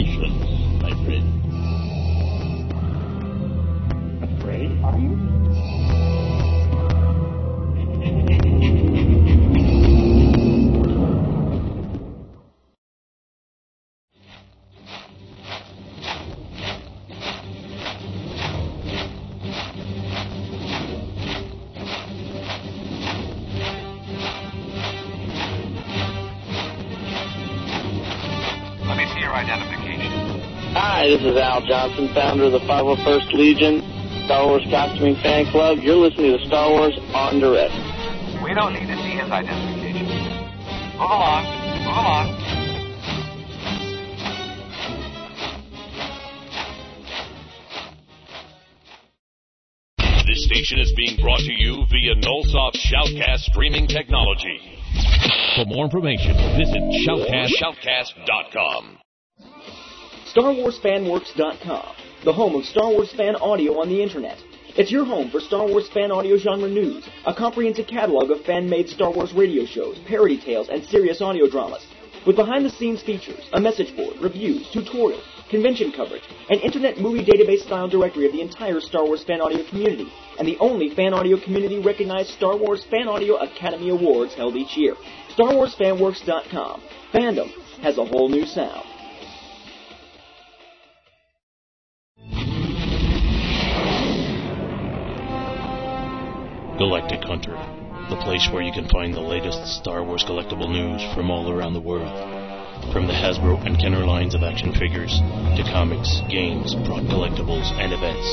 Patience, Johnson, founder of the 501st Legion Star Wars Costuming Fan Club. You're listening to Star Wars en Direct. We don't need to see his identification. Move along. Move along. This station is being brought to you via Nullsoft Shoutcast streaming technology. For more information, visit shoutcast, shoutcast.com. StarWarsFanWorks.com, the home of Star Wars fan audio on the internet. It's your home for Star Wars fan audio genre news, a comprehensive catalog of fan-made Star Wars radio shows, parody tales, and serious audio dramas. With behind-the-scenes features, a message board, reviews, tutorials, convention coverage, an internet movie database-style directory of the entire Star Wars fan audio community, and the only fan audio community-recognized Star Wars Fan Audio Academy Awards held each year. StarWarsFanWorks.com. Fandom has a whole new sound. Galactic Hunter, the place where you can find the latest Star Wars collectible news from all around the world. From the Hasbro and Kenner lines of action figures to comics, games, prop collectibles, and events,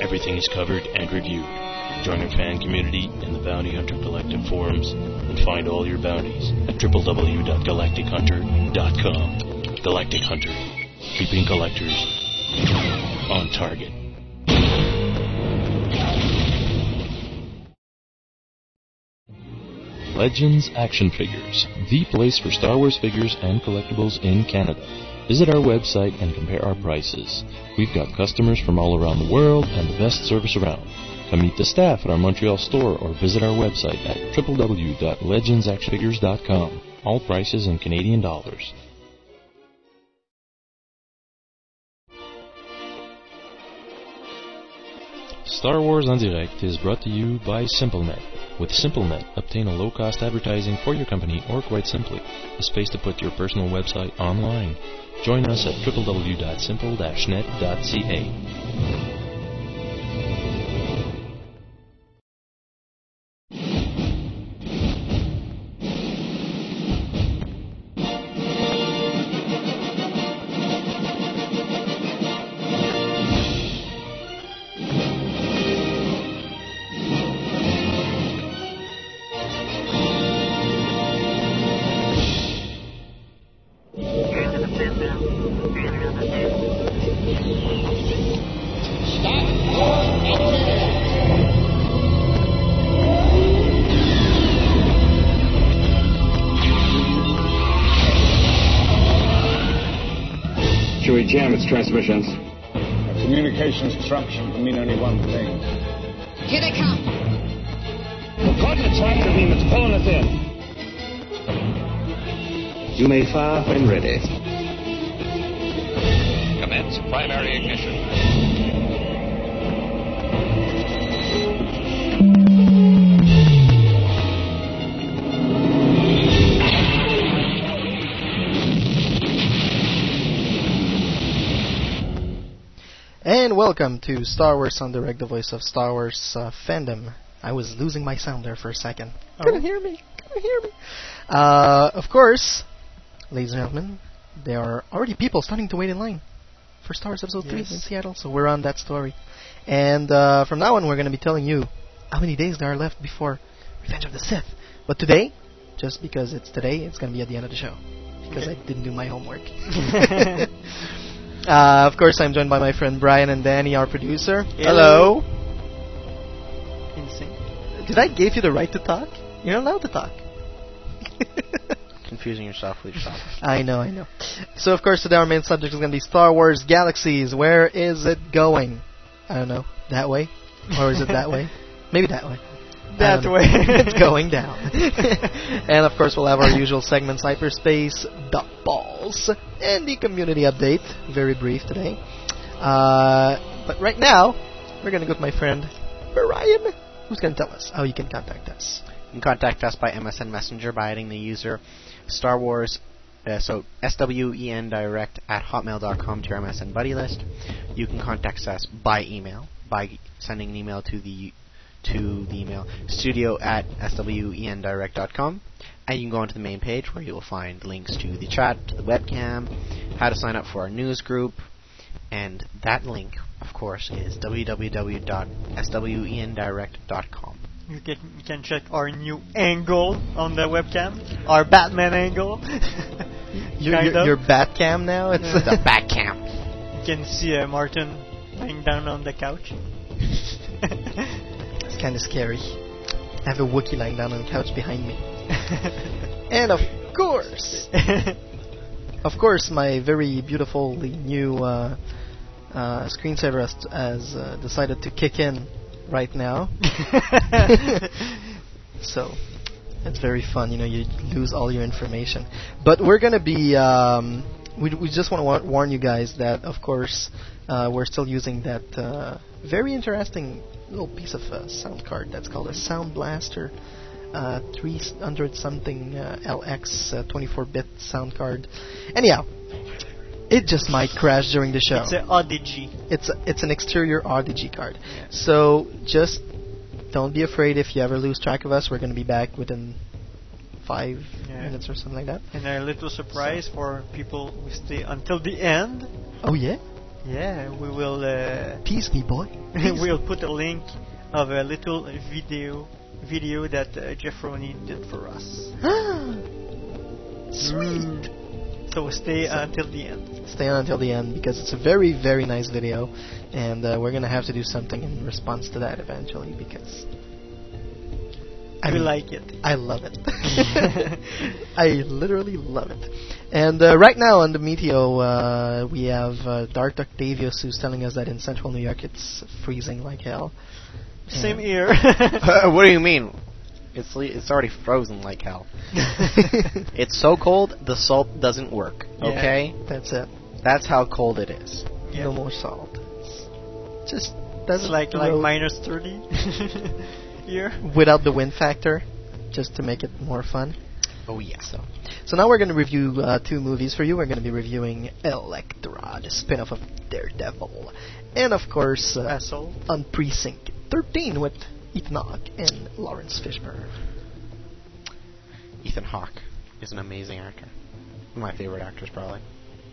everything is covered and reviewed. Join our fan community in the Bounty Hunter Collective forums and find all your bounties at www.galactichunter.com. Galactic Hunter, keeping collectors on target. Legends Action Figures, the place for Star Wars figures and collectibles in Canada. Visit our website and compare our prices. We've got customers from all around the world and the best service around. Come meet the staff at our Montreal store or visit our website at www.legendsactionfigures.com. All prices in Canadian dollars. Star Wars en Direct is brought to you by SimpleNet. With SimpleNet, obtain a low-cost advertising for your company or quite simply, a space to put your personal website online. Join us at www.simple-net.ca. transmissions? A communications disruption can mean only one thing. Here they come. The coordinates right to beam it's pulling us in. You may fire when ready. Commence primary ignition. And welcome to Star Wars en Direct, the voice of Star Wars uh, fandom. I was losing my sound there for a second. Couldn't hear me. Couldn't hear me. Uh, of course, ladies and gentlemen, there are already people starting to wait in line for Star Wars Episode 3 in Seattle, so we're on that story. And uh, from now on, we're going to be telling you how many days there are left before Revenge of the Sith. But today, just because it's today, it's going to be at the end of the show. Because I didn't do my homework. Uh, of course, I'm joined by my friend Brian and Danny, our producer. Hello. Hello. Insane. Did I give you the right to talk? You're allowed to talk. Confusing yourself with yourself. I know, I know. So, of course, today our main subject is going to be Star Wars Galaxies. Where is it going? I don't know. That way? Or is it that way? Maybe that way. That way. it's going down. and of course, we'll have our usual segments: hyperspace, duck balls, and the community update. Very brief today. Uh, but right now, we're gonna go to my friend Brian, who's gonna tell us how you can contact us. You can contact us by MSN Messenger by adding the user Star Wars, uh, so S-W-E-N direct at hotmail.com to your MSN buddy list. You can contact us by email by sending an email to the to the email studio at swendirect.com and you can go onto the main page where you will find links to the chat, to the webcam, how to sign up for our news group, and that link, of course, is www.swendirect.com. You can, you can check our new angle on the webcam, our Batman angle. Your, Kind your, your bat cam now? It's Yeah. the back cam. You can see uh, Martin lying down on the couch. Kind of scary. I have a Wookiee lying down on the couch behind me. and of course, of course, my very beautifully new uh, uh, screensaver has, has uh, decided to kick in right now. so it's very fun. You know, you lose all your information. But we're gonna be. Um, we we just want to wa- warn you guys that, of course, uh, we're still using that uh, very interesting little piece of uh, sound card that's called a Sound Blaster. Uh, 300 something uh, LX uh, 24-bit sound card. Anyhow, it just might crash during the show. It's an Audigy. It's a, it's an exterior Audigy card. So just don't be afraid if you ever lose track of us. We're going to be back within five Yeah. minutes or something like that. And a little surprise for people who stay until the end. Oh yeah, Yeah, we will. Uh, tease me, boy. we'll put a link of a little video video that uh, Jeff Roney did for us. Sweet. So stay until the end. Stay on until the end because it's a very very nice video, and uh, we're to have to do something in response to that eventually because. I we mean, like it. I love it. I literally love it. And uh, right now on the Meteo, uh, we have uh, Dark Octavius who's telling us that in central New York it's freezing like hell. Same And- here. what do you mean? It's le- it's already frozen like hell. It's so cold the salt doesn't work. Yeah. Okay, That's it. that's how cold it is. Yeah. No more salt. It's just It's doesn't like like minus thirty here. without the wind factor, just to make it more fun. Oh yeah. So, so now we're going to review uh, two movies for you. We're going to be reviewing Elektra, the spin-off of Daredevil, and of course uh, Assault. on Precinct 13 with Ethan Hawke and Laurence Fishburne. Ethan Hawke is an amazing actor. My favorite actors, probably.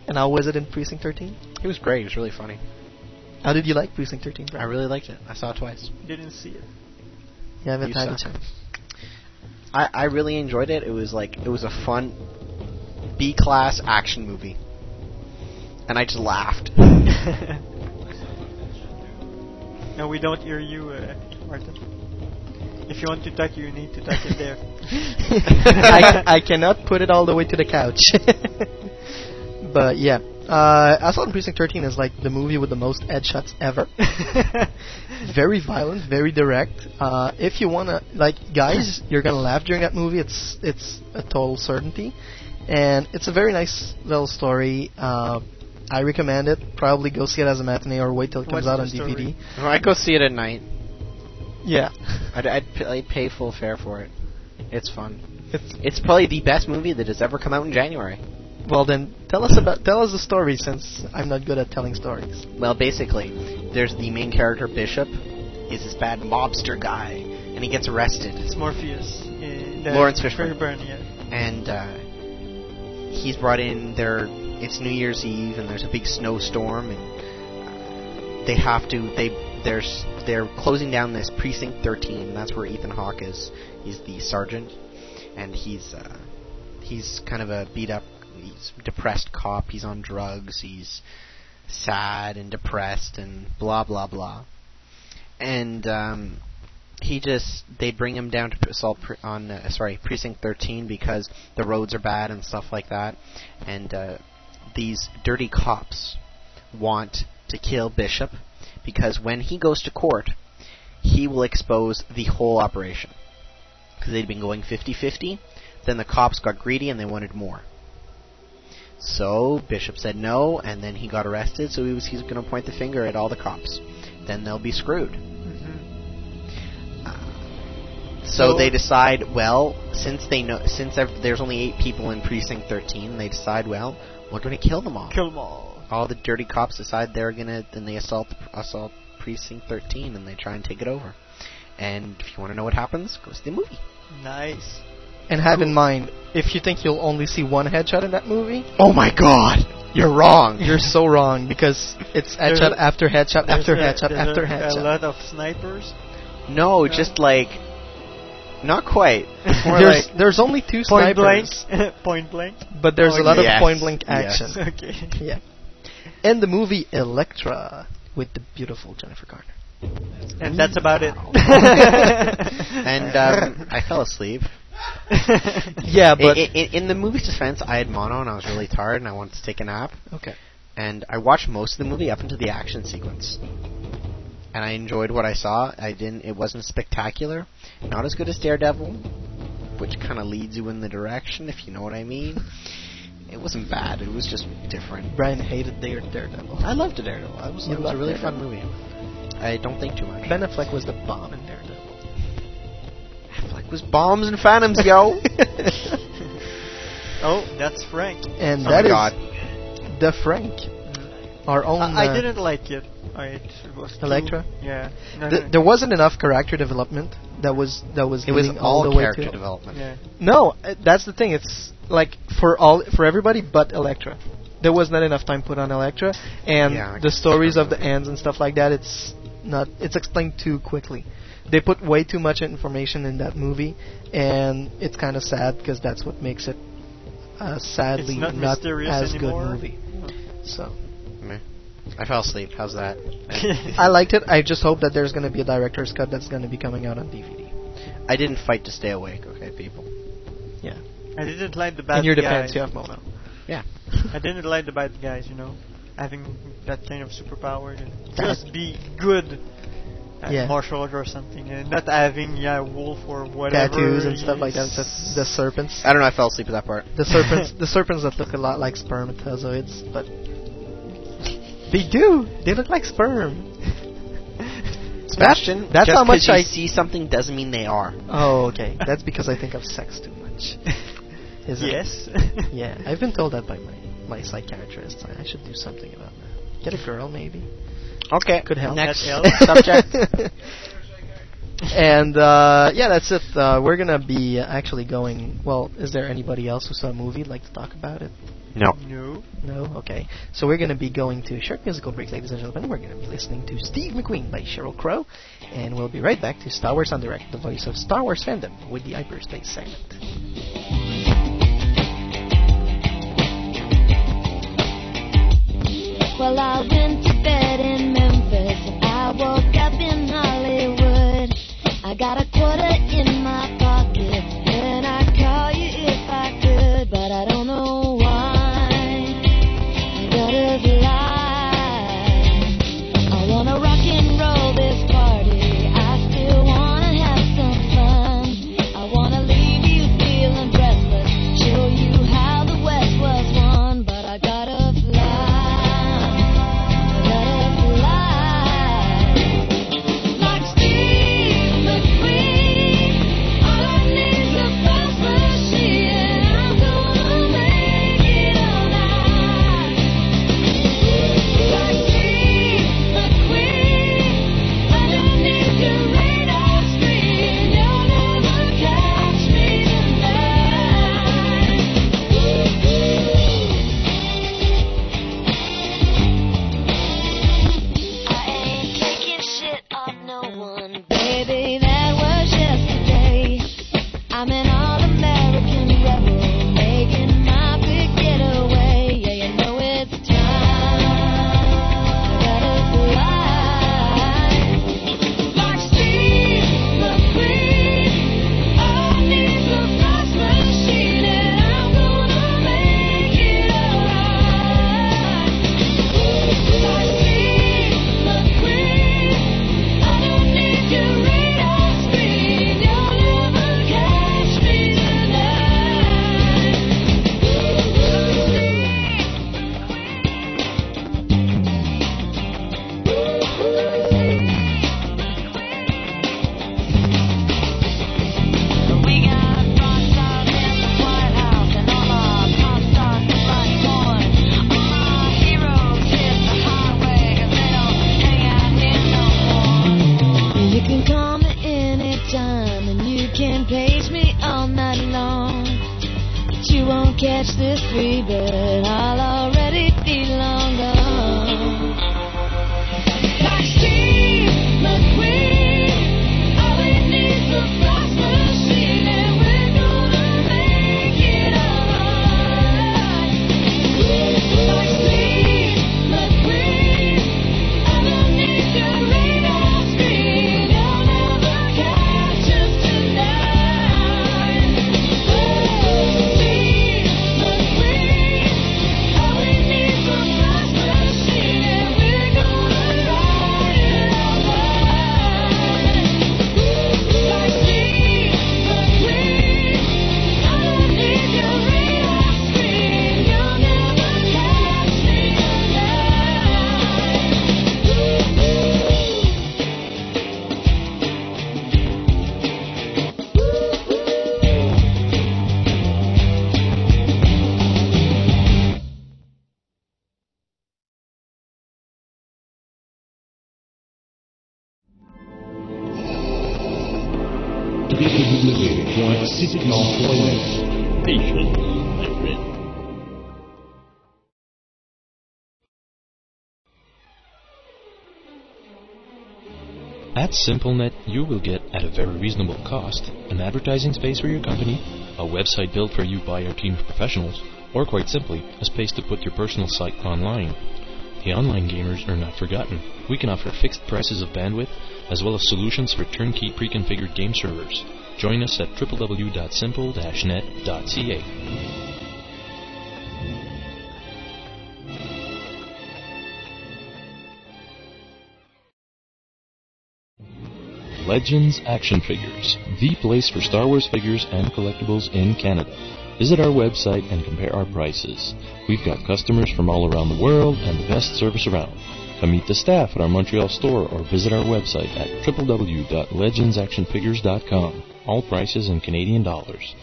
And how was it in Precinct 13? He was great. He was really funny. How did you like Precinct 13? I really liked it. I saw it twice. Didn't see it. You haven't You had a chance. I, I really enjoyed it. It was like it was a fun B class action movie, and I just laughed. no, we don't hear you, uh, Martin. If you want to talk, you need to talk it there. I, I cannot put it all the way to the couch. but yeah, uh, Assault on Precinct 13 is like the movie with the most headshots ever. very violent, very direct. Uh, if you wanna, like, guys, you're gonna laugh during that movie. It's it's a total certainty, and it's a very nice little story. Uh, I recommend it. Probably go see it as a matinee or wait till it comes What's out on story? DVD. I go see it at night. Yeah, I'd, I'd, p- I'd pay full fare for it. It's fun. it's It's probably the best movie that has ever come out in January. Well. Then tell us about tell us the story since I'm not good at telling stories. Well, basically, there's the main character Bishop. He's this bad mobster guy, and he gets arrested. it's Morpheus. Uh, Laurence Fishburne. Fishburne, yeah. and uh, he's brought in there. It's New Year's Eve, and there's a big snowstorm, and uh, they have to. They there's they're closing down this precinct 13. That's where Ethan Hawke is. He's the sergeant, and he's uh, he's kind of a beat up, he's depressed cop. He's on drugs. He's sad and depressed, and blah blah blah. And um, he just they bring him down to assault pre- on uh, sorry precinct 13 because the roads are bad and stuff like that and uh, these dirty cops want to kill bishop because when he goes to court he will expose the whole operation. Because they'd been going 50-50. Then the cops got greedy and they wanted more. So Bishop said no, and then he got arrested. So he was he's going to point the finger at all the cops. Then they'll be screwed. Mm-hmm. So, So- they decide, well, since they know, since there's only eight people in precinct 13, they decide, well, we're going to kill them all. Kill them all. All the dirty cops decide they're gonna, then they assault assault precinct 13, and they try and take it over. And if you want to know what happens, go see the movie. Nice. And have in mind, if you think you'll only see one headshot in that movie, Oh my God, you're wrong. you're so wrong because it's headshot a- after headshot after a- headshot there's after a, headshot. A lot of snipers. No, just like, not quite. There's like, there's only two Point blank. Point blank. but there's Oh, a lot yes. of point blank action. Yes. Okay. Yeah. And the movie Elektra with the beautiful Jennifer Garner. And that's about it. and um, I fell asleep. Yeah, but I- I- in the movie's defense, I had mono and I was really tired and I wanted to take a nap. okay. and I watched most of the movie up until the action sequence. And I enjoyed what I saw. I didn't. It wasn't spectacular, not as good as Daredevil, which kind of leads you in the direction, if you know what I mean. It wasn't bad. It was just different. Brian hated Dare Daredevil. I loved Daredevil. I was, You it was a really Daredevil? fun movie. I don't think too much. Ben Affleck was the bomb in Daredevil. Affleck was bombs and phantoms, yo. oh, that's Frank. and Oh that my is God. the Frank, our own. I, I uh, didn't like it. I, it was Elektra? Yeah. No, th- no, there wasn't enough character development. That was that was It was leading all the way character to development. yeah. No, uh, that's the thing. It's like for all for everybody but Elektra. There was not enough time put on Elektra, and Yeah, the stories of the ends and stuff like that. It's not. It's explained too quickly. They put way too much information in that movie, and it's kind of sad because that's what makes it uh, sadly It's not mysterious as anymore. good movie. So Meh. I fell asleep. How's that? I liked it. I just hope that there's going to be a director's cut that's going to be coming out on DVD. I didn't fight to stay awake. Okay, people. Yeah. I didn't like the bad In your guys. defense, you have Mono. Yeah. I didn't like the bad guys, you know, having that kind of superpower just be good at Yeah. martial art or something, and not having yeah wolf or whatever Tattoos and stuff like that. is- The, the serpents. I don't know. I fell asleep at that part. The serpents, the serpents that look a lot like spermatozoids, but they do. They look like sperm. Sebastian, that's just how much 'cause you I- see something doesn't mean they are. Oh, okay. That's because I think of sex too much. Is it? Yes. Yeah, I've been told that by my my psychiatrist. I I should do something about that. Get a girl, maybe. Okay. Could help. Next subject. and uh, yeah, that's it. Uh, we're gonna be actually going. Well, is there anybody else who saw a movie like to talk about it? No. no. No? Okay. So we're going to be going to a short musical break, ladies and gentlemen. We're going to be listening to Steve McQueen by Sheryl Crow. And we'll be right back to Star Wars en Direct, the voice of Star Wars fandom, with the hyperspace segment. Well, I went to bed in and I woke up in Hollywood. I got a quarter in my pocket and I'd call you if I could, but I don't know why. I lie. At SimpleNet, you will get, at a very reasonable cost, an advertising space for your company, a website built for you by our team of professionals, or quite simply, a space to put your personal site online. The online gamers are not forgotten. We can offer fixed prices of bandwidth, as well as solutions for turnkey pre-configured game servers. Join us at www.simple-net.ca. Legends Action Figures, the place for Star Wars figures and collectibles in Canada. Visit our website and compare our prices. We've got customers from all around the world and the best service around. Come meet the staff at our Montreal store or visit our website at www.legendsactionfigures.com. All prices in Canadian dollars.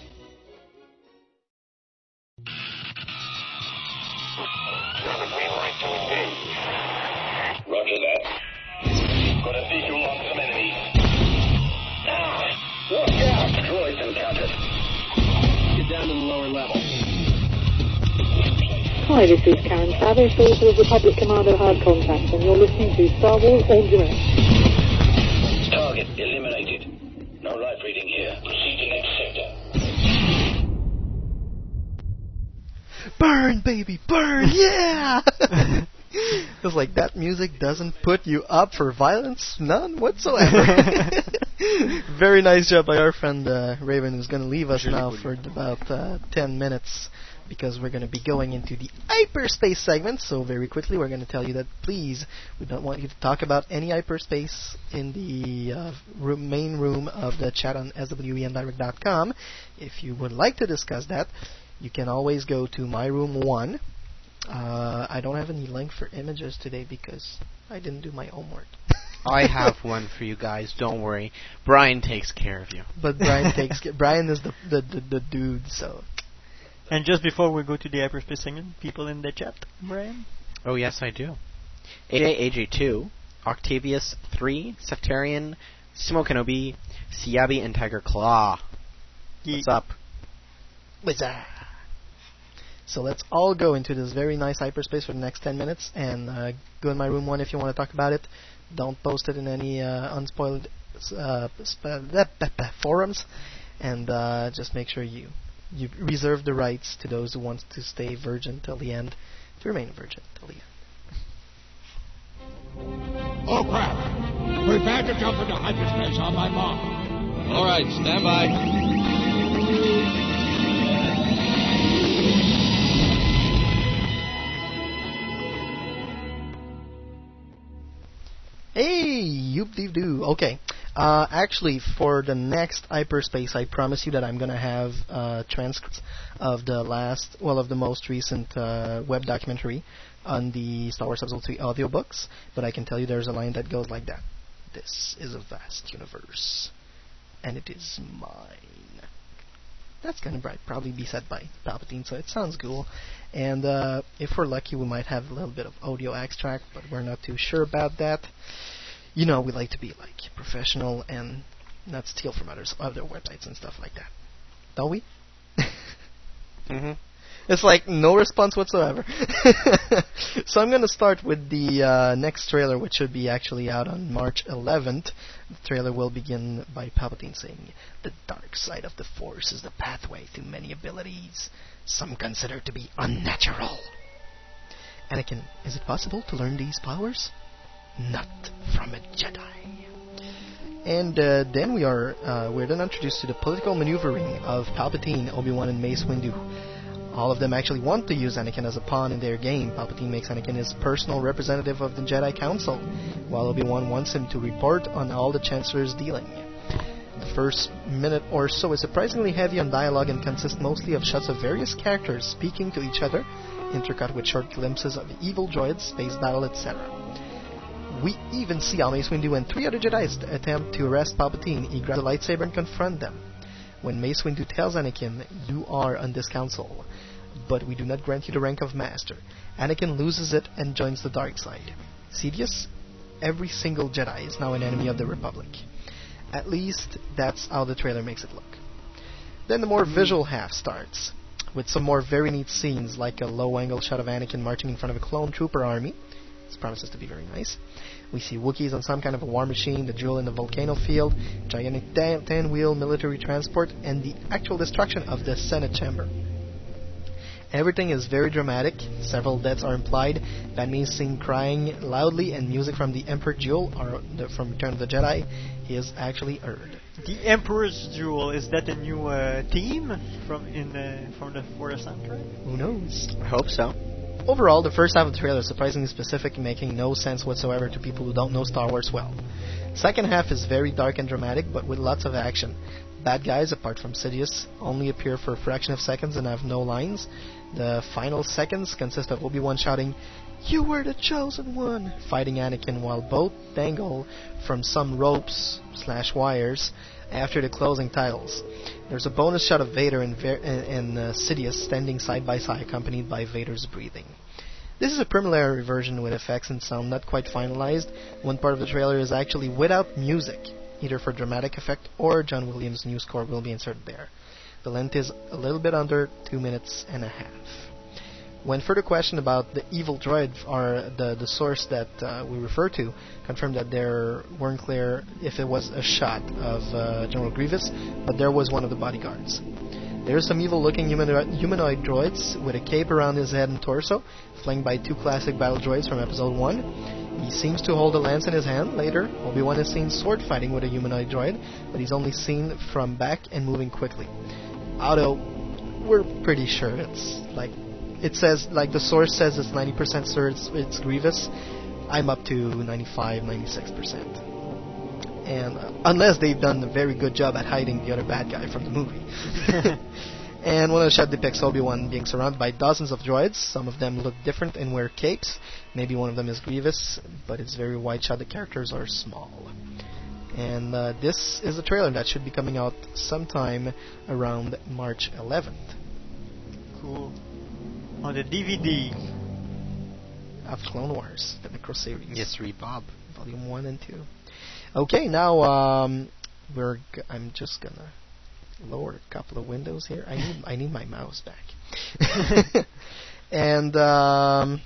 Hi, this is Karen Savage, author of Republic Commando Hard Contact, and you're listening to Star Wars en Direct. Target eliminated. No life reading here. Proceed to next sector. Burn, baby, burn, yeah! It's like that music doesn't put you up for violence, none whatsoever. Very nice job by our friend uh, Raven, who's going to leave us now for about uh, 10 minutes because we're going to be going into the hyperspace segment. So very quickly, we're going to tell you that please, we don't want you to talk about any hyperspace in the uh, room, main room of the chat on swendirect.com. If you would like to discuss that, you can always go to my room one. Uh, I don't have any link for images today because I didn't do my homework. I have one for you guys. Don't worry. Brian takes care of you. But Brian takes ca- Brian is the, the the the dude. So And just before we go to the hyperspace segment, people in the chat, Brian. Oh yes, I do. AJ AJ2, Octavius 3, Sectarian, Simo Kenobi, Siabi, and Tiger Claw. What's up? What's up? So let's all go into this very nice hyperspace for the next 10 minutes and uh, go in my room one if you want to talk about it. Don't post it in any uh, unspoiled uh, sp- forums, and uh, just make sure you you reserve the rights to those who want to stay virgin till the end to remain virgin till the end. Oh crap! Prepare to jump into hyperspace on my mark. All right, stand by. Hey, yoop dee doo. Okay. Uh, actually, for the next hyperspace, I promise you that I'm gonna have uh, transcripts of the last, well, of the most recent uh, web documentary on the Star Wars Episode 3 audiobooks. But I can tell you there's a line that goes like that: "This is a vast universe, and it is mine." That's gonna probably be said by Palpatine, so it sounds cool. And uh, if we're lucky, we might have a little bit of audio extract, but we're not too sure about that. You know, we like to be like professional and not steal from others other websites and stuff like that. Don't we? Mm-hmm. It's like no response whatsoever. so I'm going to start with the uh, next trailer, which should be actually out on March 11th. The trailer will begin by Palpatine saying, "The dark side of the Force is the pathway to many abilities, some consider to be unnatural." Anakin, is it possible to learn these powers? Not from a Jedi. And uh, then we are uh, we're then introduced to the political maneuvering of Palpatine, Obi-Wan, and Mace Windu. All of them actually want to use Anakin as a pawn in their game. Palpatine makes Anakin his personal representative of the Jedi Council, while Obi-Wan wants him to report on all the Chancellor's dealing. The first minute or so is surprisingly heavy on dialogue and consists mostly of shots of various characters speaking to each other, intercut with short glimpses of evil droids, space battle, etc. We even see how Mace Windu and three other Jedi attempt to arrest Palpatine. He grabs a lightsaber and confronts them. When Mace Windu tells Anakin, "You are on this council, but we do not grant you the rank of Master," Anakin loses it and joins the dark side. Sidious, every single Jedi is now an enemy of the Republic. At least that's how the trailer makes it look. Then the more visual half starts, with some more very neat scenes, like a low-angle shot of Anakin marching in front of a clone trooper army. This promises to be very nice. We see Wookiees on some kind of a war machine, the jewel in the volcano field, gigantic ten-wheel military transport, and the actual destruction of the Senate chamber. Everything is very dramatic. Several deaths are implied. That means seen crying loudly, and music from the Emperor Jewel, or the, from Return of the Jedi, is actually heard. The Emperor's Jewel is that a new uh, theme from in uh, from the Force soundtrack? Who knows? I hope so. Overall, the first half of the trailer is surprisingly specific, making no sense whatsoever to people who don't know Star Wars well. Second half is very dark and dramatic, but with lots of action. Bad guys, apart from Sidious, only appear for a fraction of seconds and have no lines. The final seconds consist of Obi-Wan shouting, "You were the chosen one," fighting Anakin while both dangle from some ropes slash wires after the closing titles. There's a bonus shot of Vader and, Ver- and, and uh, Sidious standing side by side, accompanied by Vader's breathing. This is a preliminary version with effects and sound not quite finalized. One part of the trailer is actually without music, either for dramatic effect or John Williams' new score will be inserted there. The length is a little bit under two minutes and a half. When further questioned about the evil droid or the, the source that uh, we refer to, confirmed that there weren't clear if it was a shot of uh, General Grievous, but there was one of the bodyguards. There's some evil-looking humanoid droids with a cape around his head and torso, flanked by two classic battle droids from Episode 1. He seems to hold a lance in his hand. Later, Obi-Wan is seen sword fighting with a humanoid droid, but he's only seen from back and moving quickly. Although, we're pretty sure it's like it says like the source says it's 90% sure it's, it's Grievous. I'm up to 95, 96%. And uh, unless they've done a very good job at hiding the other bad guy from the movie. and one of the shot depicts Obi-Wan being surrounded by dozens of droids. Some of them look different and wear capes. Maybe one of them is Grievous, but it's very wide shot. The characters are small. And uh, this is a trailer that should be coming out sometime around March 11th. Cool. On the DVD of Clone Wars, the micro series. Yes, read Bob. Volume 1 and 2. Okay, now um, we're g- I'm just gonna lower a couple of windows here. I need I need my mouse back. and um,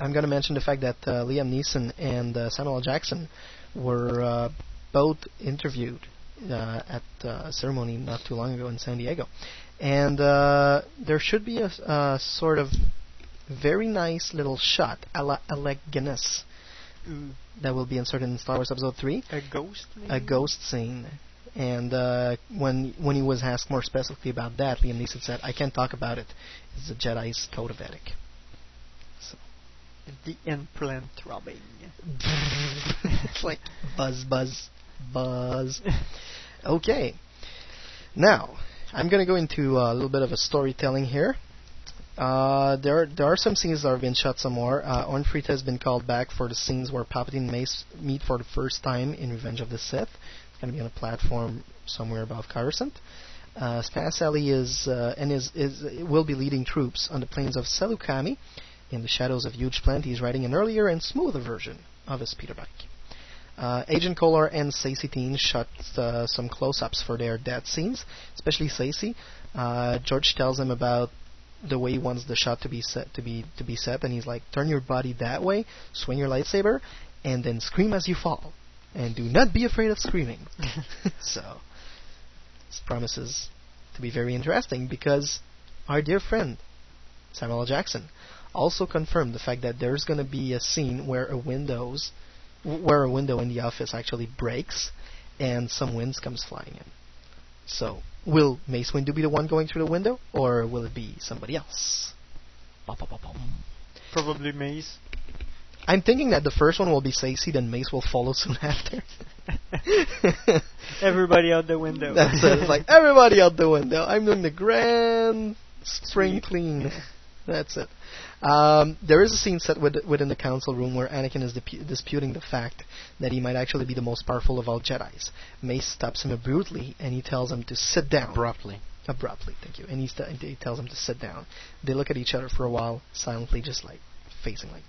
I'm gonna mention the fact that uh, Liam Neeson and uh, Samuel L. Jackson were uh, both interviewed uh, at uh, a ceremony not too long ago in San Diego, and uh, there should be a, a sort of very nice little shot, a la Alec Guinness, Ooh. that will be inserted in Star Wars Episode 3. a ghost. Maybe? A ghost scene. And uh, when when he was asked more specifically about that, Liam Neeson said, "I can't talk about it. It's the Jedi's code of ethic." The implant robbing. it's like buzz, buzz, buzz. Okay. Now, I'm going to go into a little bit of a storytelling here. Uh, there, are, there are some scenes that have been shot some more. Uh, has been called back for the scenes where Palpatine Mace meet for the first time in Revenge of the Sith. It's going to be on a platform somewhere above Coruscant. Uh, is uh, and is, is will be leading troops on the plains of Saleucami in the shadows of huge plant. He's riding an earlier and smoother version of his speeder bike. Uh, Agen Kolar and Saesee Tiin shot uh, some close-ups for their death scenes, especially Saesee. Uh, George tells him about the way he wants the shot to be set to be to be set, and he's like, "Turn your body that way, swing your lightsaber, and then scream as you fall, and do not be afraid of screaming." so, this promises to be very interesting because our dear friend Samuel L. Jackson also confirmed the fact that there's going to be a scene where a windows where a window in the office actually breaks and some winds comes flying in. So, will Mace Windu be the one going through the window, or will it be somebody else? Ba, ba, ba. Probably Mace. I'm thinking that the first one will be Saesee, then Mace will follow soon after. Everybody out the window. That's it. It's like everybody out the window. I'm doing the grand spring clean. That's it. Um, there is a scene set with, within the council room where Anakin is dipu- disputing the fact that he might actually be the most powerful of all Jedi's. Mace stops him abruptly and he tells him to sit down. Abruptly. Abruptly, thank you. And he, st- he tells him to sit down. They look at each other for a while, silently, just like facing, like,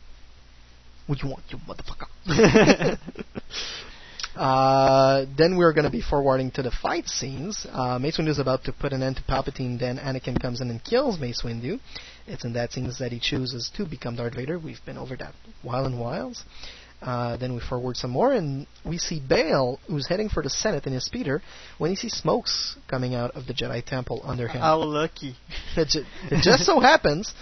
"What you want, you motherfucker?" Uh, then we're going to be forwarding to the fight scenes. Uh, Mace Windu is about to put an end to Palpatine. Then Anakin comes in and kills Mace Windu. It's in that scene that he chooses to become Darth Vader. We've been over that while and whiles. Uh, then we forward some more, and we see Bail, who's heading for the Senate in his speeder, when he sees smokes coming out of the Jedi Temple under him. How lucky. it, ju- it just so happens.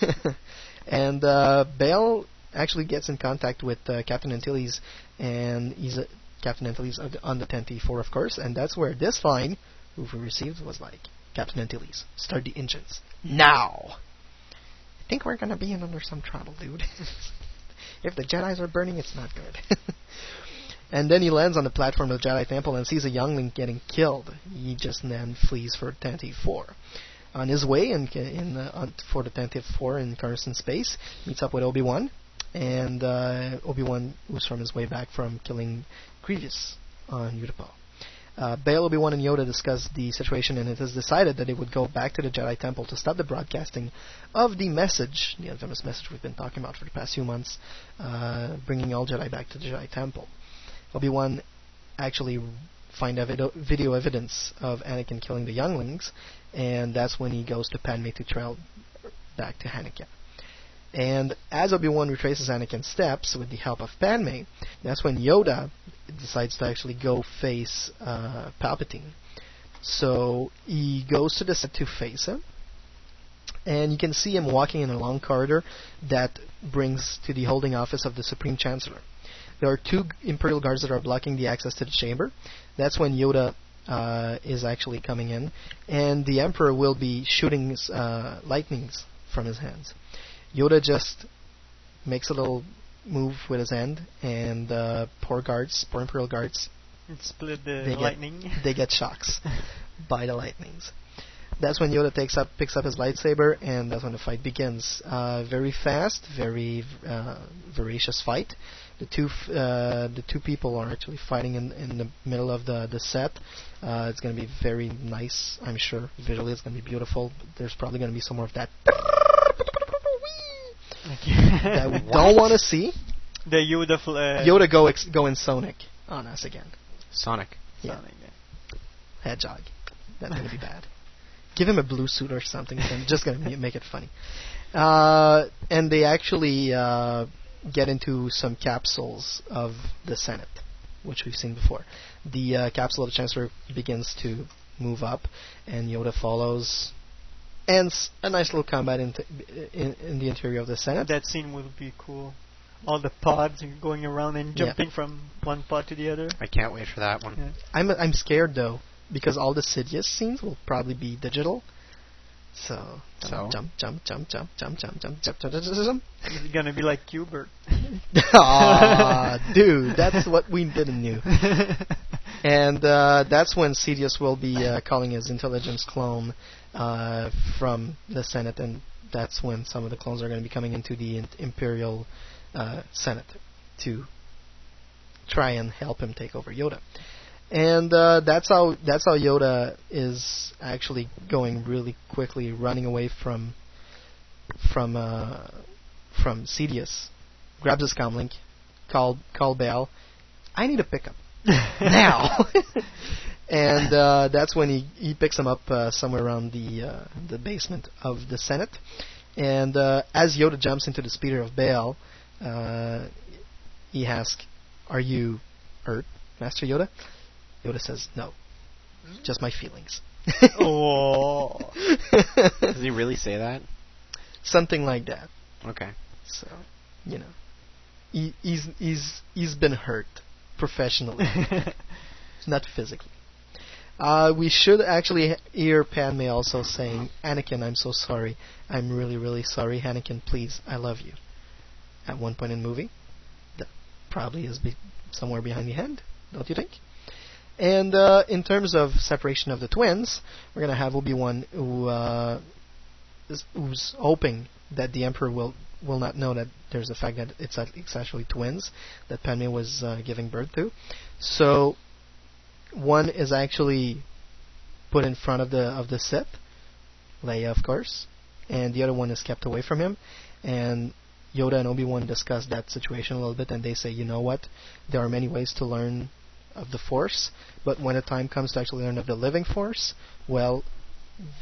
and uh, Bail actually gets in contact with uh, Captain Antilles, and he's uh, Captain Antilles on the- on the Tantive IV, of course, and that's where this line, who we received, was like, Captain Antilles, start the engines. Now! Think we're gonna be in under some trouble, dude. if the Jedi's are burning, it's not good. and then he lands on the platform of the Jedi Temple and sees a youngling getting killed. He just then flees for Tantive IV. On his way in, in uh, for the Tantive IV in Coruscant space, meets up with Obi-Wan, and uh, Obi-Wan was from his way back from killing Grievous on Utapau. Uh, Bail, Obi-Wan, and Yoda discuss the situation, and it is decided that they would go back to the Jedi Temple to stop the broadcasting of the message, the infamous message we've been talking about for the past few months, uh, bringing all Jedi back to the Jedi Temple. Obi-Wan actually find evi- video evidence of Anakin killing the younglings, and that's when he goes to Padme to trail back to Anakin. And as Obi-Wan retraces Anakin's steps with the help of Padme, that's when Yoda decides to actually go face uh, Palpatine. So he goes to the set to face him, and you can see him walking in a long corridor that brings to the holding office of the Supreme Chancellor. There are two Imperial guards that are blocking the access to the chamber. That's when Yoda uh, is actually coming in, and the Emperor will be shooting uh, lightnings from his hands. Yoda just makes a little move with his hand, and uh, poor guards, poor Imperial guards, split the they lightning. get they get shocks by the lightnings. That's when Yoda takes up picks up his lightsaber, and that's when the fight begins. Uh, very fast, very uh, voracious fight. The two f- uh, the two people are actually fighting in in the middle of the the set. Uh, it's going to be very nice, I'm sure. Visually, it's going to be beautiful. There's probably going to be some more of that that we don't want to see. The Yoda fl- uh, Yoda go ex- going Sonic on us again. Sonic. Yeah. Sonic, yeah. Hedgehog. That's gonna be bad. Give him a blue suit or something. Then just gonna make it funny. Uh, and they actually uh, get into some capsules of the Senate, which we've seen before. The uh, capsule of the Chancellor begins to move up, and Yoda follows. And s- a nice little combat in, in, in the interior of the Senate. That scene will be cool. All the pods going around and Yeah. jumping from one pod to the other. I can't wait for that one. Yeah. I'm I'm scared though because all the Sidious scenes will probably be digital. So, So? jump, jump, jump, jump, jump, jump, jump, jump, jump, jump, jump, jump. It's gonna be like Qbert. Aw, dude, that's what we didn't knew. And uh, that's when Sidious will be uh, calling his intelligence clone uh, from the Senate, and that's when some of the clones are going to be coming into the Imperial uh, Senate to try and help him take over Yoda. And uh, that's how that's how Yoda is actually going really quickly, running away from from uh, from Sidious. Grabs his comlink, call call Bail. I need a pickup now. and uh, that's when he, he picks him up uh, somewhere around the uh, the basement of the Senate. And uh, as Yoda jumps into the speeder of Bail, uh, he asks, "Are you hurt, Master Yoda?" Yoda says, "No, just my feelings." oh. Does he really say that? Something like that. Okay. So, you know, he, he's he's he's been hurt professionally, not physically. Uh, we should actually hear Padme also saying, "Anakin, I'm so sorry. I'm really, really sorry. Anakin, please, I love you." At one point in the movie, that probably is be- somewhere behind the hand, don't you think? And uh, in terms of separation of the twins, we're gonna have Obi Wan who uh, is, who's hoping that the Emperor will will not know that there's the fact that it's, it's actually twins that Padme was uh, giving birth to. So one is actually put in front of the of the Sith, Leia, of course, and the other one is kept away from him. And Yoda and Obi Wan discuss that situation a little bit, and they say, you know what, there are many ways to learn of the Force, but when the time comes to actually learn of the living Force, well,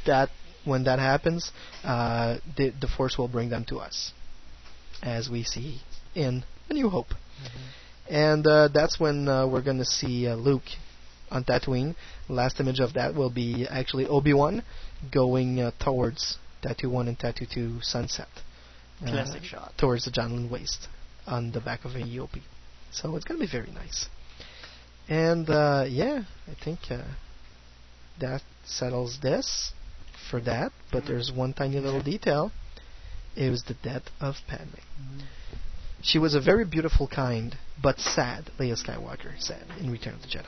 that when that happens, uh, the the Force will bring them to us, as we see in A New Hope. And uh, that's when uh, we're going to see uh, Luke on Tatooine. Last image of that will be actually Obi Wan going uh, towards Tattoo One and Tattoo Two sunset. Uh, Classic shot. Towards the Jundland Waste on the back of a eopie. So it's going to be very nice. And uh, yeah, I think uh, that settles this for that. But there's one tiny little detail. It was the death of Padme. She was a very beautiful, kind, but sad, Leia Skywalker said in Return of the Jedi.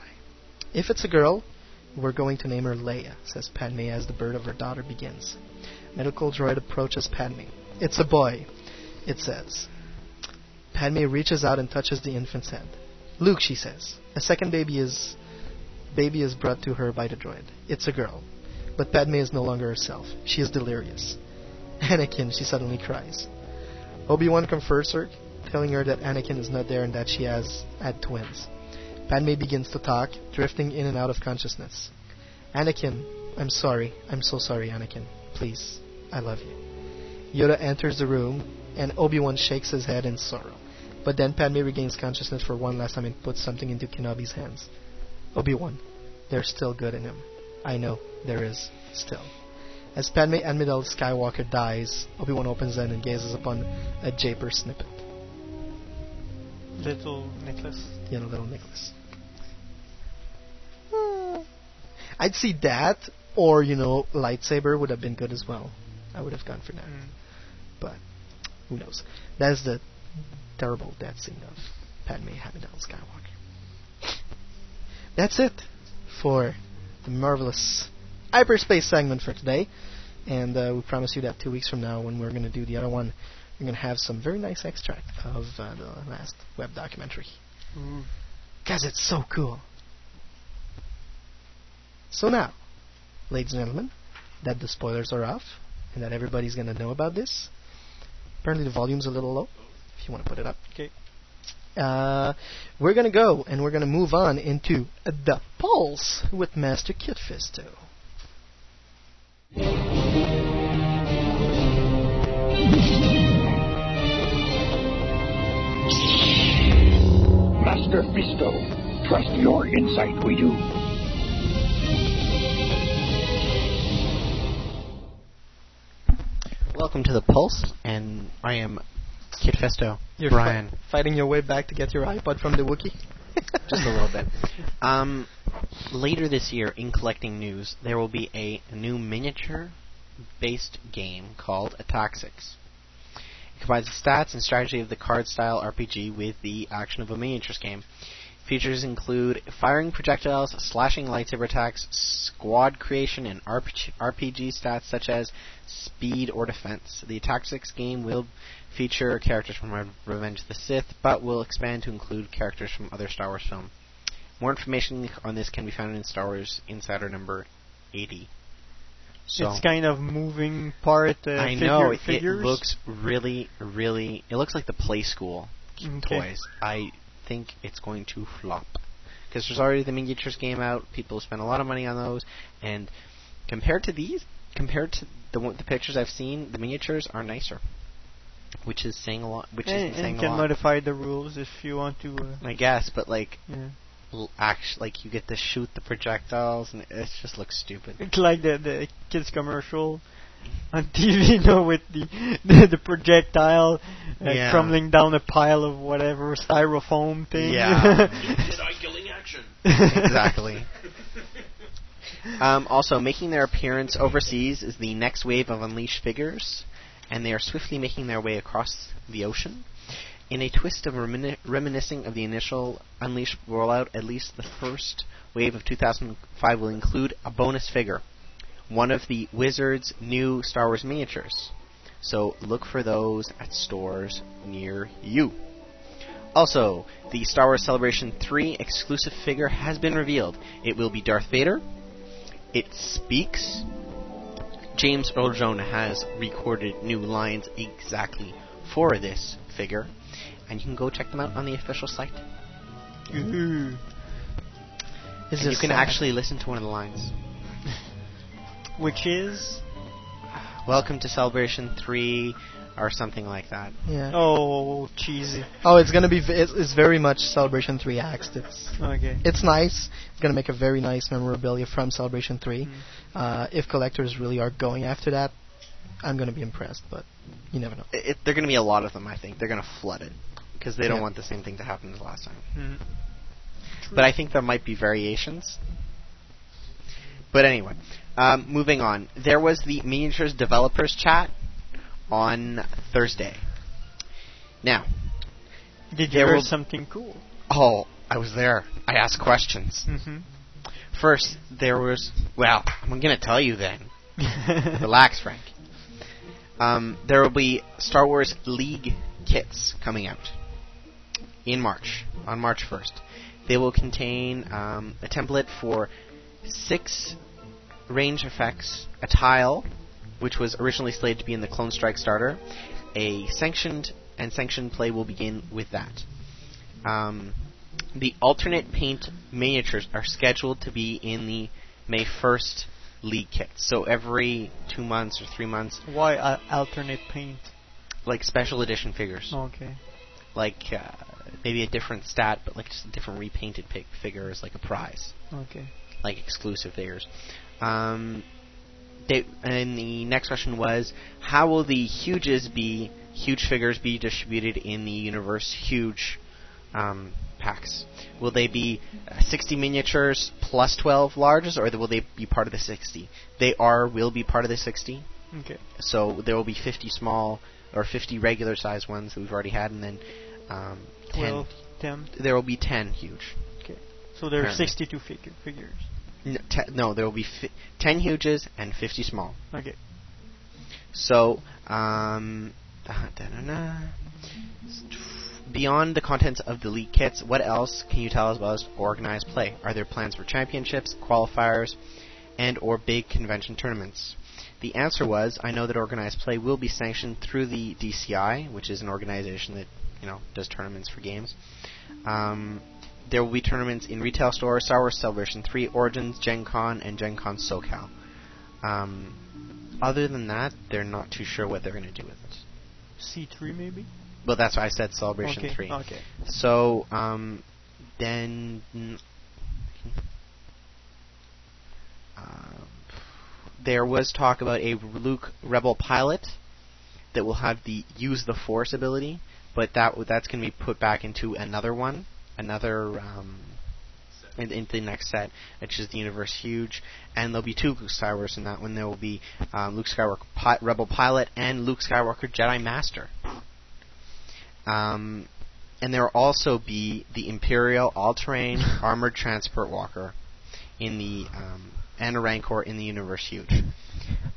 If it's a girl, we're going to name her Leia, says Padme as the birth of her daughter begins. Medical droid approaches Padme. It's a boy, it says. Padme reaches out and touches the infant's head. Luke, she says. A second baby is baby is brought to her by the droid. It's a girl. But Padme is no longer herself. She is delirious. Anakin, she suddenly cries. Obi-Wan comforts her, telling her that Anakin is not there and that she has had twins. Padme begins to talk, drifting in and out of consciousness. Anakin, I'm sorry. I'm so sorry, Anakin. Please, I love you. Yoda enters the room, and Obi-Wan shakes his head in sorrow. But then Padme regains consciousness for one last time and puts something into Kenobi's hands. Obi-Wan, there's still good in him. I know, there is, still. As Padme Amidala Skywalker dies, Obi-Wan opens them and gazes upon a japor snippet. Little Nicholas. You know, little Nicholas. I'd see that, or, you know, lightsaber would have been good as well. I would have gone for that. Mm. But, who knows. That's the terrible death scene of Padme having Amidala Skywalker. That's it for the marvelous hyperspace segment for today. And uh, we promise you that two weeks from now, when we're going to do the other one, we're going to have some very nice extract of uh, the last web documentary. Because it's so cool. So now, ladies and gentlemen, that the spoilers are off and that everybody's going to know about this. Apparently the volume's a little low, if you want to put it up. Okay. Uh, we're going to go and we're going to move on into the Pulse with Master Kit Fisto. Master Fisto, trust your insight, we do. Welcome to the Pulse, and I am Kit Fisto, You're Brian. fi- fighting your way back to get your iPod from the Wookiee? Just a little bit. Um, later this year, in collecting news, there will be a new miniature-based game called Attacktix. It combines the stats and strategy of the card-style RPG with the action of a miniatures game. Features include firing projectiles, slashing lightsaber attacks, squad creation, and RPG, stats such as speed or defense. The Tactics game will feature characters from Revenge of the Sith, but will expand to include characters from other Star Wars films. More information on this can be found in Star Wars Insider number 80. So It's kind of moving part uh, I figure, know it, it looks really, really. It looks like the Playskool Okay. toys. I think it's going to flop because there's already the miniatures game out. People spend a lot of money on those, and compared to these, compared to the the pictures I've seen, the miniatures are nicer, which is saying a lot. Which and, is and saying you a can modify the rules if you want to. Uh, I guess, but like, yeah. l- act like you get to shoot the projectiles, and it just looks stupid. It's like the the kids commercial on TV, you know, with the the, the projectile uh, Yeah. crumbling down a pile of whatever styrofoam thing. Yeah. killing action. exactly. Um, also, making their appearance overseas is the next wave of Unleashed figures, and they are swiftly making their way across the ocean. In a twist of remini- reminiscing of the initial Unleashed rollout, at least the first wave of 2005 will include a bonus figure, one of the Wizards' new Star Wars miniatures. So look for those at stores near you. Also, the Star Wars Celebration 3 exclusive figure has been revealed. It will be Darth Vader. It speaks. James Earl Jones has recorded new lines exactly for this figure, and you can go check them out on the official site. Mm-hmm. Ooh. Is And you can sad? actually listen to one of the lines. Which is Welcome to Celebration 3, or something like that. Yeah. oh cheesy. Oh, it's gonna be. V- it's, it's very much Celebration Three axed. It's Okay. it's nice. It's gonna make a very nice memorabilia from Celebration Three. Mm. Uh, if collectors really are going after that, I'm gonna be impressed. But you never know. It, there are going to be a lot of them, I think. They're going to flood it, because they don't want the same thing to happen as last time. Mm. But I think there might be variations. But anyway, um, moving on. There was the miniatures developers chat on Thursday. Now, Did you There hear something cool? oh, I was there. I asked questions. Mm-hmm. First, there was. Well, I'm going to tell you then. Relax, Frank. Um, there will be Star Wars League kits coming out in March, on March 1st. They will contain um, a template for six range effects, a tile, which was originally slated to be in the Clone Strike starter. A sanctioned and sanctioned play will begin with that. Um, the alternate paint miniatures are scheduled to be in the May 1st league kit. So every two months or three months, Why uh, alternate paint? like special edition figures, Okay. like uh, maybe a different stat, but like just a different repainted pic- figure like a prize, Okay. like exclusive figures. Um, they, and the next question was, how will the huges be huge figures be distributed in the universe huge um, packs? Will they be uh, 60 miniatures plus 12 larges, or will they be part of the 60? They are will be part of the 60. Okay. So there will be 50 small or 50 regular size ones that we've already had, and then um, 10. Twelve, ten. There will be 10 huge. Okay. So there are 62 figure figures. No, te- no there will be fi- 10 huges and 50 small. Okay. So, um, da- da- da- da. beyond the contents of the league kits, what else can you tell us about organized play? Are there plans for championships, qualifiers, and or big convention tournaments? The answer was, I know that organized play will be sanctioned through the DCI, which is an organization that you know does tournaments for games. Um, there will be tournaments in retail stores, Star Wars Celebration 3, Origins, Gen Con, and Gen Con SoCal. Um, other than that, they're not too sure what they're going to do with it. C3 maybe? Well, that's why I said Celebration Okay, 3. okay. So, um, then. Uh, there was talk about a Luke Rebel pilot that will have the use the Force ability, but that w- that's going to be put back into another one, another um, in, in the next set, which is the Universe Huge, and there'll be two Luke Skywalkers in that one. There will be um, Luke Skywalker pi- Rebel pilot and Luke Skywalker Jedi Master. Um, and there will also be the Imperial all-terrain armored transport walker in the um, and a Rancor in the Universe Huge.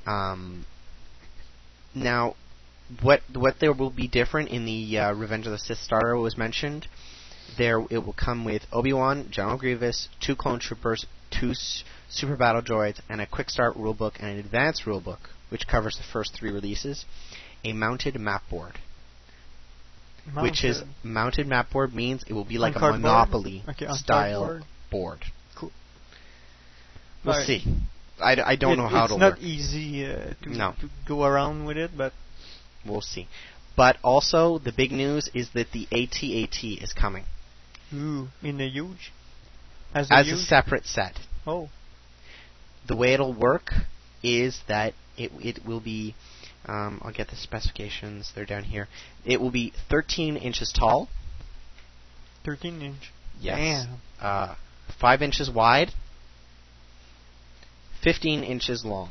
Um, now, what what there will be different in the uh, Revenge of the Sith starter was mentioned. There, it will come with Obi Wan, General Grievous, two clone troopers, two s- super battle droids, and a quick start rulebook and an advanced rulebook, which covers the first three releases. A mounted map board. which is Mounted. mounted map board means it will be like On a cardboard? Monopoly Okay, style cardboard. board. Cool. We'll Alright. see. I, d- I don't It- know how it's it'll not easy uh, to, No. to go around with it, but We'll see. But also, the big news is that the AT-AT is coming ooh, in the huge. As a as a separate set. Oh, The way it'll work is that it it will be. Um, I'll get the specifications. They're down here. It will be 13 inches tall. 13 inch. Yes. Uh, five inches wide. 15 inches long.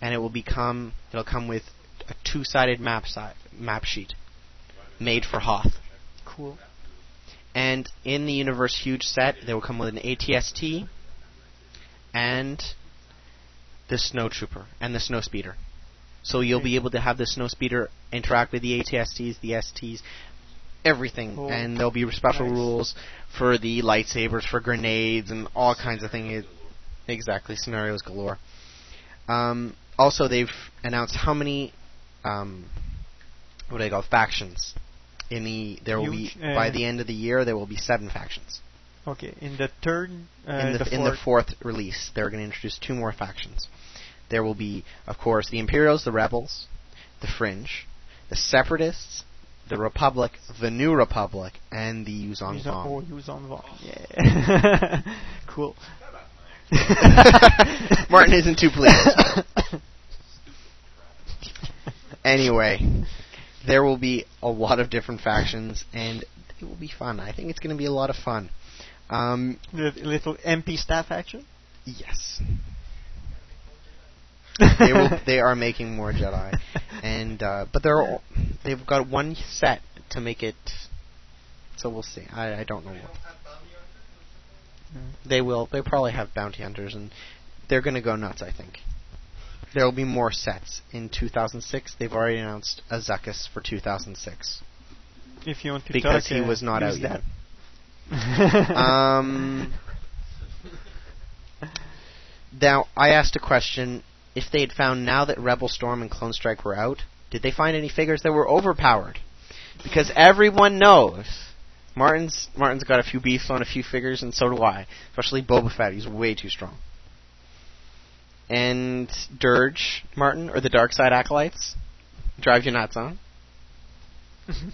And it will become. It'll come with a two-sided map si- map sheet made for Hoth. Cool. And in the Universe Huge set, they will come with an ATST and the Snow Trooper and the Snow Speeder. So you'll be able to have the Snow Speeder interact with the ATSTs, the STs, everything. Oh, and there'll be special nice. rules for the lightsabers, for grenades, and all kinds of things. Exactly, scenarios galore. Um, also, they've announced how many, um, what do they call factions? In the there will be uh, by the end of the year there will be seven factions. Okay, in the third, uh, in the, the in the fourth, release, they're going to introduce two more factions. There will be, of course, the Imperials, the Rebels, the Fringe, the Separatists, the Republic, the New Republic, and the Yuuzhan Yuuzhan- Vong. oh, Vong. Yeah. cool. Martin isn't too pleased. anyway, there will be a lot of different factions, and it will be fun. I think it's going to be a lot of fun. Um, The little MP staff action. yes. they will. They are making more Jedi, and uh, but they're all, they've got one set to make it. So we'll see. I, I don't know. What. They will. They probably have bounty hunters, and they're going to go nuts. I think there will be more sets in 2006. They've already announced a Zuckuss for 2006 If you want to because he uh, was not use out yet. um. Now, I asked a question. If they had found now that Rebel Storm and Clone Strike were out, did they find any figures that were overpowered? Because everyone knows Martin's Martin's got a few beefs on a few figures, and so do I. Especially Boba Fett, he's way too strong. And Dirge, Martin, or the Dark Side Acolytes, drive you nuts, on. Mm-hmm.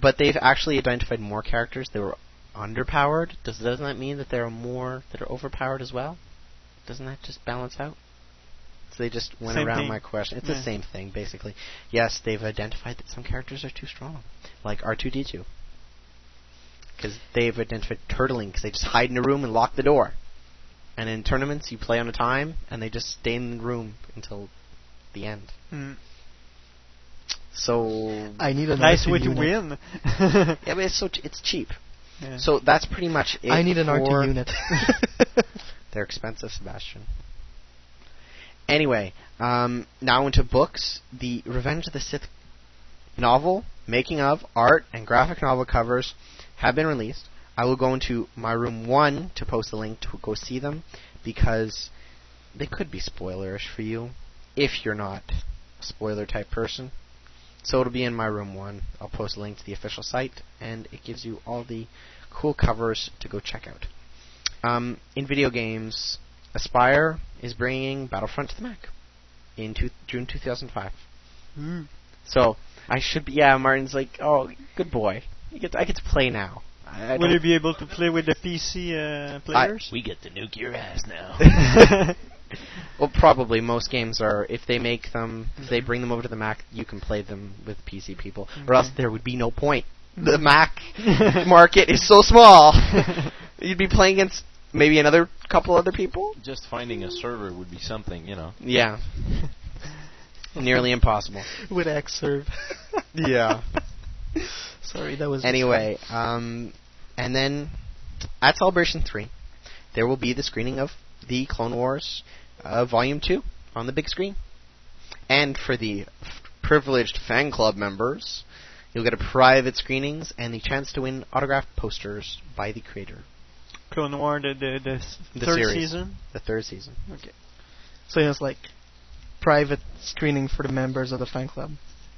but they've actually identified more characters that were underpowered. Does doesn't that mean that there are more that are overpowered as well? Doesn't that just balance out? So they just went Same around thing. my question. It's Yeah. the same thing basically. Yes, they've identified that some characters are too strong, like R2D2, because they've identified turtling because they just hide in a room and lock the door. And in tournaments, you play on a time, and they just stay in the room until the end. Mm. So I need a nice way to win. yeah, but it's so ch- it's cheap. Yeah. So that's pretty much it. I need an for- R2 unit. They're expensive, Sebastian. Anyway, um, now into books. The Revenge of the Sith novel, making of, art, and graphic novel covers have been released. I will go into my room one to post the link to go see them because they could be spoilerish for you if you're not a spoiler type person. So it'll be in my room one. I'll post a link to the official site, and it gives you all the cool covers to go check out. Um, in video games, Aspyr is bringing Battlefront to the Mac in two, June 2005. Mm. So I should be. Yeah, Martin's like, oh, good boy. You get to, I get to play now. I, I Will you be able to play with the PC uh, players? We get to nuke your ass now. well, probably most games are. If they make them, if they bring them over to the Mac, you can play them with PC people, or else there would be no point. The Mac market is so small. You'd be playing against maybe another couple other people. Just finding a server would be something, you know. Yeah. Nearly impossible. With Xserve. Yeah. Sorry, that was. Anyway, um, and then at Celebration 3, there will be the screening of the Clone Wars uh, Volume 2 on the big screen. And for the f- privileged fan club members, you'll get a private screenings and the chance to win autographed posters by the creator. Clone War, the the, the, The third series. season. The third season. Okay. So it's like private screening for the members of the fan club.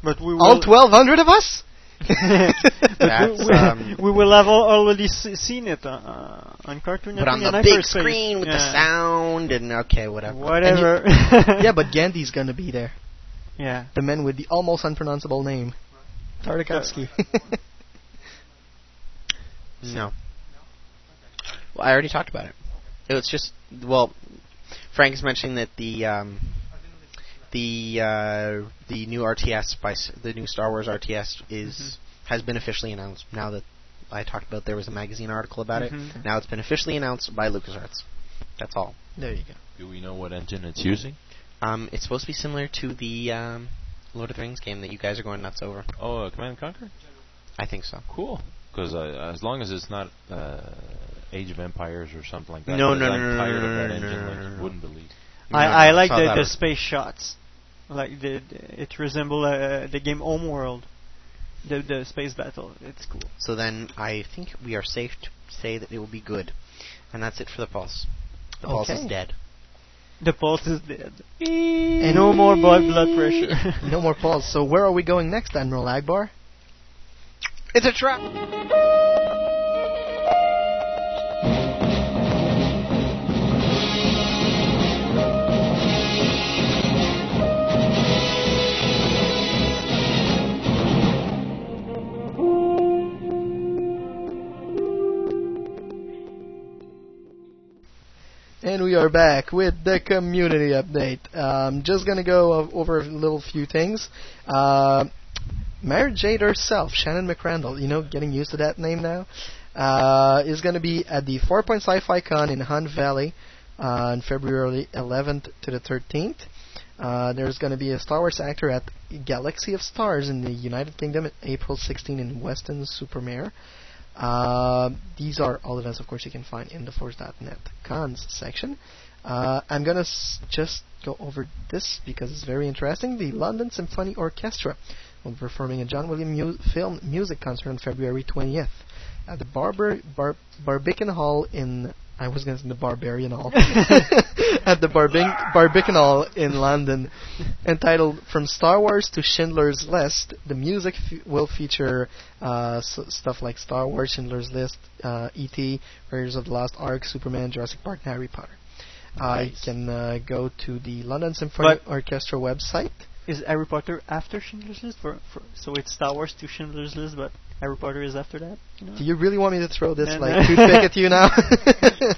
But we All 1,200 of us? But That's, we, we, um, we will have al- already se- seen it uh, uh, on Cartoon But on the big screen with the sound and okay, whatever. Whatever. You- yeah, but Genndy's gonna be there. Yeah. The man with the almost unpronounceable name. Tartakovsky. No. Well, I already talked about it. It was just well, Frank is mentioning that the um, the uh, the new RTS by S- the new Star Wars RTS is has been officially announced. Now that I talked about, there was a magazine article about Mhm. it. Now it's been officially announced by LucasArts. That's all. there you go. Do we know what engine it's using? Um, it's supposed to be similar to the um, Lord of the Rings game that you guys are going nuts over. Oh, uh, Command and Conquer. I think so. Cool. Because uh, as long as it's not uh, Age of Empires or something like that. No, 'cause no, I'm no, no, tired no, of that no, engine no, like no, you no. wouldn't believe. I, No, I no, like it's not the, that the bad. space shots. Like the, the it resemble uh, the game Homeworld. The the space battle. It's cool. So then I think we are safe to say that it will be good. And that's it for the pulse. The pulse is dead. The pulse is dead. And no more blood blood pressure. no more pulse. So where are we going next, Admiral Ackbar? It's a trap. And we are back with the community update. Um, just gonna go over a little few things. Uh, Mara Jade herself, Shannon McRandle, you know, getting used to that name now, uh, is gonna be at the Farpoint Sci-Fi Con in Hunt Valley uh, on February 11th to the 13th. Uh, there's going to be a Star Wars actor at Galaxy of Stars in the United Kingdom, April 16 in Weston-super-Mare. Uh, these are all events, of course, you can find in the Force.net cons section. Uh, I'm gonna s- just go over this because it's very interesting. The London Symphony Orchestra will be performing a John Williams mu- film music concert on February 20th at the Barber Bar- Barbican Hall in I was going to say the Barbarian Hall at the Barbin- Barbican Hall in London, entitled "From Star Wars to Schindler's List." The music f- will feature uh, s- stuff like Star Wars, Schindler's List, uh, E.T., Raiders of the Lost Ark, Superman, Jurassic Park, and Harry Potter. You can uh, go to the London Symphony But- Orchestra website. Is Harry Potter after Schindler's List? For, for so it's Star Wars to Schindler's List, but Harry Potter is after that. You know? Do you really want me to throw this No, like no. toothpick at you now?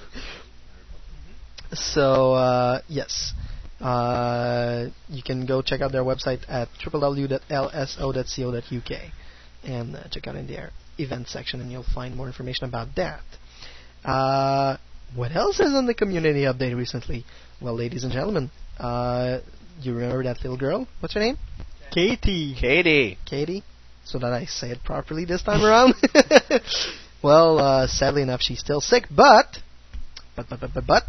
so uh, yes, uh, you can go check out their website at www.lso.co.uk and uh, check out in their event section, and you'll find more information about that. Uh, what else is on the community update recently? Well, ladies and gentlemen, uh, you remember that little girl? What's her name? Katie. Katie. Katie, so that I say it properly this time around. well, uh, sadly enough, she's still sick, but, but, but, but, but, but,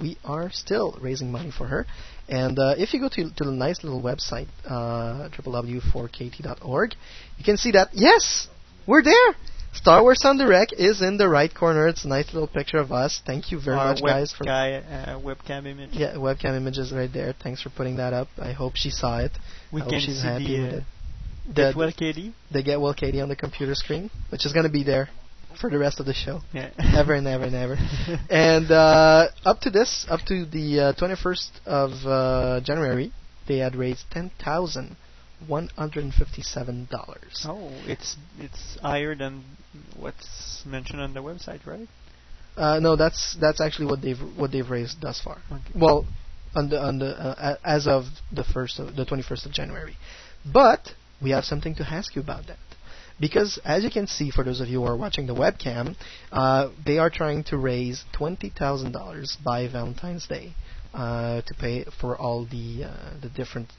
we are still raising money for her. And uh, if you go to, to the nice little website, uh, www.4kt.org, you can see that, yes, we're there! Star Wars en Direct is in the right corner. It's a nice little picture of us. Thank you very Our much, guys, for webca- uh, webcam image. yeah, webcam images right there. Thanks for putting that up. I hope she saw it. We I hope she's see happy the, with uh, it. Get The- well, Katie. the Get Well Katie on the computer screen, which is going to be there for the rest of the show. Yeah. Ever and ever and ever. and uh, up to this, up to the uh, 21st of uh, January, they had raised ten thousand one hundred and fifty-seven dollars. Oh, it's it's higher than what's mentioned on the website, right? Uh, no, that's that's actually what they've what they've raised thus far. Okay. Well, on the on the uh, as of the first of the 21st of January, but we have something to ask you about that. Because as you can see, for those of you who are watching the webcam, uh, they are trying to raise twenty thousand dollars by Valentine's Day uh, to pay for all the uh, the different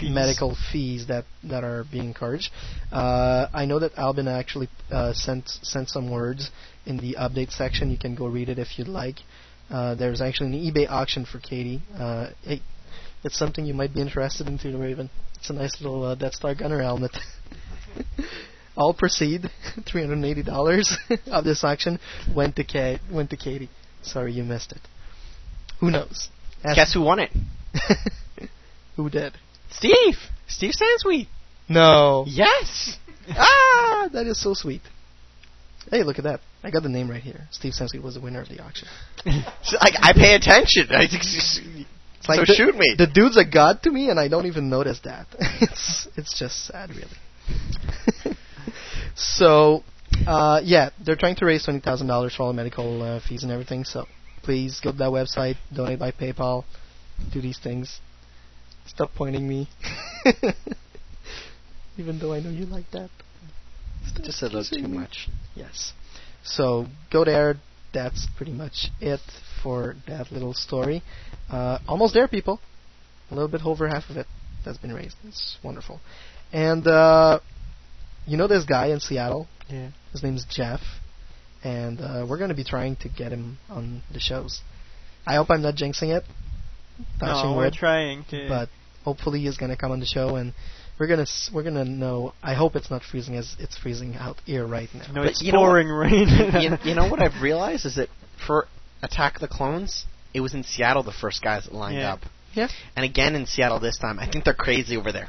Fees. medical fees that that are being encouraged. Uh, I know that Albin actually uh, sent sent some words in the update section. You can go read it if you'd like. Uh, there's actually an eBay auction for Katie. Uh, hey, it's something you might be interested in, too, Raven. It's a nice little uh, Death Star gunner helmet. All proceed, three hundred and eighty dollars of this auction went to Ka- went to Katie. Sorry you missed it. Who knows? Ask- Guess who won it? who did? Steve. Steve Sansweet. No. Yes. ah, that is so sweet. Hey, look at that. I got the name right here. Steve Semsky was the winner of the auction. So, like I pay attention. I think it's It's like so the, shoot me. The dude's a god to me, and I don't even notice that. it's it's just sad, really. so, uh, yeah, they're trying to raise twenty thousand dollars for all the medical uh, fees and everything. So, please go to that website, donate by PayPal, do these things. Stop pointing me. even though I know you like that. Just a little too much. Yes. So go there. That's pretty much it for that little story. Uh, almost there, people. A little bit over half of it that's been raised. It's wonderful. And uh, you know this guy in Seattle? Yeah. His name's Jeff, and uh, we're going to be trying to get him on the shows. I hope I'm not jinxing it. Touching No, we're wood, trying to. but hopefully he's going to come on the show and. We're gonna s- we're gonna know. I hope it's not freezing as it's freezing out here right now. no, But it's you know pouring rain. you, you know what I've realized is that for Attack the Clones, it was in Seattle the first guys that lined Yeah. up. Yeah. And again in Seattle this time. I think they're crazy over there.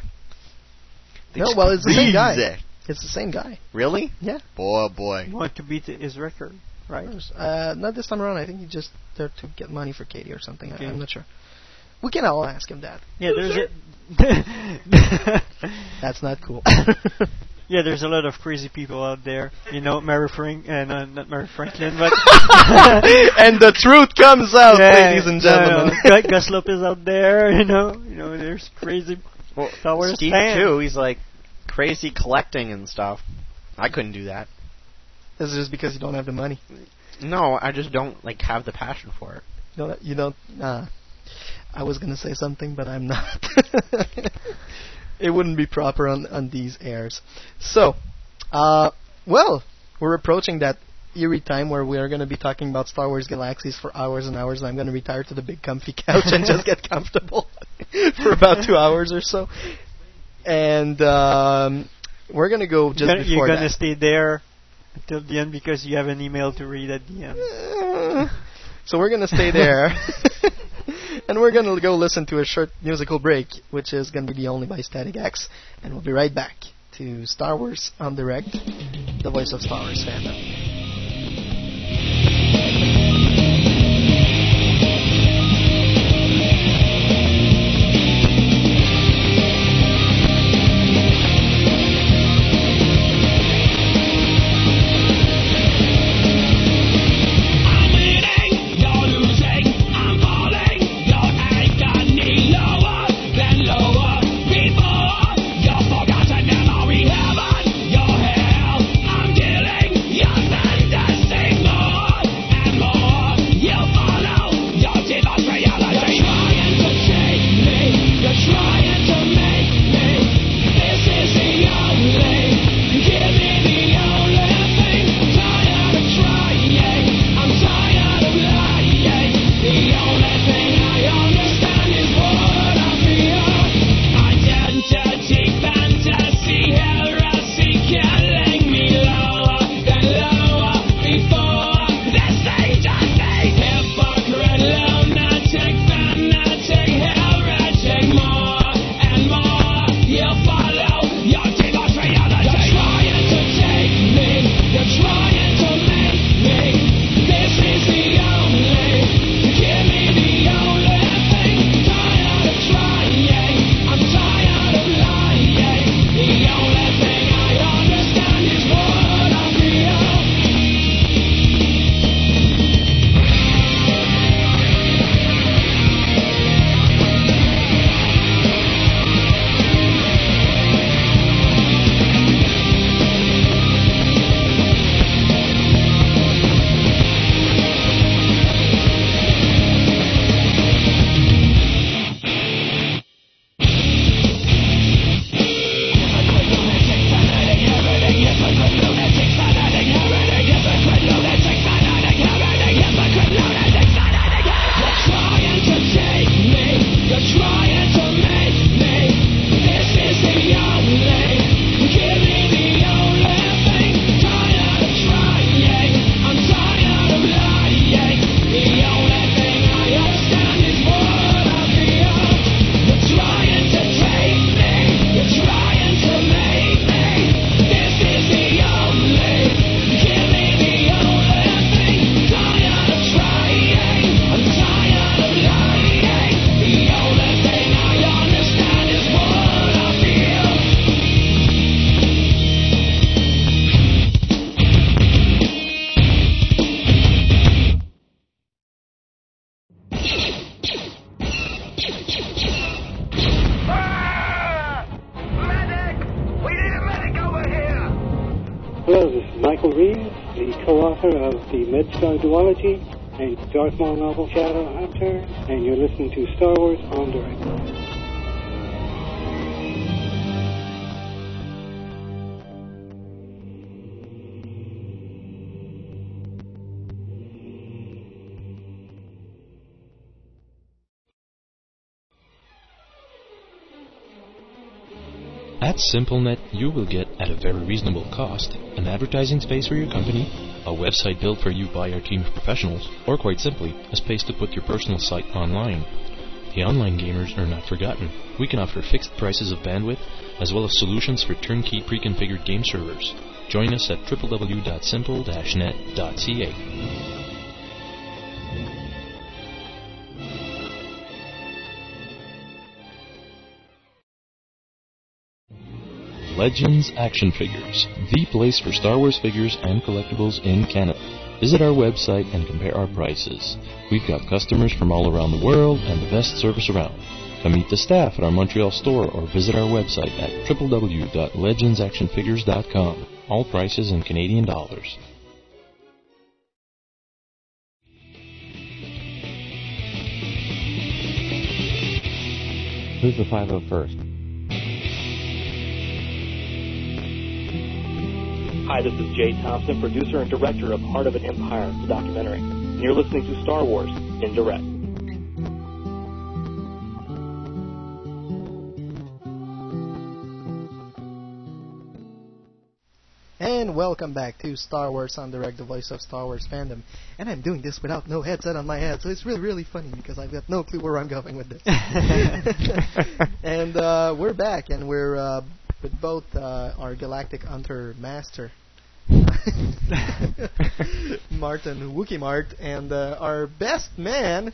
They're No, well, it's the same guy. crazy. It's the same guy. Really? Yeah. Boy, boy. want to beat his record, right? Uh, not this time around. I think he just there to get money for Katie or something. I, Okay. I'm not sure. We can all ask him that. Yeah, there's a That's not cool. Yeah, there's a lot of crazy people out there. You know, Mary Frank, uh, not Mary Franklin, but and the truth comes out, Yeah, ladies and gentlemen. no, Gu- Gus Lopez out there. You know, you know, there's crazy Well, Steve fans. too. He's like crazy collecting and stuff. I couldn't do that. This is just because you don't have the money. No, I just don't like have the passion for it. You don't. You don't. Uh, I was gonna say something, but I'm not. it wouldn't be proper on on these airs. So, uh, well, we're approaching that eerie time where we are going to be talking about Star Wars Galaxies for hours and hours, and I'm going to retire to the big comfy couch and just get comfortable for about two hours or so. And um, we're going to go just you're gonna, before you're gonna stay there until the end because you have an email to read at the end. Uh, so we're gonna stay there, and we're gonna go listen to a short musical break, which is gonna be the only by Static X, and we'll be right back to Star Wars en Direct, the voice of Star Wars fandom. Duology and Darth Maul novel Shadow Hunter, and you're listening to Star Wars en Direct. At SimpleNet, you will get, at a very reasonable cost, an advertising space for your company, a website built for you by our team of professionals, or quite simply, a space to put your personal site online. The online gamers are not forgotten. We can offer fixed prices of bandwidth, as well as solutions for turnkey pre-configured game servers. Join us at www.simple-net.ca. Legends Action Figures, the place for Star Wars figures and collectibles in Canada. Visit our website and compare our prices. We've got customers from all around the world and the best service around. Come meet the staff at our Montreal store or visit our website at www.legendsactionfigures.com. All prices in Canadian dollars. Who's the 501st? Hi, this is Jay Thompson, producer and director of Heart of an Empire, the documentary. And you're listening to Star Wars en Direct. And welcome back to Star Wars en Direct, the voice of Star Wars fandom. And I'm doing this without no headset on my head, so it's really, really funny because I've got no clue where I'm going with this. and uh, we're back, and we're uh, with both uh, our Galactic Hunter Master, Martin Wookie Mart, and uh, our best man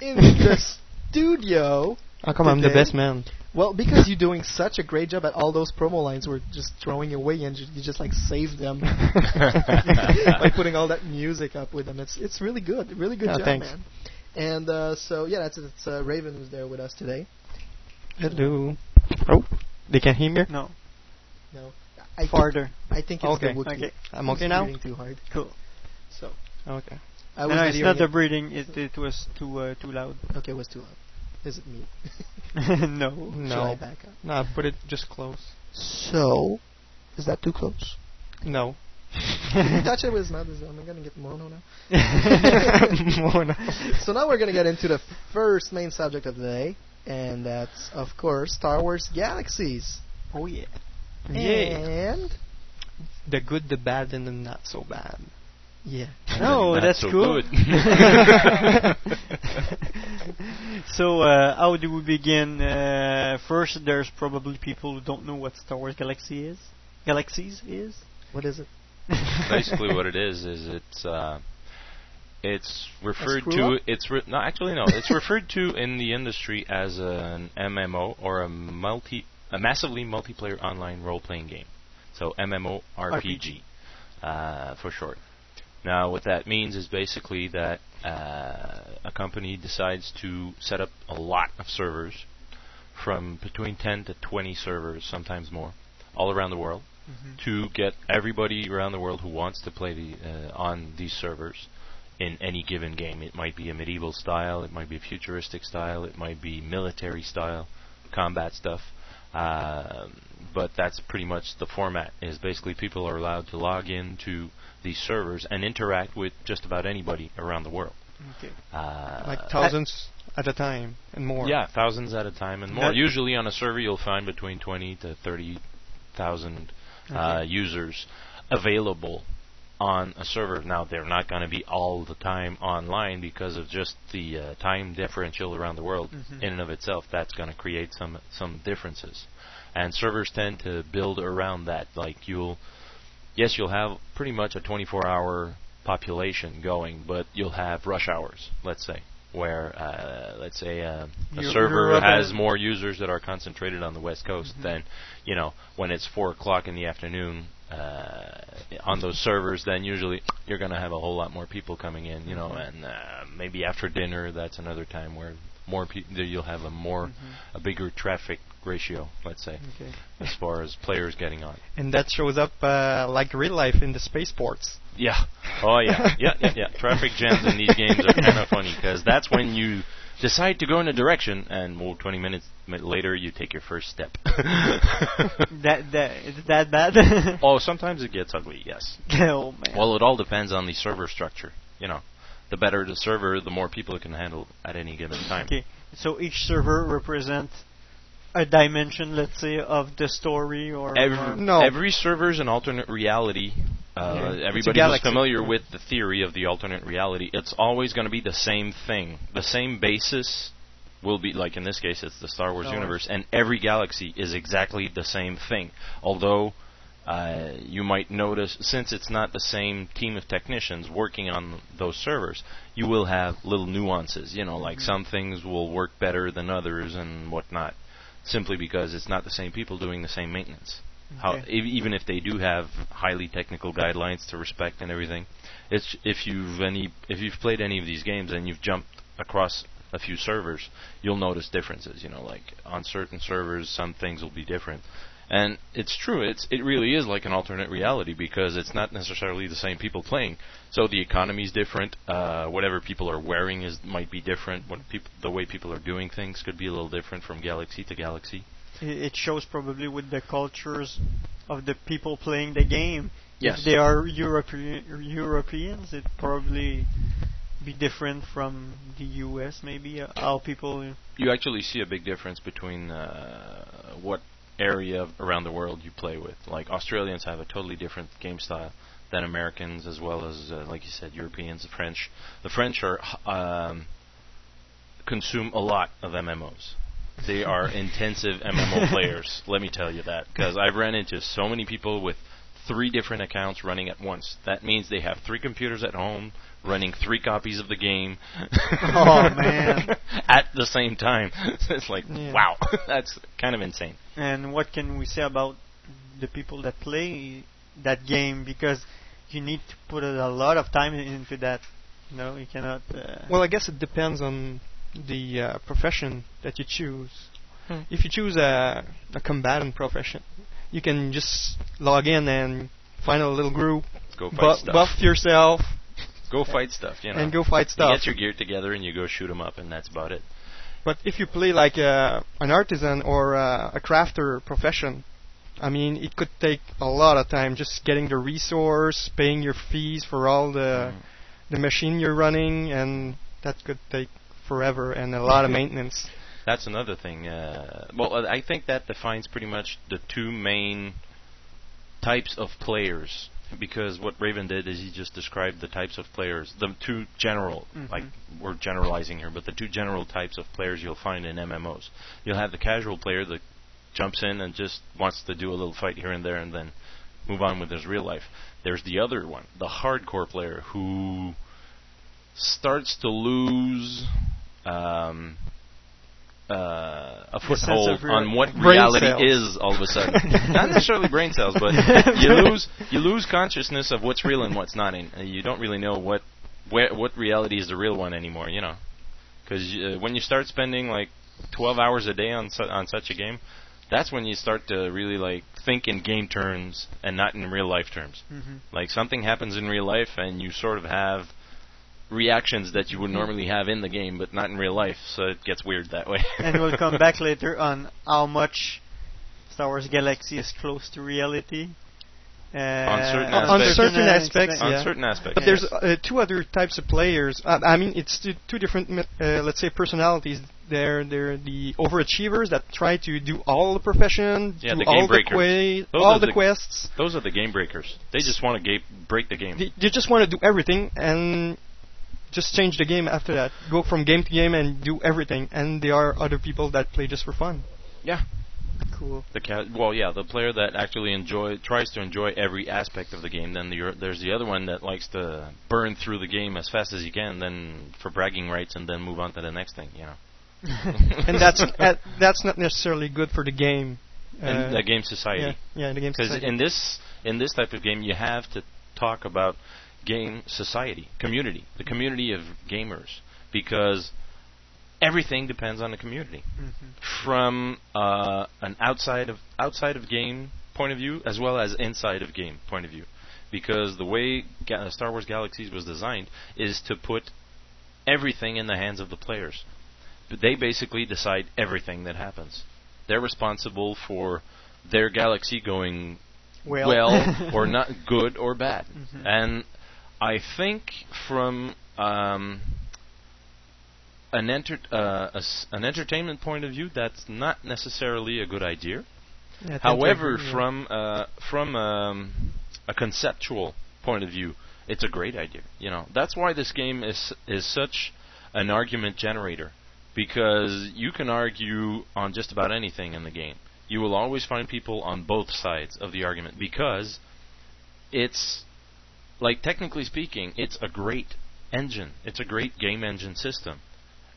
in the studio. How come I'm the best man? Well, because you're doing such a great job at all those promo lines we're just throwing away, and you, just like save them by putting all that music up with them. It's it's really good, really good job, thanks. man. And uh, so yeah, that's it's uh, Raven who's there with us today. Hello. Oh, they can hear me? No. No, I Farther. Think, I think it's Okay. the Wookiee. Okay. I'm okay now? breathing too hard. Cool. So Okay. I no, was it's not the breathing. It, it was too uh, too loud. Okay, it was too loud. Is it me? no. Should I No. back up? No, put it just close. So, is that too close? No. You touch it with his mouth, is- am I gonna get mono now? Mono. so now we're gonna get into the first main subject of the day, and that's of course Star Wars Galaxies. Oh yeah. Yeah. And The good, the bad, and the not so bad. yeah. No, Not that's so cool. good. so, uh, how do we begin? Uh, first, there's probably people who don't know what Star Wars Galaxy is. Galaxies is. What is it? Basically, what it is is it's uh, it's referred to. up? It's re- no, actually no. It's referred to in the industry as an MMO or a multi, a massively multiplayer online role-playing game. So MMO RPG, uh, for short. Now, what that means is basically that uh, a company decides to set up a lot of servers, from between 10 to 20 servers, sometimes more, all around the world, to get everybody around the world who wants to play the, uh, on these servers in any given game. It might be a medieval style, it might be a futuristic style, it might be military style, combat stuff. Um, but that's pretty much the format. Is basically people are allowed to log in to these servers and interact with just about anybody around the world. Okay. Uh, Like thousands at a time and more. yeah, thousands at a time and more. That- Usually on a server, you'll find between 20 to 30,000 uh, Okay. users available on a server. Now, they're not going to be all the time online because of just the uh, time differential around the world Mhm. in and of itself. That's going to create some some differences. And servers tend to build around that. Like you'll, yes, you'll have pretty much a 24-hour population going, but you'll have rush hours. Let's say where, uh, let's say, uh, a You're- server you're has more users that are concentrated on the west coast Mhm. than, you know, when it's four o'clock in the afternoon uh, on those servers, then usually you're going to have a whole lot more people coming in, you know, Mm-hmm. and uh, maybe after dinner, that's another time where more people you'll have a more Mhm. a bigger traffic ratio, let's say, Okay. as far as players getting on. And that shows up uh, like real life in the spaceports. Yeah. Oh yeah. yeah, yeah, yeah. Traffic jams in these games are kind of funny because that's when you decide to go in a direction, and well, 20 minutes later you take your first step. That that is it that bad? oh, sometimes it gets ugly. Yes. oh man. Well, it all depends on the server structure. You know, the better the server, the more people it can handle at any given time. Okay, so each server represents a dimension, let's say, of the story, or Every, or- every server is an alternate reality. Uh. Everybody who's familiar with the theory of the alternate reality, it's always going to be the same thing. The same basis will be, like in this case, it's the Star Wars Star Wars. universe, and every galaxy is exactly the same thing. Although uh, you might notice, since it's not the same team of technicians working on those servers, you will have little nuances. You know, like Mm-hmm. some things will work better than others and whatnot, simply because it's not the same people doing the same maintenance. How, Okay. even if they do have highly technical guidelines to respect and everything, it's if you've any if you've played any of these games and you've jumped across a few servers, you'll notice differences. You know, like on certain servers, some things will be different, and it's true. It's it really is like an alternate reality because it's not necessarily the same people playing. So the economy's different. Uh, whatever people are wearing is might be different. What people the way people are doing things could be a little different from galaxy to galaxy. It shows probably with the cultures of the people playing the game. Yes. If they are European Europeans, it probably be different from the U.S. Maybe uh, how people. you actually see a big difference between uh, what area around the world you play with. Like Australians have a totally different game style than Americans, as well as, uh, like you said, Europeans, the French. The French are um, consume a lot of MMOs. They are intensive MMO players. Let me tell you that because I've ran into so many people with three different accounts running at once. That means they have three computers at home running three copies of the game. Oh, man. at the same time. it's like Yeah. wow, that's kind of insane. And what can we say about the people that play that game? Because you need to put a lot of time into that. No, you cannot. Uh, Well, I guess it depends on the uh, profession that you choose. Hmm. If you choose a, a combatant profession, you can just log in and find a little group, Go fight bu- stuff. buff yourself, Go fight stuff, you know. and go fight You stuff. get your gear together and you go shoot them up, and that's about it. But if you play like uh, an artisan or uh, a crafter profession, I mean, it could take a lot of time just getting the resource, paying your fees for all the the machine you're running, and that could take forever and a lot of maintenance. That's another thing. Uh, well, I think that defines pretty much the two main types of players. Because what Raven did is he just described the types of players, the two general, Mhm. like we're generalizing here, but the two general types of players you'll find in MMOs. You'll have the casual player that jumps in and just wants to do a little fight here and there and then move on with his real life. There's the other one, the hardcore player who starts to lose um, uh, a foothold on what reality cells. is all of a sudden. Not necessarily brain cells, but you lose you lose consciousness of what's real and what's not. And you don't really know what where what reality is the real one anymore. You know, because uh, when you start spending like 12 hours a day on su- on such a game, that's when you start to really like think in game terms and not in real life terms. Mhm. Like something happens in real life, and you sort of have reactions that you would normally have in the game, but not in real life. So it gets weird that way. and we'll come back later on how much Star Wars Galaxy is close to reality. Uh, On certain on aspects. certain aspects, On certain aspects, But there's uh, two other types of players. Uh, I mean, it's two, two different, uh, let's say, personalities. They're they're the overachievers that try to do all the profession, Yeah, do the all game the breakers. que- all the, the- quests. Those are the game breakers. They just want to ga- break the game. They, they just want to do everything and just change the game after that. Go from game to game and do everything. And there are other people that play just for fun. Yeah. Cool. The ca- well, yeah, the player that actually enjoy tries to enjoy every aspect of the game. Then the, there's the other one that likes to burn through the game as fast as he can, then for bragging rights, and then move on to the next thing. You know. and that's uh, that's not necessarily good for the game in Uh, the game society. Yeah, yeah, the game society. Because in this in this type of game, you have to talk about game society, community, the community of gamers, because everything depends on the community. From uh, an outside of outside of game point of view, as well as inside of game point of view, because the way Ga- Star Wars Galaxies was designed is to put everything in the hands of the players. But they basically decide everything that happens. They're responsible for their galaxy going Well. or not good or bad. Mhm. And I think from um, an enter- uh, a an entertainment point of view, that's not necessarily a good idea. Yeah, I tend to However, from uh, from um, a conceptual point of view, it's a great idea. You know, that's why this game is is such an argument generator because you can argue on just about anything in the game. You will always find people on both sides of the argument because it's like technically speaking, it's a great engine. It's a great game engine system.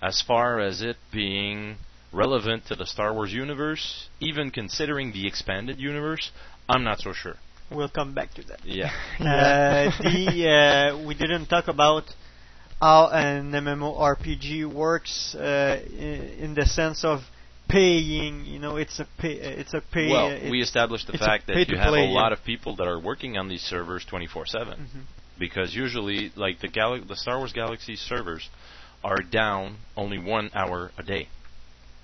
As far as it being relevant to the Star Wars universe, even considering the expanded universe, I'm not so sure. We'll come back to that. Yeah. Uh, the uh, we didn't talk about how an MMORPG works uh, in, in the sense of paying. You know, it's a pay. It's a pay. well, uh, we established the fact that you have play, a lot yeah. of people that are working on these servers 24/7 Mhm. because usually like the Gal- the Star Wars Galaxy servers are down only 1 hour a day.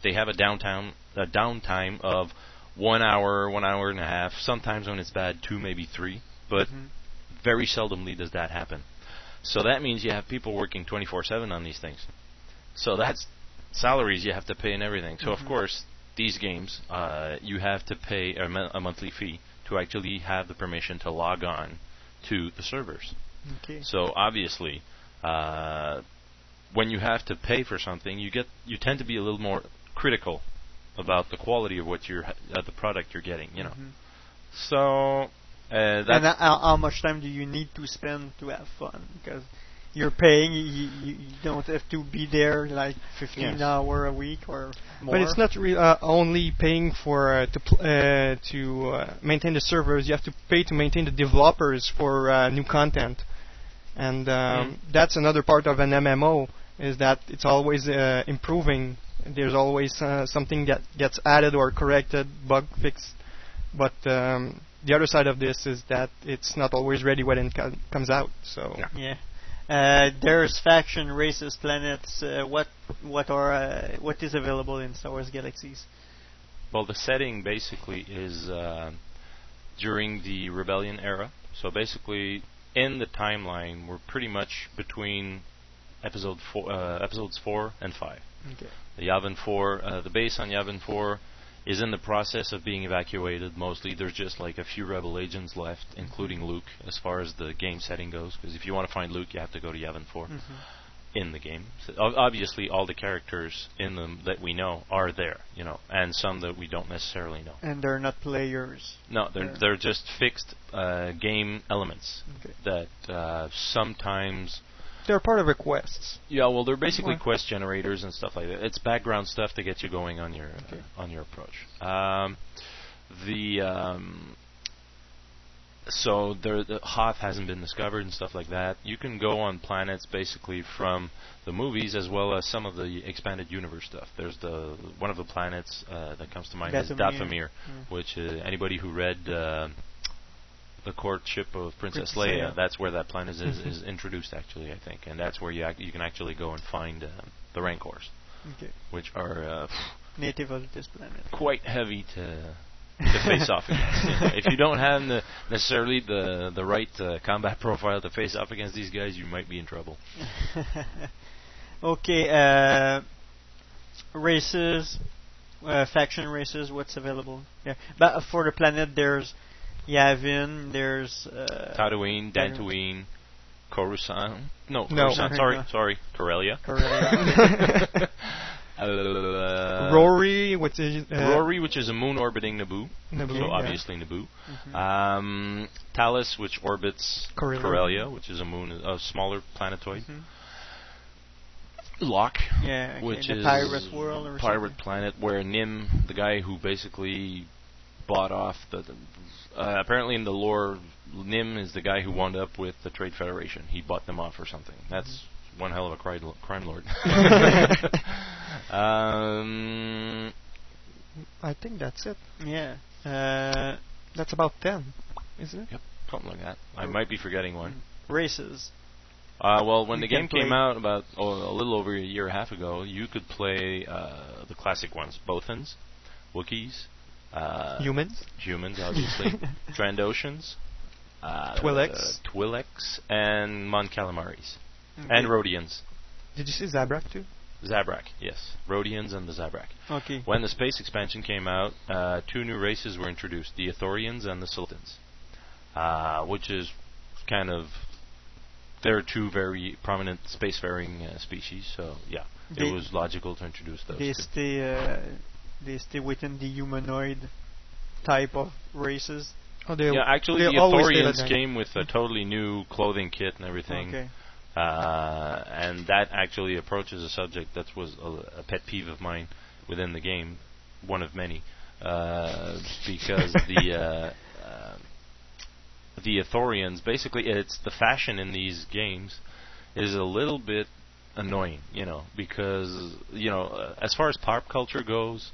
They have a downtime a downtime of 1 hour, 1 hour and a half, sometimes when it's bad 2 maybe 3, but Mhm. very seldomly does that happen. So that means you have people working 24/7 on these things. So that's salaries you have to pay and everything. So of Mhm. course, these games uh, you have to pay a, mon- a monthly fee to actually have the permission to log on to the servers. Okay. So obviously, uh, when you have to pay for something, you get you tend to be a little more critical about the quality of what you're uh, the product you're getting. You know. Mhm. So uh, and how much time do you need to spend to have fun? Because you're paying, you, you, you don't have to be there like 15 Yes. hour a week or more. But it's not re- uh, only paying for uh, to pl- uh, to uh, maintain the servers. You have to pay to maintain the developers for uh, new content, and um, that's another part of an MMO is that it's always uh, improving. There's always uh, something that gets added or corrected, bug fixed. But um, the other side of this is that it's not always ready when it co- comes out. So Yeah. Uh, there's faction, races, planets. Uh, what what are uh, what is available in Star Wars Galaxies? Well, the setting basically is uh, during the Rebellion era. So basically, in the timeline, we're pretty much between episode four, uh, episodes four and five. Okay. The Yavin Four, uh, the base on Yavin Four, is in the process of being evacuated. Mostly, there's just like a few Rebel agents left, including Luke, as far as the game setting goes. Because if you want to find Luke, you have to go to Yavin 4 Mhm. in the game. So obviously, all the characters in them that we know are there, you know, and some that we don't necessarily know. And they're not players. No, they're Yeah. they're just fixed uh, game elements Okay. that uh, sometimes. They're part of requests. Yeah, well, they're basically Right. quest generators and stuff like that. It's background stuff to get you going on your uh, on your approach. Um, the um, so there, the Hoth hasn't been discovered and stuff like that. You can go on planets basically from the movies as well as some of the expanded universe stuff. There's the one of the planets uh, that comes to mind is Dathomir. Dathomir, Mm. which uh, anybody who read uh, the courtship of Princess, Princess Leia, Leia. that's where that planet is, is introduced actually, I think, and that's where you ac- you can actually go and find uh, the Rancors, Okay. which are uh, Native of this planet. quite heavy to to face off against. If you don't have the, necessarily the the right uh, combat profile to face off against these guys, you might be in trouble. okay. Uh, races, uh, faction races. What's available? Yeah. But for the planet, there's Yavin. There's uh, Tatooine, Dantooine, Coruscant. No, No. Coruscant. Sorry, No. sorry, Corellia. Corellia. Uh, Rori, which is uh, Rori, which is a moon orbiting Naboo, Naboo, so yeah. obviously Naboo. Mhm. Um, Talus, which orbits Corellia. Corellia, which is a moon, a smaller planetoid. Mhm. Lok, Yeah, okay, which the is pirate world or pirate something. planet, where Nym, the guy who basically bought off the. the uh, apparently, in the lore, Nym is the guy who wound up with the Trade Federation. He bought them off or something. That's one hell of a cri- crime lord. um, I think that's it. Yeah. Uh, That's about ten, isn't it? Yep, something like that. I might be forgetting one. races. Uh, well, when You the game came out about oh, a little over a year and a half ago, you could play uh, the classic ones: Bothans, Wookiees, uh, Humans? humans, obviously, Trandoshans, uh, Twi'leks. Twi'leks, and Mon Calamaris, Okay. and Rodians. Did you see Zabrak too? Zabrak, yes, Rodians and the Zabrak. Okay. When the space expansion came out, uh, two new races were introduced: the Ithorians and the Sullustans, uh, which is kind of they're two very prominent spacefaring uh, species. So yeah, They- it was logical to introduce those. They stay. They stay within the humanoid type of races. Oh, they yeah, actually, they the always stay Ithorians like that. came with a totally new clothing kit and everything. Okay. Uh, and that actually approaches a subject that was a, a pet peeve of mine within the game, one of many, uh, because the uh, uh, the Ithorians basically it's the fashion in these games is a little bit annoying, you know, because you know uh, as far as pop culture goes.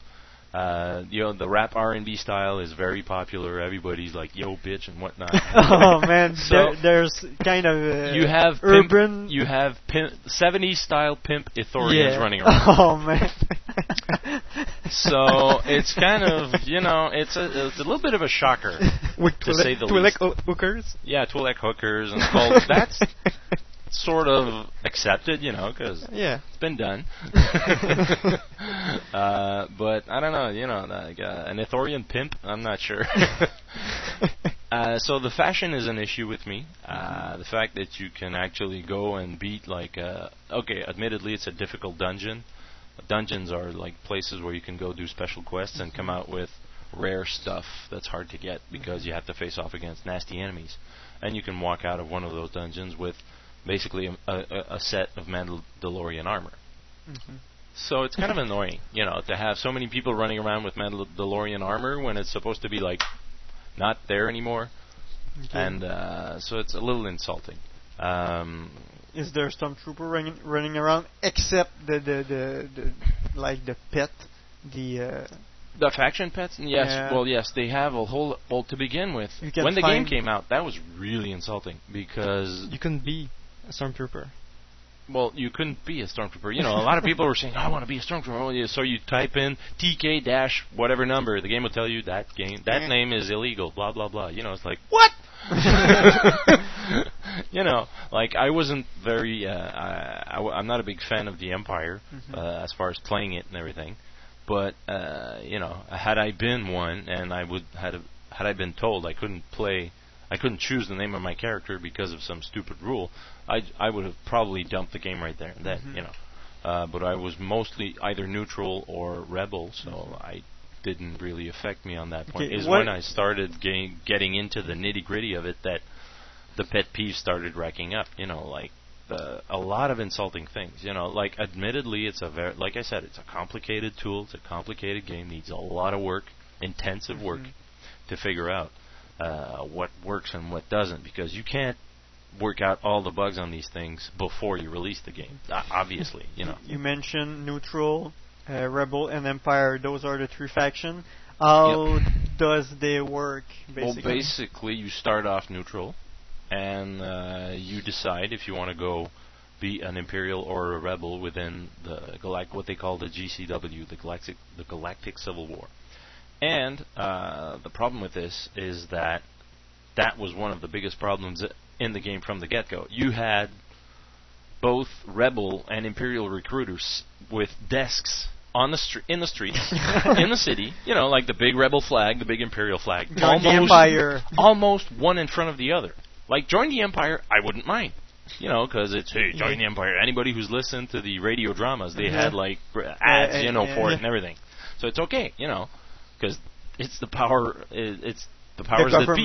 Uh, you know the rap R and B style is very popular. Everybody's like "yo, bitch" and whatnot. oh man, so there, there's kind of uh, you have urban. Pimp, you have pimp, 70s style pimp Ithorians yeah. running around. Oh man. so it's kind of you know it's a it's a little bit of a shocker to Twi'lek- say the Twi'lek least. ho- hookers. Yeah, Twi'lek hookers and well, that's sort of accepted, you know, because Yeah. it's been done. uh, but I don't know, you know, like uh, an Ithorian pimp, I'm not sure. Uh, so the fashion is an issue with me. Uh, the fact that you can actually go and beat like uh, okay, admittedly it's a difficult dungeon. Dungeons are like places where you can go do special quests and come out with rare stuff that's hard to get because you have to face off against nasty enemies. And you can walk out of one of those dungeons with basically a, a, a set of Mandalorian armor. Mhm. So it's kind of annoying, you know, to have so many people running around with Mandalorian armor when it's supposed to be like not there anymore, Okay. and uh, so it's a little insulting. Um, Is there some trooper running running around except the the the, the like the pet, the uh, the faction pets, yes, Yeah. well, yes, they have a whole. Well, to begin with, when the game came out, that was really insulting because You can be a stormtrooper. well, you couldn't be a stormtrooper. You know, a lot of people were saying, "I want to be a stormtrooper." So you type in TK dash whatever number, the game will tell you that game that name is illegal. Blah blah blah. You know, it's like what? you know, like I wasn't very. Uh, I, I w- I'm not a big fan of the Empire Mhm. uh, as far as playing it and everything. But uh, you know, had I been one, and I would had a, had I been told I couldn't play, I couldn't choose the name of my character because of some stupid rule, I I would have probably dumped the game right there and then. Mhm. You know, uh, but I was mostly either neutral or rebel, so I didn't really affect me on that point. Okay, Is when I started getting getting into the nitty gritty of it that the pet peeves started racking up. You know, like the, a lot of insulting things. You know, like admittedly, it's a very like I said, it's a complicated tool. It's a complicated game. Needs a lot of work, intensive work, to figure out uh, what works and what doesn't. Because you can't work out all the bugs on these things before you release the game. Obviously, you know. You mentioned neutral, uh, rebel, and empire. Those are the three factions. How does they work? Basically, Well, basically, you start off neutral, and uh, you decide if you want to go be an imperial or a rebel within the galact what they call the GCW, the Galactic the Galactic Civil War. And uh, the problem with this is that that was one of the biggest problems in the game from the get-go. You had both rebel and imperial recruiters with desks on the stre- in the streets in the city. You know, like the big rebel flag, the big imperial flag. Join the Empire. almost one in front of the other. Like join the empire, I wouldn't mind. You know, because it's hey, join the empire. Anybody who's listened to the radio dramas, they Yeah. had like gr- ads, Uh, you know, uh, for yeah. it and everything. So it's okay, you know, because it's the power. It's the powers that be.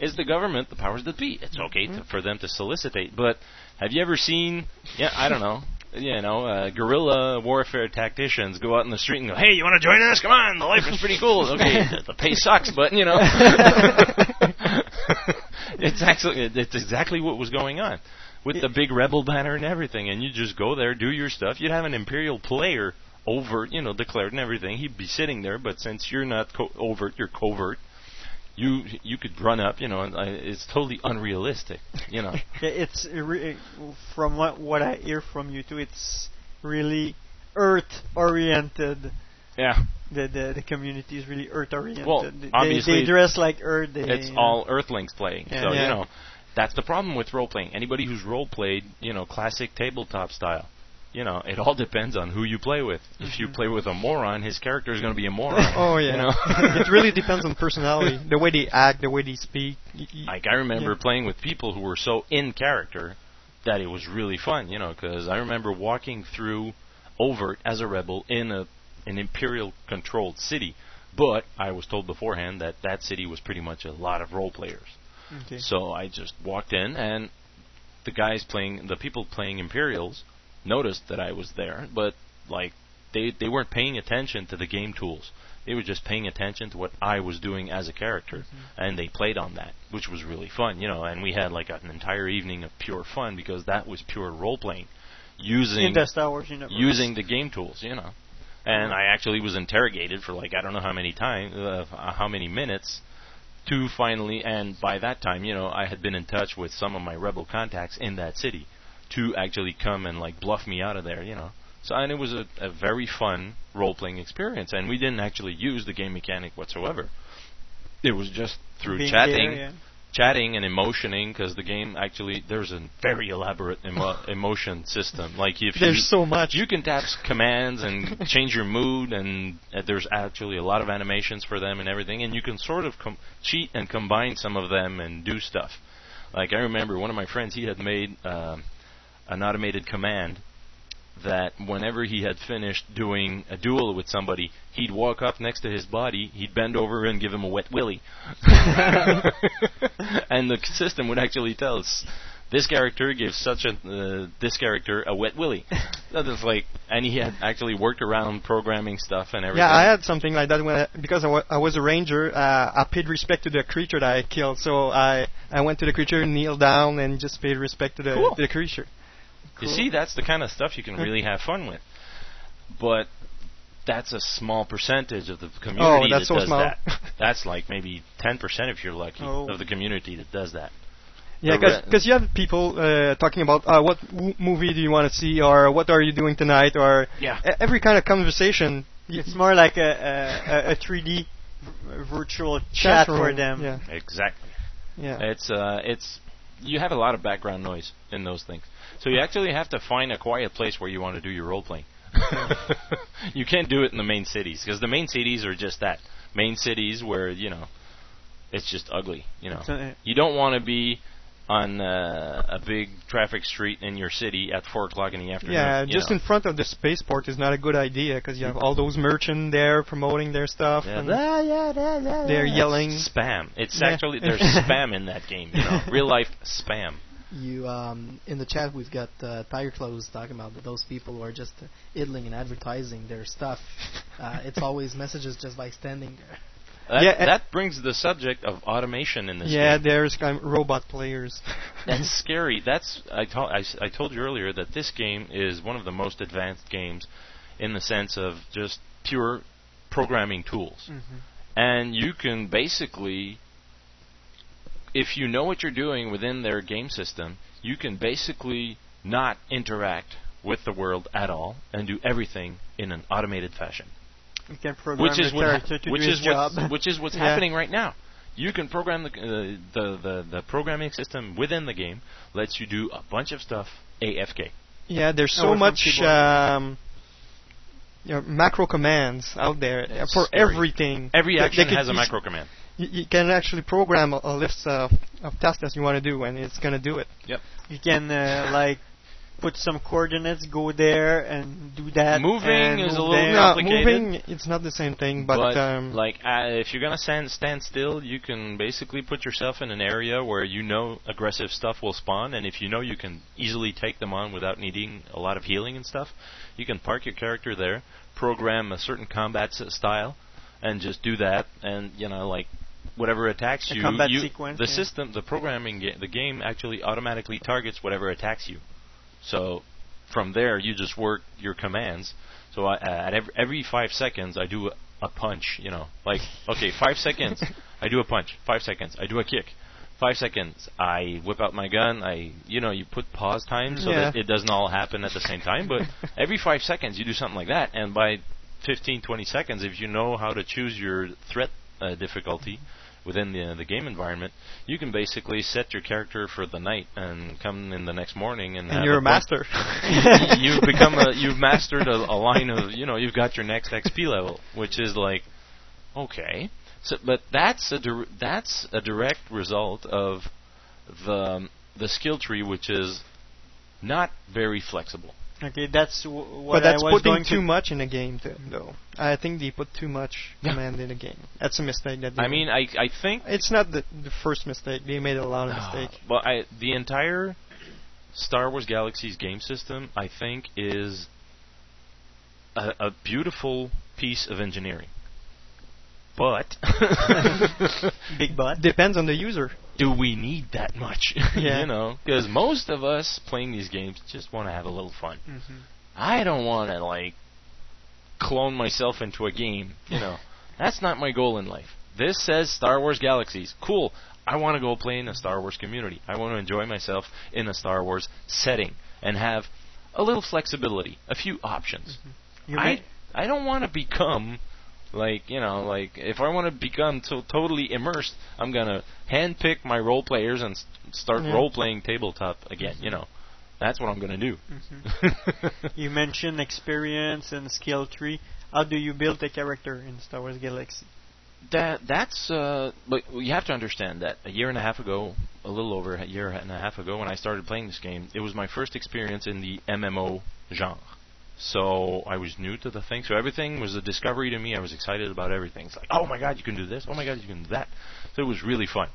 It's the government, the powers that be. It's okay to, for them to solicitate. But have you ever seen? Yeah, I don't know. you know, uh, guerrilla warfare tacticians go out in the street and go, "Hey, you want to join us? Come on, the life is pretty cool." Okay, the, the pay sucks, but you know, it's actually it's exactly what was going on with the big rebel banner and everything, and you just go there, do your stuff. You'd have an imperial player overt, you know, declared and everything. He'd be sitting there, but since you're not co- overt, you're covert. You you could run up, you know, and I, it's totally unrealistic, you know. It's re- from what what I hear from you too. It's really Earth oriented. Yeah. The, the the community is really Earth oriented. Well, they, obviously, they dress like Earth. They, it's you know. all Earthlings playing. Yeah. so Yeah. you know, that's the problem with role playing. Anybody who's role played, you know, classic tabletop style. You know, it all depends on who you play with. If you mm-hmm. play with a moron, his character is going to be a moron. Oh yeah. You know? it really depends on personality, the way they act, the way they speak. Y- y- Like I remember Yeah. playing with people who were so in character that it was really fun, you know, because I remember walking through overt as a rebel in a an imperial controlled city, but I was told beforehand that that city was pretty much a lot of role players. Okay. So I just walked in and the guys playing the people playing Imperials noticed that I was there, but like they they weren't paying attention to the game tools. They were just paying attention to what I was doing as a character, and they played on that, which was really fun, you know. And we had like an entire evening of pure fun because that was pure role playing, using Wars using the game tools, you know. And I actually was interrogated for like I don't know how many times, uh, how many minutes, to finally. And by that time, you know, I had been in touch with some of my rebel contacts in that city, to actually come and like bluff me out of there, you know. So and it was a, a very fun role playing experience, and we didn't actually use the game mechanic whatsoever. It was just through Being chatting, there, yeah. chatting and emotioning because the game actually there's a very elaborate emo- emotion system. Like if There's you, so much. you can tap commands and change your mood, and uh, there's actually a lot of animations for them and everything, and you can sort of com- cheat and combine some of them and do stuff. Like I remember one of my friends, he had made um an automated command that whenever he had finished doing a duel with somebody, he'd walk up next to his body, he'd bend over and give him a wet willy. and the system would actually tell us this character gives such a uh, this character a wet willy. That is like, and he had actually worked around programming stuff and everything. Yeah, I had something like that when I, because I wa- I was a ranger. Uh, I paid respect to the creature that I killed, so I I went to the creature, kneeled down, and just paid respect to the Cool. to the creature. You see, that's the kind of stuff you can really have fun with. But that's a small percentage of the community Oh, that's that so does small. that. That's like maybe 10% if you're lucky Oh. of the community that does that. Yeah, The because you have people uh, talking about uh, what w- movie do you want to see, or what are you doing tonight, or Yeah. e- every kind of conversation. It's more like a a, a 3D virtual chat, for them. Yeah. Exactly. Yeah. It's uh, it's you have a lot of background noise in those things, so you actually have to find a quiet place where you want to do your role playing. you can't do it in the main cities because the main cities are just that main cities where you know it's just ugly. You know, you don't want to be on uh, a big traffic street in your city at four o'clock in the afternoon. Yeah, just know. in front of the spaceport is not a good idea because you have all those merchants there promoting their stuff. Yeah, and yeah, yeah, yeah, yeah, They're yeah. yelling. spam. It's Yeah. actually there's spam in that game. You know, real life spam. You um, in the chat we've got uh, Tiger Clothes talking about those people who are just uh, idling and advertising their stuff. Uh, it's always messages just by standing there. That, Yeah, that brings the subject of automation in this yeah, game. there's kind of robot players. That's scary. That's I told I, s- I told you earlier that this game is one of the most advanced games in the sense of just pure programming tools. Mhm. And you can basically if you know what you're doing within their game system, you can basically not interact with the world at all and do everything in an automated fashion. You can program which is the what character to which do is his job. what's, which is what's Yeah. happening right now. You can program the, uh, the the the programming system within the game lets you do a bunch of stuff AFK. Yeah, there's so from much um, you know, macro commands out there for scary. everything. Every They- they action has a macro command. You, you can actually program a, a list of, of tasks that you want to do, and it's gonna do it. Yep. You can uh, like put some coordinates, go there and do that. Moving and is a little there. No, complicated. moving it's not the same thing, but, um, like uh, if you're gonna stand stand still, you can basically put yourself in an area where you know aggressive stuff will spawn, and if you know you can easily take them on without needing a lot of healing and stuff, you can park your character there, program a certain combat s- style, and just do that, and you know like whatever attacks you, combat you sequence, the yeah. system, the programming, ga- the game actually automatically targets whatever attacks you. So from there, you just work your commands. So I, uh, at every, every five seconds, I do a, a punch. You know, like okay, five seconds, I do a punch. Five seconds, I do a kick. Five seconds, I whip out my gun. I, you know, you put pause time so that it doesn't all happen at the same time. But every five seconds, you do something like that, and by 15, 20 seconds, if you know how to choose your threat uh, difficulty within the the game environment, you can basically set your character for the night and come in the next morning and, And you're a a master. you've become a you've mastered a, a line of you know you've got your next XP level, which is like okay. So, but that's a dir- that's a direct result of the the skill tree, which is not very flexible. Okay, that's w- what but that's I was putting going too to. much in a game, th- though. I think they put too much Yeah. command in a game. That's a mistake that they I mean, I I think It's not the the first mistake. They made a lot of ah, mistakes. Well, I the entire Star Wars Galaxies game system, I think, is a, a beautiful piece of engineering. But Big butt. Depends on the user. Do we need that much? Yeah. you know, because most of us playing these games just want to have a little fun. Mhm. I don't want to like clone myself into a game. You know, that's not my goal in life. This says Star Wars Galaxies. Cool. I want to go play in a Star Wars community. I want to enjoy myself in a Star Wars setting and have a little flexibility, a few options. You I I don't want to become like you know like if I want to become to- totally immersed, I'm gonna handpick my role players and s- start Yeah. role playing tabletop again. You know, that's what I'm gonna do. Mhm. you mentioned experience and skill tree. How do you build a character in Star Wars Galaxy? That that's uh, but you have to understand that a year and a half ago, a little over a year and a half ago, when I started playing this game, it was my first experience in the MMO genre. So I was new to the thing. So everything was a discovery to me. I was excited about everything. It's like, oh my god, you can do this. Oh my god, you can do that. So it was really fun.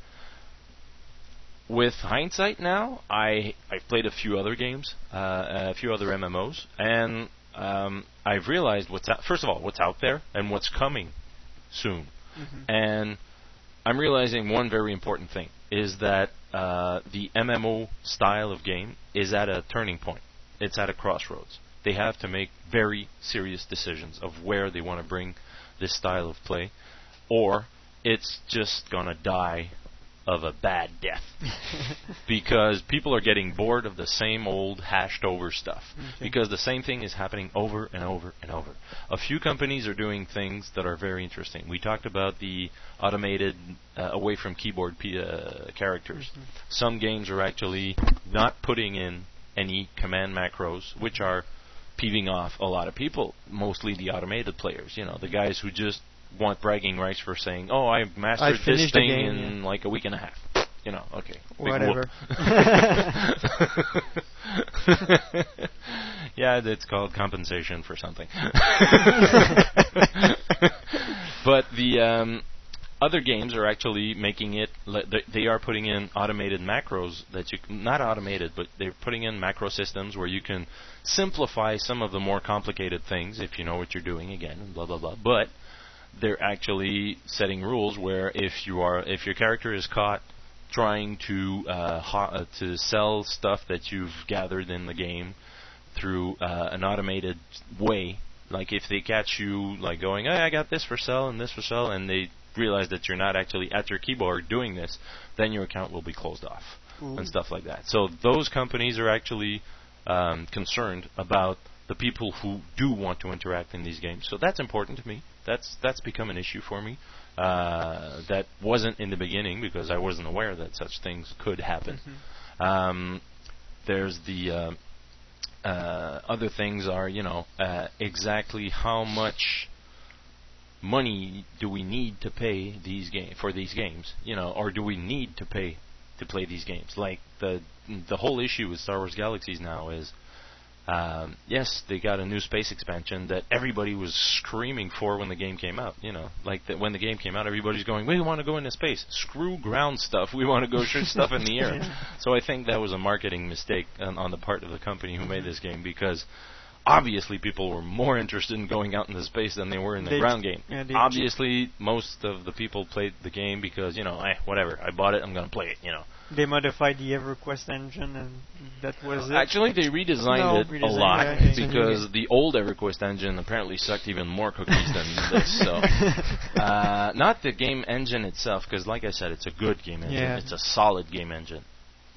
With hindsight now, I I've played a few other games, uh, a few other MMOs, and um, I've realized what's out, first of all what's out there and what's coming soon. And I'm realizing one very important thing is that uh, the MMO style of game is at a turning point. It's at a crossroads. They have to make very serious decisions of where they want to bring this style of play, or it's just gonna die of a bad death because people are getting bored of the same old hashed over stuff Okay. because the same thing is happening over and over and over. A few companies are doing things that are very interesting. We talked about the automated uh, away from keyboard p- uh, characters. Some games are actually not putting in any command macros, which are peeving off a lot of people, mostly the automated players. You know, the guys who just want bragging rights for saying, "Oh, I mastered I this thing game, in like a week and a half." You know, okay, Whatever. yeah, it's called compensation for something. but the um, other games are actually making it. they- are putting in automated macros that you not automated, but they're putting in macro systems where you can simplify some of the more complicated things if you know what you're doing. Again, and blah blah blah. But they're actually setting rules where if you are if your character is caught trying to uh, ho- uh, to sell stuff that you've gathered in the game through uh, an automated way. Like if they catch you like going, hey, I got this for sale and this for sale, and they realize that you're not actually at your keyboard doing this, then your account will be closed off Ooh. and stuff like that. So those companies are actually um, concerned about the people who do want to interact in these games. So that's important to me. That's that's become an issue for me. Uh, that wasn't in the beginning because I wasn't aware that such things could happen. Um, there's the uh, uh, other things are you know uh, exactly how much money do we need to pay these game for these games you know or do we need to pay to play these games like the the whole issue with Star Wars Galaxies now is Um, yes, they got a new space expansion that everybody was screaming for when the game came out. You know, like that when the game came out, everybody's going, "We want to go into space. Screw ground stuff. We want to go shoot stuff in the air." So I think that was a marketing mistake on, on the part of the company who made this game because obviously people were more interested in going out into space than they were in the They- ground game. yeah, obviously, most of the people played the game because you know, eh, whatever. I bought it. I'm gonna play it. You know. They modified the EverQuest engine, and that was it. Actually, they redesigned No, it a lot yeah, because the old EverQuest engine apparently sucked even more cookies than this. So, uh, not the game engine itself, because like I said, it's a good game engine. It's a solid game engine.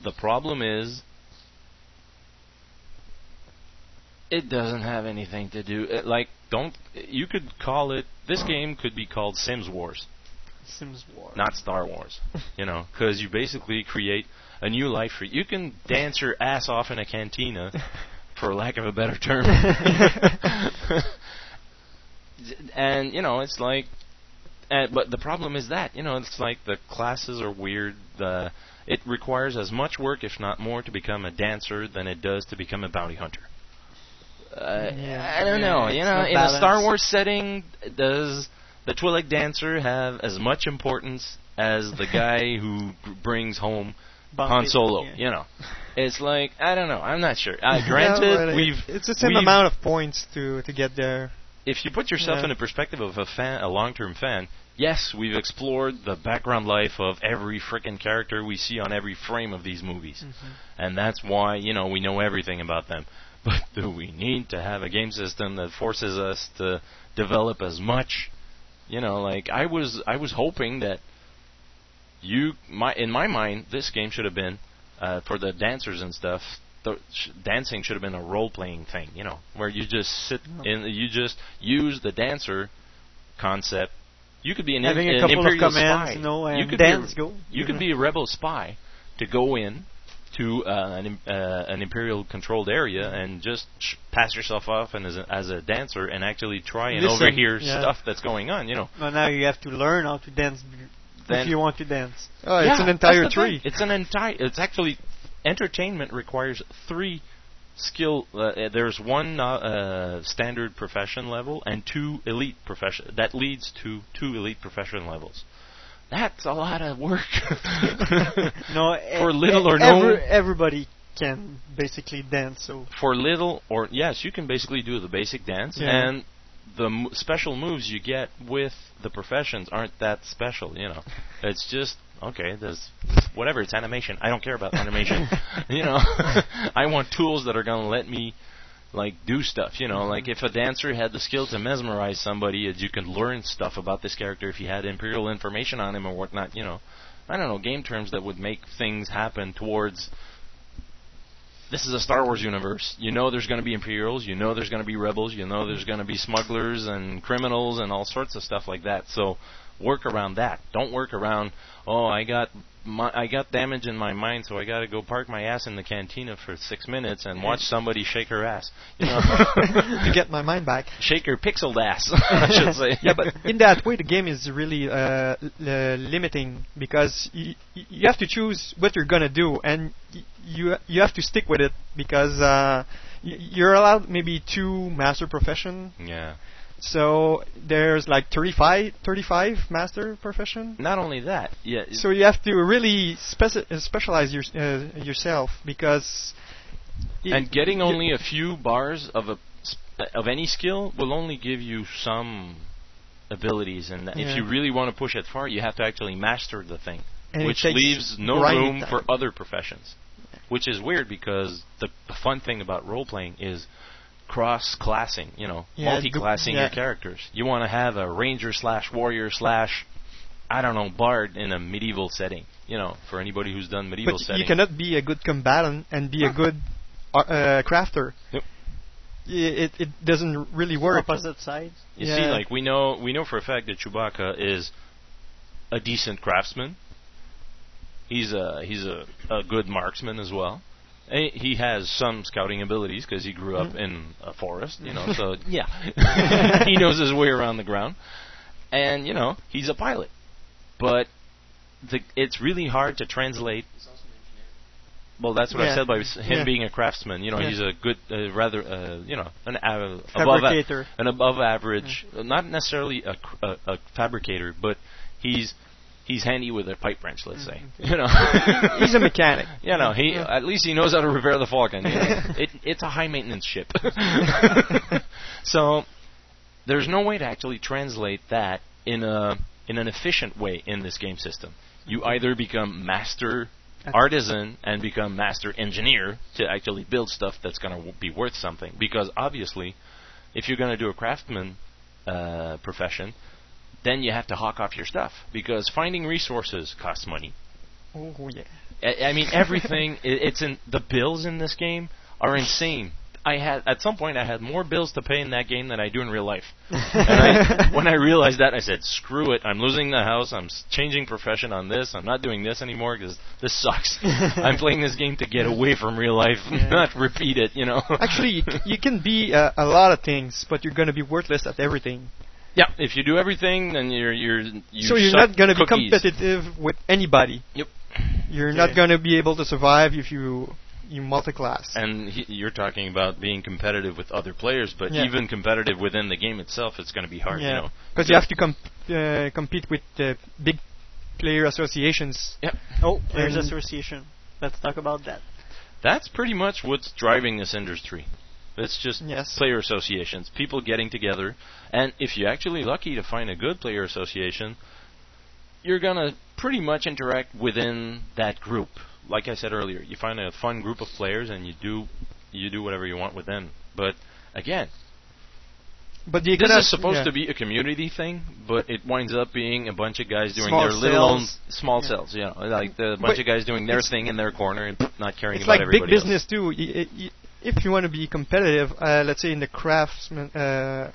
The problem is, it doesn't have anything to do. It, like, don't you could call it. This game could be called Sims Wars Sims Wars. not Star Wars. you know, because you basically create a new life for you. can dance your ass off in a cantina, for lack of a better term. and you know, it's like, and, but the problem is that you know, it's like the classes are weird. The it requires as much work, if not more, to become a dancer than it does to become a bounty hunter. Uh, Yeah. I don't Yeah, know. You know, not in a Star. Wars setting, does the Twi'lek dancer have as much importance as the guy who g- brings home Bounty- Han Solo? yeah. You know, it's like I don't know. I'm not sure. Uh, granted, but it- we've it's the same amount of points to to get there. if you put yourself Yeah. in the perspective of a fan, a long-term fan, yes, we've explored the background life of every freaking character we see on every frame of these movies, and that's why you know we know everything about them. But do we need to have a game system that forces us to develop as much? You know, like I was, I was hoping that you, my, in my mind, this game should have been uh, for the dancers and stuff. The sh- dancing should have been a role-playing thing, you know, where you just sit in, you just use the dancer concept. You could be an, Having a an couple of imperial commands, spy. you know, you and could dance, be a, go. You could be a rebel spy to go in to uh, an uh, an imperial controlled area and just sh- pass yourself off and as a, as a dancer and actually try and Listen, overhear yeah. stuff that's going on. You know, Well, now you have to learn how to dance Then- if you want to dance. Oh, it's an entire that's the thing. tree. It's an entire. It's actually entertainment requires three skill. Uh, uh, there's one uh, uh, standard profession level and two elite profession. That leads to two elite profession levels. That's a lot of work. No, for little or no. every- everybody can basically dance. So for little or yes, you can basically do the basic dance, Yeah. and the m- special moves you get with the professions aren't that special. You know, it's just okay. There's whatever. It's animation. I don't care about animation. you know, I want tools that are gonna let me like do stuff. You know, mm-hmm. like if a dancer had the skill to mesmerize somebody, and you could learn stuff about this character if you had imperial information on him or whatnot. You know, I don't know game terms that would make things happen towards this is a Star Wars universe. You know there's going to be Imperials, you know there's going to be rebels, you know there's mm-hmm. going to be smugglers and criminals and all sorts of stuff like that. So work around that. Don't work around, oh, I got my, I got damage in my mind, so I got to go park my ass in the cantina for 6 minutes and watch somebody shake her ass. You know, to get my mind back. shake her pixeled ass, I should say. yeah, but in that way, the game is really uh, l- uh, limiting because y- y- you have to choose what you're gonna do, and y- you you have to stick with it because uh, y- you're allowed maybe two master profession. yeah. So there's like 35, 35 master profession. Not only that, yeah. So you have to really speci- uh, specialize your, uh, yourself because. and getting only a few bars of a of any skill will only give you some abilities and if you really want to push it far you have to actually master the thing And which leaves no room time. for other professions which is weird because the, the fun thing about role playing is cross classing you know Yeah, multi classing the- your characters you want to have a ranger slash warrior slash I don't know bard in a medieval setting you know for anybody who's done medieval But setting you cannot be a good combatant and be a good uh, uh, crafter. Yep. It it doesn't really work. opposite sides. You Yeah. see, like we know, we know for a fact that Chewbacca is a decent craftsman. He's a he's a, a good marksman as well. Eh, He has some scouting abilities because he grew up in a forest, you know. So yeah, he knows his way around the ground, and you know he's a pilot. But the, it's really hard to translate. Well, that's what I said by him Yeah. being a craftsman. You know, Yeah. he's a good, uh, rather, uh, you know, an uh, above Fabricator. an above average, uh, not necessarily a, cr- a, a fabricator, but he's he's handy with a pipe wrench. Let's say, you know, He's a mechanic. You know, he Yeah. at least he knows how to repair the Falcon. You know? it, it's a high maintenance ship. so there's no way to actually translate that in a in an efficient way in this game system. You either become master artisan and become master engineer to actually build stuff that's going to w- be worth something. Because obviously, if you're going to do a craftsman uh, profession, then you have to hawk off your stuff because finding resources costs money. Oh yeah. I, I mean, everything. i it's in the bills in this game are insane. I had at some point I had more bills to pay in that game than I do in real life. and I, when I realized that, I said, "Screw it! I'm losing the house. I'm changing profession on this. I'm not doing this anymore because this sucks. I'm playing this game to get away from real life, not repeat it. You know." Actually, you, c- you can be uh, a lot of things, but you're going to be worthless at everything. Yeah, if you do everything, then you're you're you so you're not going to be competitive with anybody. Yep. You're Yeah. not going to be able to survive if you you multi-class. And he, you're talking about being competitive with other players, but Yeah. even competitive within the game itself, it's going to be hard. You know, because you have to com- uh, compete with the big player associations. Yep. Oh, there's And- association. Let's talk about that. That's pretty much what's driving this industry. It's just Yes. player associations, people getting together, and if you're actually lucky to find a good player association, you're gonna pretty much interact within that group. Like I said earlier, you find a fun group of players and you do you do whatever you want with them. But again, But this gonna is supposed yeah. to be a community thing, but it winds up being a bunch of guys doing Small their little own cells. small Yeah. cells. You know, like the But bunch of guys doing their thing in their corner and not caring about like big everybody else. business too. Y- y- y- if you want to be competitive, uh, let's say in the craftsman, uh,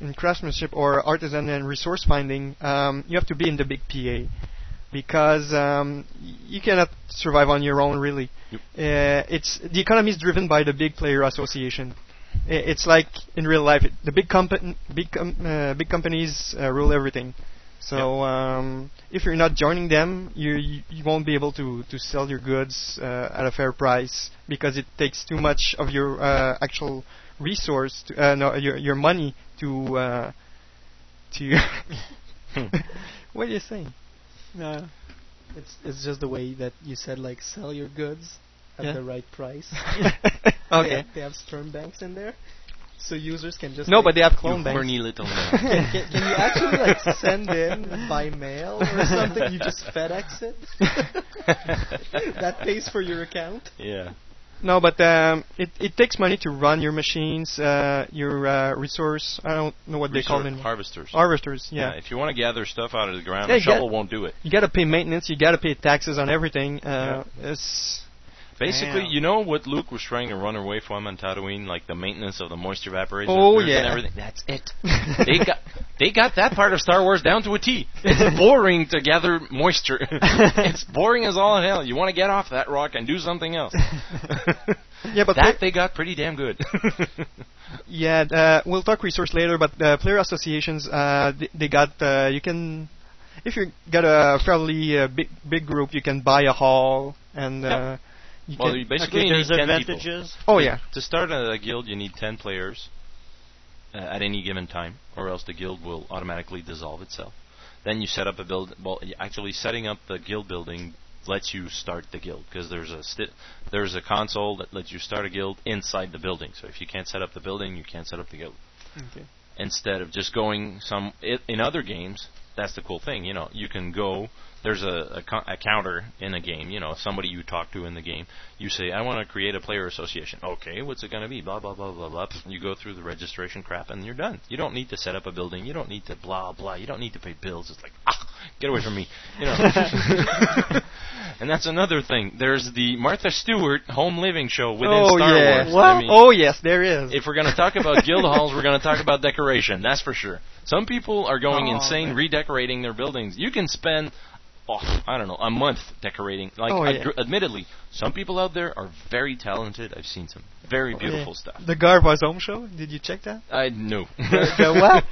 in craftsmanship or artisan and resource finding, um, you have to be in the big PA because um, you cannot survive on your own really. Uh, it's the economy is driven by the big player association. I- It's like in real life, it- the big company, big com- uh, big companies uh, rule everything. So um, if you're not joining them, you, you you won't be able to to sell your goods uh, at a fair price because it takes too much of your uh, actual resource, to, uh, no, your your money to uh, to. what are you saying? No. It's it's just the way that you said like sell your goods at Yeah. the right price. Okay. They have, they have sperm banks in there, so users can just No, like- but they have clone You banks. horny little man. can, can, can you actually like send in by mail or something? You just FedEx it. that pays for your account. Yeah. No, but um, it it takes money to run your machines, uh, your uh, resource. I don't know what they call Resource- them. harvesters. Harvesters, yeah. If you want to gather stuff out of the ground, Yeah, a shovel won't do it. You got to pay maintenance. You got to pay taxes on everything. Uh, it's Basically, Damn. you know what Luke was trying to run away from on Tatooine, like the maintenance of the moisture evaporation. Oh, yeah, and everything. That's it. they got they got that part of Star Wars down to a T. It's boring to gather moisture. it's boring as all hell. You want to get off that rock and do something else. yeah, but that they got pretty damn good. Yeah, uh, we'll talk resource later, but uh, player associations, uh, they, they got, uh, you can, if you got a fairly uh, big big group, you can buy a hall and. Uh, you well, can you basically Okay, you need there's 10 advantages. people. Oh, yeah. To start a, guild, you need 10 players uh, at any given time, or else the guild will automatically dissolve itself. Then you set up a build. Well, actually, setting up the guild building lets you start the guild because there's a sti- there's a console that lets you start a guild inside the building. So if you can't set up the building, you can't set up the guild. Okay. Instead of just going some i in other games, that's the cool thing. You know, you can go. There's a, a, a counter in a game. You know, somebody you talk to in the game. You say, "I want to create a player association." Okay, what's it going to be? Blah blah blah blah blah. You go through the registration crap, and you're done. You don't need to set up a building. You don't need to blah blah. You don't need to pay bills. It's like, ah, get away from me. You know. and that's another thing. There's the Martha Stewart home living show within oh Star yeah. Wars. I mean, oh yes, there is. if we're going to talk about guild halls, we're going to talk about decoration. That's for sure. Some people are going Oh, insane man. redecorating their buildings. You can spend, oh, I don't know, a month decorating. Like, Oh, yeah. admittedly, some people out there are very talented. I've seen some very beautiful Yeah. stuff. The Garvaz Home Show. Did you check that? I know. the, the what?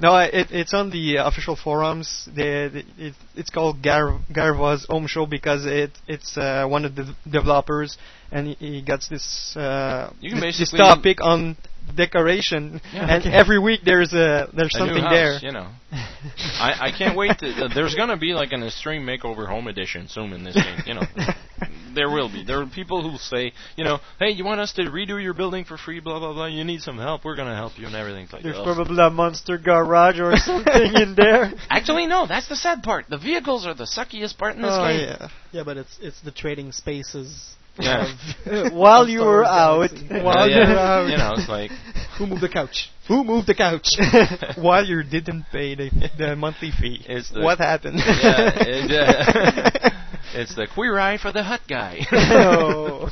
No, I- it, it's on the uh, official forums. The, the, it, it's called Gar- Garva's Home Show because it it's uh, one of the developers, and he, he gets this uh, You can this, this topic on decoration, Yeah. and every week there's a there's A new something house, there. You know, I, I can't wait. To, uh, there's gonna be like an extreme makeover home edition soon in this game. You know, there will be. There are people who say, you know, hey, you want us to redo your building for free? Blah blah blah. You need some help. We're gonna help you and everything. It's like, There's ugh. probably a monster garage or something in there. Actually, no. That's the sad part. The vehicles are the suckiest part in this Oh, game. yeah. Yeah, but it's it's the trading spaces. Yeah. While you were out. While you were out. You know, it's like Who moved the couch? Who moved the couch? While you didn't pay the, the monthly fee. It's the- what happened? Yeah, it, uh, it's the queer eye for the hut guy. Oh.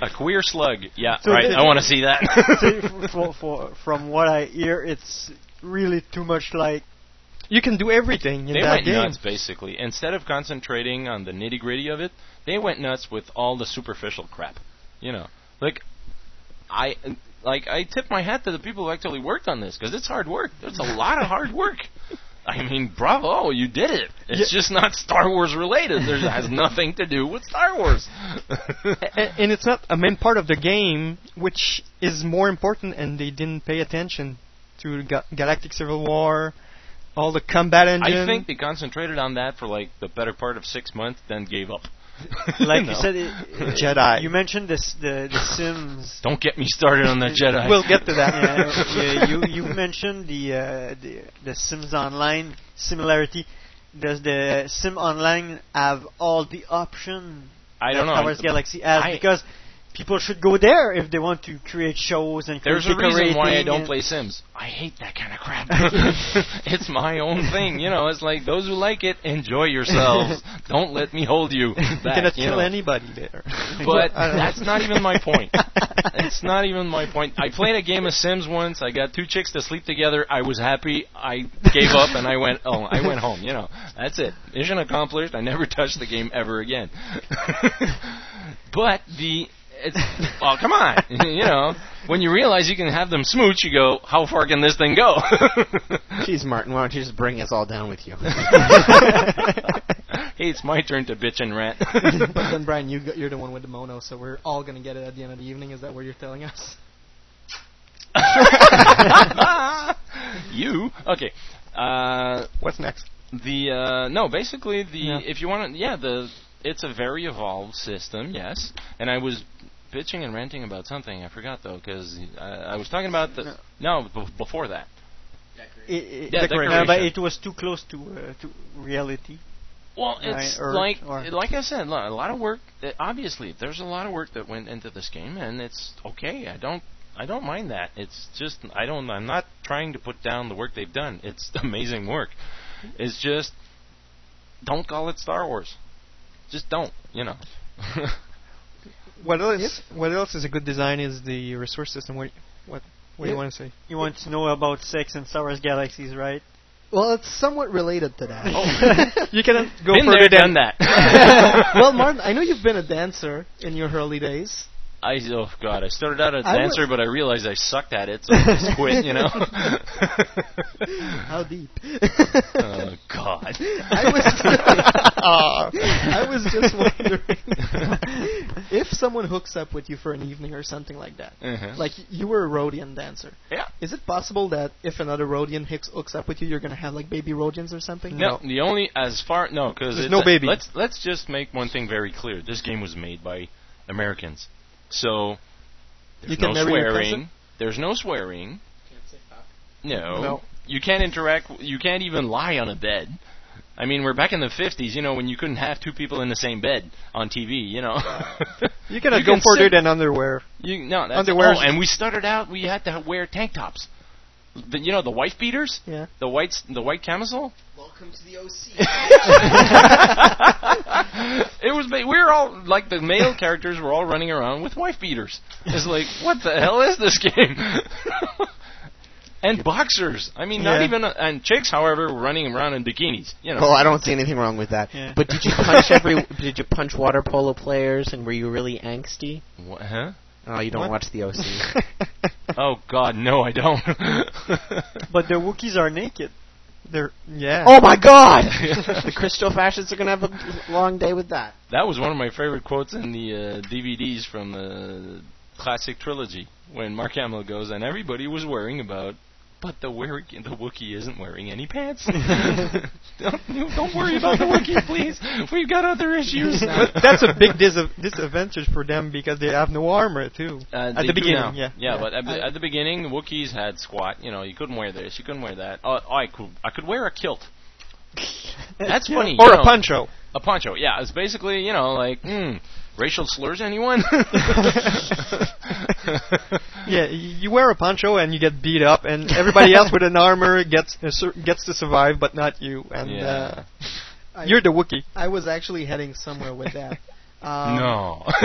A queer slug. Yeah, So right. I want to see that. See, f- for, for, from what I hear, it's really too much like you can do everything in they that went game. nuts basically. Instead of concentrating on the nitty gritty of it, they went nuts with all the superficial crap. You know, like I like I tip my hat to the people who actually worked on this because it's hard work. There's a lot of hard work. I mean, bravo, you did it. It's just not Star Wars related. There has nothing to do with Star Wars. A- and it's not a main part of the game, which is more important, and they didn't pay attention to Ga- Galactic Civil War, all the combat engine. I think they concentrated on that for like the better part of six months, then gave up. like you said, it, Jedi. You mentioned this the the Sims. Don't get me started on the Jedi. We'll get to that. yeah, yeah, you you mentioned the, uh, the the Sims Online similarity. Does the Sim Online have all the options I that don't know. Star Wars Galaxy has? I- because people should go there if they want to create shows and create There's a reason why I don't play Sims. I hate that kind of crap. it's my own thing, you know. It's like those who like it, enjoy yourselves. don't let me hold you you back. cannot you kill know. anybody there. But I don't know. that's not even my point. It's not even my point. I played a game of Sims once. I got two chicks to sleep together. I was happy. I gave up and I went. Oh, I went home. You know, that's it. Mission accomplished. I never touched the game ever again. but the it's oh come on, you know. When you realize you can have them smooch, you go, how far can this thing go? Jeez, Martin, why don't you just bring us all down with you? hey, it's my turn to bitch and rant. but then, Brian, you got, you're the one with the mono, so we're all gonna get it at the end of the evening. Is that what you're telling us? you okay? Uh, What's next? The uh, no, basically the Yeah. if you want to, yeah, the it's a very evolved system, yes. And I was bitching and ranting about something I forgot though because I, I was talking about the no b- before that. It, it, Yeah, no, but it was too close to uh, to reality. Well, Right, it's or- like or- like I said, a lot of work. uh, Obviously, there's a lot of work that went into this game, and it's okay. I don't I don't mind that. It's just I don't. I'm not trying to put down the work they've done. It's amazing work. It's just don't call it Star Wars. Just don't. You know. What else? What else is a good design? Is the resource system? What? What? What do you want to say? You want to know about sex and Star Wars Galaxies, right? Well, it's somewhat related to that. Oh. you can go Been further there, than done that. well, Martin, I know you've been a dancer in your early days. I oh god, I started out as a I dancer, was- but I realized I sucked at it, so I just quit. You know. How deep? oh god. I was, I was just wondering if someone hooks up with you for an evening or something like that. Uh-huh. Like you were a Rodian dancer. Yeah. Is it possible that if another Rodian hooks, hooks up with you, you're gonna have like baby Rodians or something? No, the only as far no because There's no baby. Let's let's just make one thing very clear. This game was made by Americans, so there's You can no marry your swearing. cousin? There's no swearing. No. No. You can't interact. You can't even lie on a bed. I mean, we're back in the 50s, you know, when you couldn't have two people in the same bed on TV, you know. You cannot You go can further sit- than underwear. You no, that's Underwear- Oh, and we started out. We had to wear tank tops. The, you know the wife beaters. Yeah. The white the white camisole. Welcome to the OC. it was. ba- We were all like the male characters were all running around with wife beaters. It's like, what the hell is this game? and boxers. I mean, not Yeah. even. Uh, and chicks, however, were running around in bikinis. You know. Oh, I don't see anything wrong with that. Yeah. But did you punch every? did you punch water polo players, and were you really angsty? What, huh? Oh, you don't What? watch the OC. Oh God, no, I don't. But the Wookiees are naked. They're yeah. oh my God! the Christo fascists are gonna have a long day with that. that was one of my favorite quotes in the uh, DVDs from the classic trilogy when Mark Hamill goes, and everybody was worrying about. But the wearing, the Wookiee isn't wearing any pants. don't, don't worry about the Wookiee, please. We've got other issues. but that's a big dis- disadvantage for them because they have no armor too. Uh, At the beginning, now. yeah. yeah, but at, the- at the beginning, the Wookiees had squat. You know, you couldn't wear this, you couldn't wear that. Oh, oh, I could, I could wear a kilt. That's funny. Or you a know. poncho. A poncho, yeah. It's basically, you know, like, hmm, racial slurs, anyone? Yeah, you wear a poncho and you get beat up, and everybody else with an armor gets uh, sur- gets to survive, but not you. And Yeah. uh, you're the Wookie. I was actually heading somewhere with that. Um, no.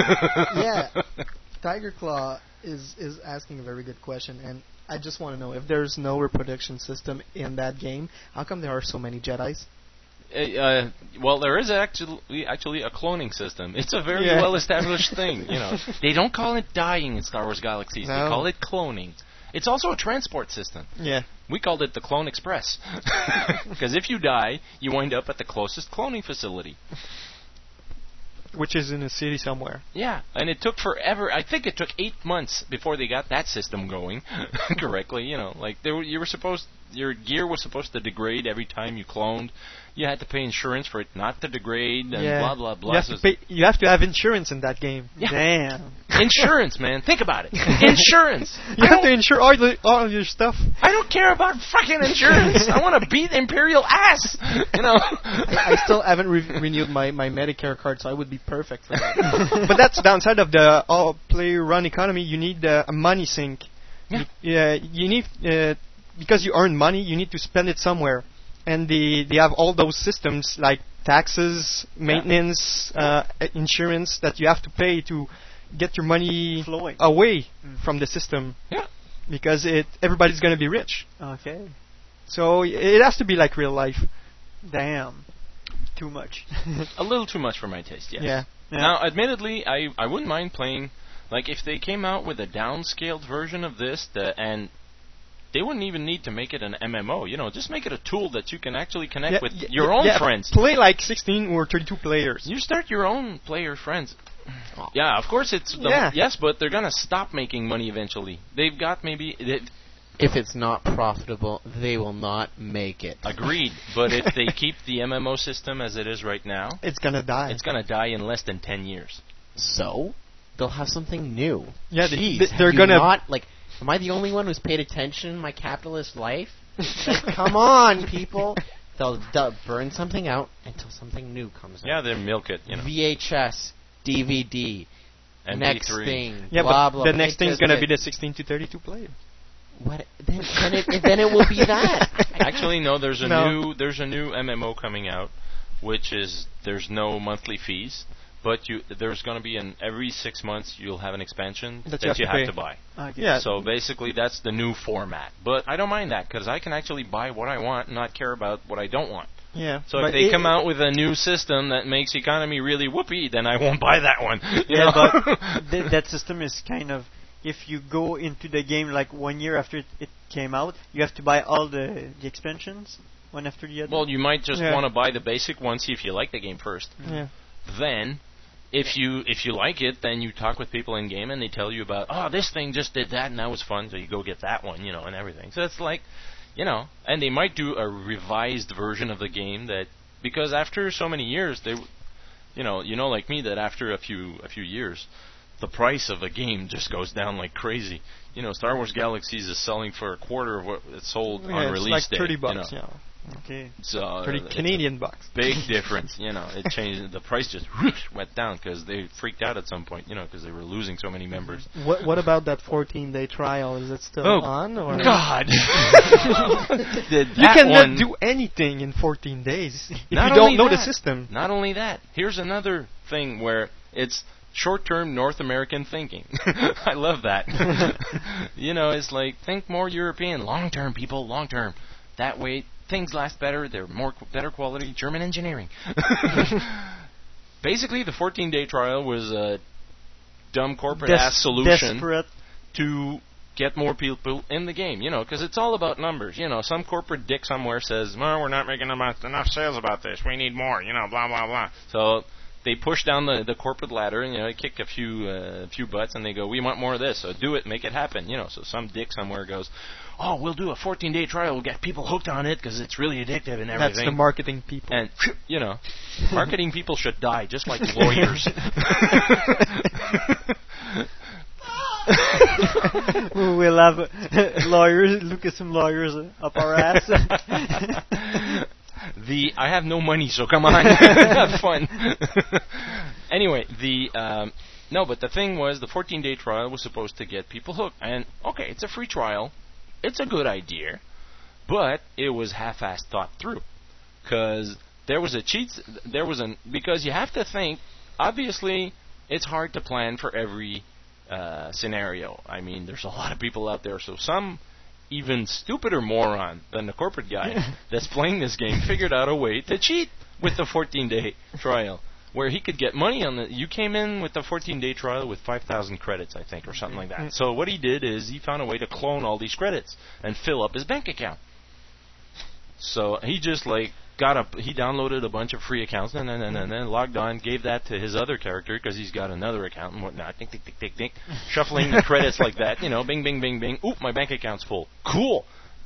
yeah, Tiger Claw is is asking a very good question, and I just want to know if there's no reproduction system in that game, how come there are so many Jedi's? Uh, uh, well, there is actually actually a cloning system. It's a very Yeah. well established thing. You know, they don't call it dying in Star Wars Galaxies. They call it cloning. It's also a transport system. Yeah. We called it the Clone Express because if you die, you wind up at the closest cloning facility. Which is in a city somewhere. Yeah, and it took forever. I think it took eight months before they got that system going correctly. You know, like they were, you were supposed, your gear was supposed to degrade every time you cloned. You had to pay insurance for it not to degrade, and yeah. blah blah blah. You have, to pay, you have to have insurance in that game. Yeah. Damn. insurance, man. Think about it. Insurance. You have to insure all, the, all your stuff. I don't care about fucking insurance. I want to beat Imperial ass. You know. I, I still haven't re- renewed my, my Medicare card, so I would be perfect for that. but that's the downside of the all player run economy. You need uh, a money sink. Yeah. Yeah. You need uh, because you earn money, you need to spend it somewhere, and they they have all those systems like taxes, maintenance, uh, insurance that you have to pay to get your money Flowing. away Mm. from the system. Yeah. Because it everybody's gonna be rich. Okay. So it has to be like real life. Damn. Too much. a little too much for my taste. Yes. Yeah. Now, admittedly, I I wouldn't mind playing. Like if they came out with a downscaled version of this, that and they wouldn't even need to make it an MMO. You know, just make it a tool that you can actually connect Yeah, with y- your y- own yeah, friends. Play like 16 or 32 players. You start your own player friends. Oh. Yeah, of course it's the, Yeah. yes, but they're gonna stop making money eventually. They've got maybe they, If it's not profitable, they will not make it. agreed, but if they keep the MMO system as it is right now, It's gonna die. it's gonna die in less than ten years. So they'll have something new. Yeah, they- Jeez, they- have they're gonna- not like. Am I the only one who's paid attention in my capitalist life? Like, come on, people. They'll, they'll burn something out until something new comes out. Yeah, they milk it, you know. VHS, DVD, next MP3. thing. Yeah, blah, but blah, the next It thing's does gonna it. be the 16 to 32 player. What? Then, then, it, then it will be that. Actually, no. There's a No. new there's a new MMO coming out, which is there's no monthly fees, but you there's going to be an every six months you'll have an expansion That you have to have to buy. Okay. Yeah. So basically, that's the new format. But I don't mind that because I can actually buy what I want and not care about what I don't want. Yeah. So if they come out with a new system that makes economy really whoopee, then I won't buy that one. Yeah, know? but th- that system is kind of if you go into the game like one year after it, it came out, you have to buy all the the expansions one after the other. well, you might just Yeah. want to buy the basic one, see if you like the game first. Yeah. then if you if you like it then you talk with people in game and they tell you about oh this thing just did that and that was fun so you go get that one you know and everything so it's like you know and they might do a revised version of the game that because after so many years they you know you know like me that after a few a few years the price of a game just goes down like crazy you know Star Wars Galaxies is selling for a quarter of what it sold Yeah, on it's release like day 30 you bucks. know. Yeah. Okay. So uh, 30 it's a Canadian bucks. big difference. You know, it changed. The price just whoosh, went down because they freaked out at some point. You know, because they were losing so many members. what what about that 14 day trial? Is it still Oh, on or God! You cannot do anything in 14 days if you don't know the system. Not only that, here's another thing where it's short-term North American thinking. I love that. you know, it's like think more European, long-term people, long-term. That way things last better. They're more better quality. German engineering. Basically, the 14-day trial was a dumb corporate Des- ass solution desperate. to get more people in the game. You know, because it's all about numbers. You know, some corporate dick somewhere says, "Well, we're not making enough, enough sales about this. We need more." You know, blah blah blah. So they push down the, the corporate ladder and you know they kick a few uh, few butts and they go, "We want more of this." So do it, make it happen. You know, so some dick somewhere goes, "Oh, we'll do a 14 day trial. We'll get people hooked on it because it's really addictive and everything." That's the marketing people. And you know, marketing people should die just like lawyers. we'll have uh, lawyers, look at some lawyers up our ass. the I have no money, so come on, have fun. anyway, the um, no, but the thing was, the 14 day trial was supposed to get people hooked, and okay, it's a free trial, it's a good idea, but it was half-assed thought through, because there was a cheat, there was an because you have to think, obviously, it's hard to plan for every uh, scenario. I mean, there's a lot of people out there, so some even stupider moron than the corporate guy that's playing this game figured out a way to cheat with the 14 day trial where he could get money on the you came in with the 14 day trial with 5000 credits I think or something like that. Mm-hmm. So what he did is he found a way to clone all these credits and fill up his bank account. So he just like got a he downloaded a bunch of free accounts and then and then, then logged on, gave that to his other character because he's got another account and whatnot. Think, think, think, think, think, shuffling the credits like that. You know, bing, bing, bing, bing. Oop, my bank account's full. Cool.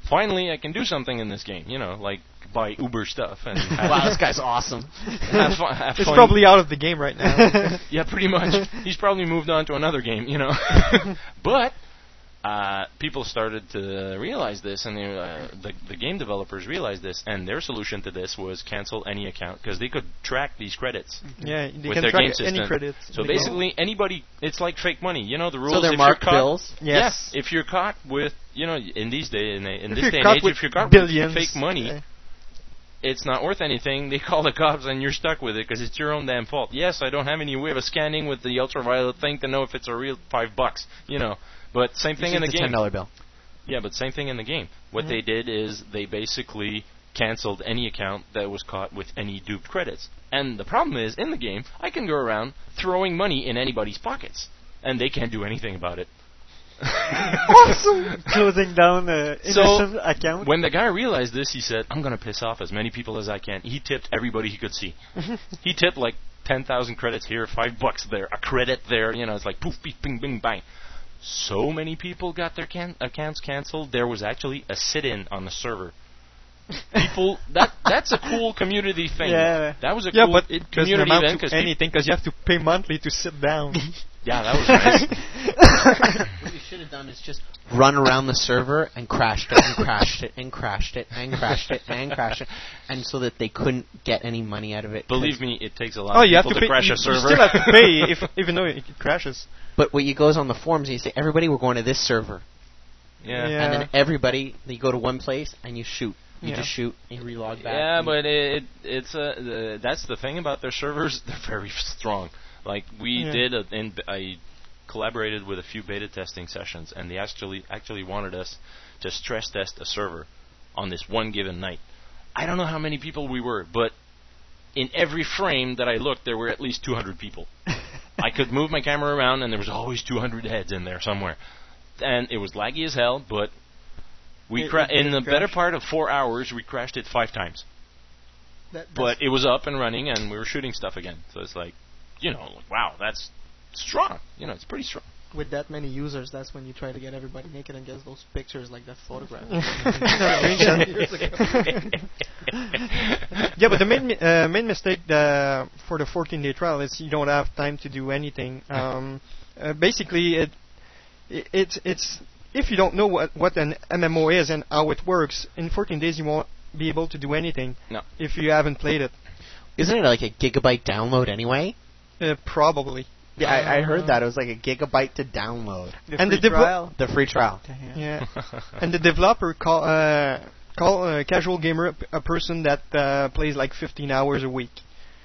Finally, I can do something in this game. You know, like buy Uber stuff and wow, this guy's awesome. have fun, have He's fun. probably out of the game right now. yeah, pretty much. He's probably moved on to another game, you know. but uh, people started to realize this, and they, uh, the the game developers realized this, and their solution to this was cancel any account because they could track these credits. Yeah, they with can their track game any credits. So They go- basically, anybody, it's like fake money. You know the rules. So they're if marked you're caught, bills? Yes. if you're caught with, you know, in these day in, in If this day and age, if you're caught billions, with fake money. It's not worth anything. They call the cops and you're stuck with it because it's your own damn fault. Yes, I don't have any way of scanning with the ultraviolet thing to know if it's a real five bucks, you know. But same thing in the It's a game. ten dollar bill. Yeah, but same thing in the game. What Mhm. they did is they basically canceled any account that was caught with any duped credits. And the problem is, in the game, I can go around throwing money in anybody's pockets, and they can't do anything about it. Awesome. Closing down the innocent so account. when the guy realized this, he said, "I'm gonna piss off as many people as I can." He tipped everybody he could see. he tipped like ten thousand credits here, five bucks there, a credit there. You know, it's like poof, beep, bing, bing, bang. So many people got their can- accounts canceled. There was actually a sit-in on the server. People, that that's a cool community thing. Yeah. that was a yeah, cool but it doesn't community amount event to 'cause peop- anything because you have to pay monthly to sit down. yeah, that was nice. what you should have done is just run around the server and crashed it and crashed it and crashed it and crashed it and crashed it, and so that they couldn't get any money out of it. Believe me, it takes a lot oh, of you have people to pay. crash you, a server. you still have to pay if even though it crashes. But what you goes on the forums and you say, everybody, we're going to this server. Yeah. Yeah. And then everybody, you go to one place and you shoot. You Yeah. just shoot and you relog back. Yeah, but it, it's uh, that's the thing about their servers. They're very strong. Like we Yeah. did, a, in, I collaborated with a few beta testing sessions, and they actually actually wanted us to stress test a server on this one given night. I don't know how many people we were, but in every frame that I looked, there were at least 200 people. I could move my camera around, and there was always 200 heads in there somewhere, and it was laggy as hell. But we It- cra- it in the didn't better part of four hours, we crashed it five times but it was up and running and we were shooting stuff again. So it's like, you know, like, wow, that's strong. You know, it's pretty strong. With that many users, that's when you try to get everybody naked and get those pictures like that photograph. yeah, but the main mi- uh, main mistake uh, for the 14-day trial is you don't have time to do anything. Um, uh, basically, it, it it's it's if you don't know what what an MMO is and how it works, in 14 days you won't be able to do anything. No. If you haven't played it, Isn't it like a gigabyte download anyway? Uh, probably. Yeah, I, I heard that it was like a gigabyte to download. The and free the devel- trial. The free trial. Yeah. and the developer call uh, call a casual gamer a person that uh, plays like 15 hours a week.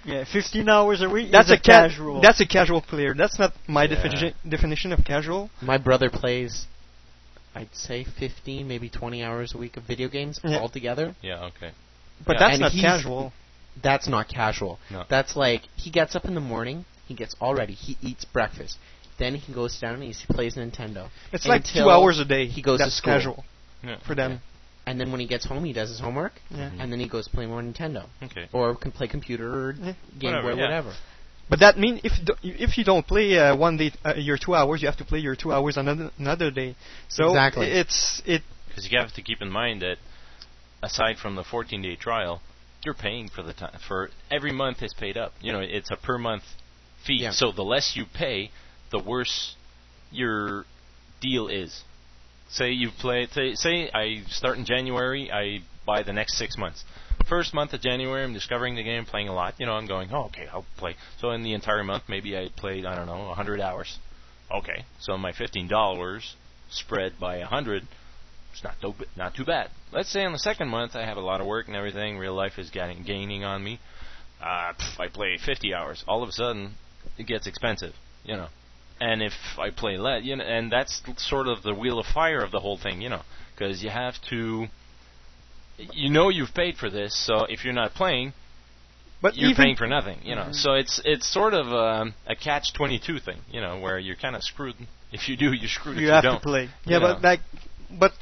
Yeah, 15 hours a week. That's is a, ca- casual. That's a casual player. That's not my Yeah. definition definition of casual. My brother plays, I'd say 15, maybe 20 hours a week of video games Yeah. altogether. Yeah, okay. But Yeah. that's And not casual. That's not casual. No. That's like he gets up in the morning, he gets all ready, he eats breakfast, Then he goes down and he plays Nintendo. It's like two hours a day. He goes That's to school. casual for them. And then when he gets home, he does his homework. Yeah. And then he goes play more Nintendo. Okay. Or can play computer or Game Whatever, Boy, yeah. whatever. But that means if you do, if you don't play uh, one day uh, your two hours, you have to play your two hours another another day. So Exactly. it's it. Because you have to keep in mind that aside from the 14-day trial, you're paying for the time. For every month is paid up. You know, it's a per month fee. Yeah. So the less you pay, the worse your deal is. Say you play. Say, say I start in January. I buy the next six months. First month of January, I'm discovering the game, playing a lot. You know, I'm going, oh, okay, I'll play. So in the entire month, maybe I played, I don't know, 100 hours. Okay, so my $15 spread by 100 it's not too, not too bad. Let's say on the second month I have a lot of work and everything. Real life is getting gaining on me. Uh, pff, I play 50 hours. All of a sudden, it gets expensive, you know. And if I play less, you know, and that's sort of the wheel of fire of the whole thing, you know, because you have to, you know, you've paid for this. So if you're not playing, But you're paying for nothing, you know. So it's it's sort of um, a catch-22 thing, you know, where you're kind of screwed. If you do, you're screwed. if you you have don't. to play. you Yeah, know. but like, but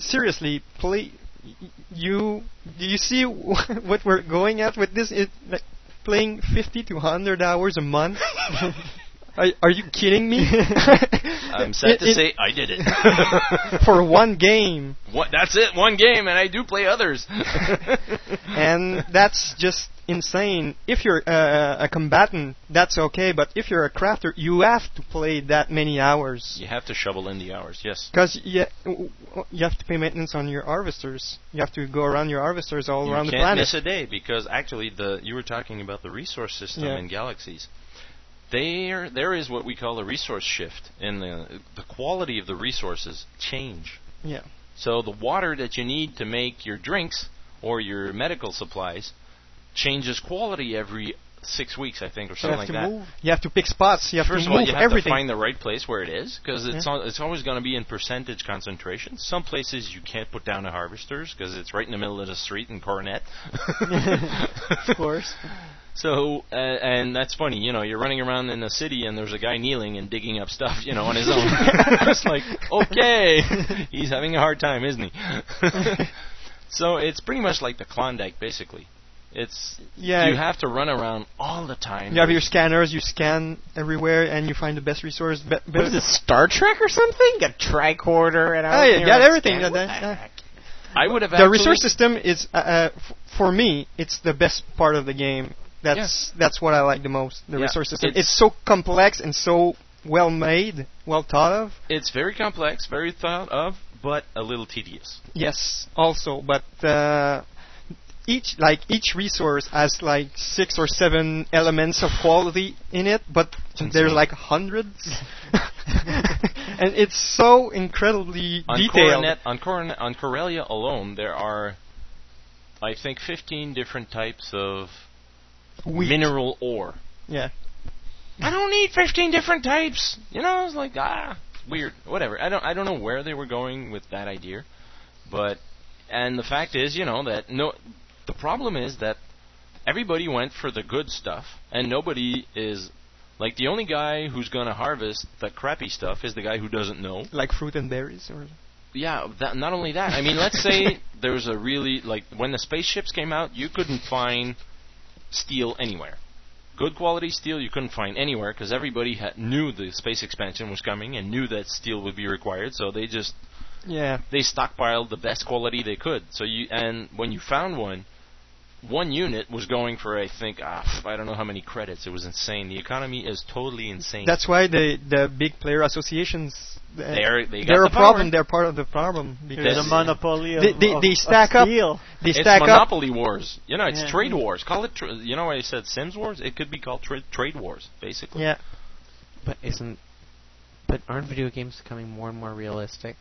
seriously, play. You do you see what we're going at with this? It like playing 50 to 100 hours a month. are, are you kidding me? I'm sad It- to it- say I did it. for one game, What? That's it. One game, and I do play others. and that's just insane. If you're uh, a combatant, that's okay, but if you're a crafter, you have to play that many hours. you have to shovel in the hours. Yes. Because you, you have to pay maintenance on your harvesters. You have to go around your harvesters all you around the planet. You can't miss a day because actually the you were talking about the resource system Yeah. in galaxies. There, there is what we call a resource shift, and the the quality of the resources change. Yeah. So the water that you need to make your drinks or your medical supplies changes quality every six weeks, I think, or something like that. move. You have to pick spots. You have First to of all, you have everything. to find the right place where it is because it's Yeah. al- it's always going to be in percentage concentration. Some places you can't put down the harvesters because it's right in the middle of the street in Coronet. of course. So, uh, and that's funny, you know, you're running around in the city and there's a guy kneeling and digging up stuff, you know, on his own. it's like, okay, he's having a hard time, isn't he? so it's pretty much like the Klondike, basically. It's Yeah. you have to run around all the time. You have your scanners. You scan everywhere, and you find the best resource. Be- What is it, Star Trek or something? A tricorder and Oh, yeah, got everything. Yeah, that- yeah. I would have the resource system is, uh, uh, f- for me, it's the best part of the game. That's that's what I like the most. The Yeah, resource system. it's- It's, so complex and so well made, well thought of. It's very complex, very thought of, but a little tedious. Yes, also, but uh, each like each resource has like six or seven elements of quality in it, but there's like hundreds, and it's so incredibly On detailed. Coronet, on, Coronet, on Corellia alone, there are, I think, 15 different types of Wheat. mineral ore. Yeah. I don't need 15 different types. You know, it's like ah, weird. Whatever. I don't. I don't know where they were going with that idea, but and the fact is, you know, that no. The problem is that everybody went for the good stuff, and nobody is like the only guy who's going to harvest the crappy stuff is the guy who doesn't know. Like fruit and berries, or Yeah, that, not only that. I mean, let's say there was a really like when the spaceships came out, you couldn't find steel anywhere. Good quality steel you couldn't find anywhere because everybody had, knew the space expansion was coming and knew that steel would be required. So they just yeah, they stockpiled the best quality they could. So you and when you found one, one unit was going for I think ah, I don't know how many credits. It was insane. The economy is totally insane. that's why the the big player associations. Uh, They're- they got they're the a problem. power. They're part of the problem because There's a monopoly of, they, they, of, they of stack up. steel. They it's stack up. monopoly wars. You know, it's Yeah. trade wars. Call it. Tra- you know why I said Sims wars? It could be called tra- trade wars, basically. Yeah. But isn't but aren't video games becoming more and more realistic?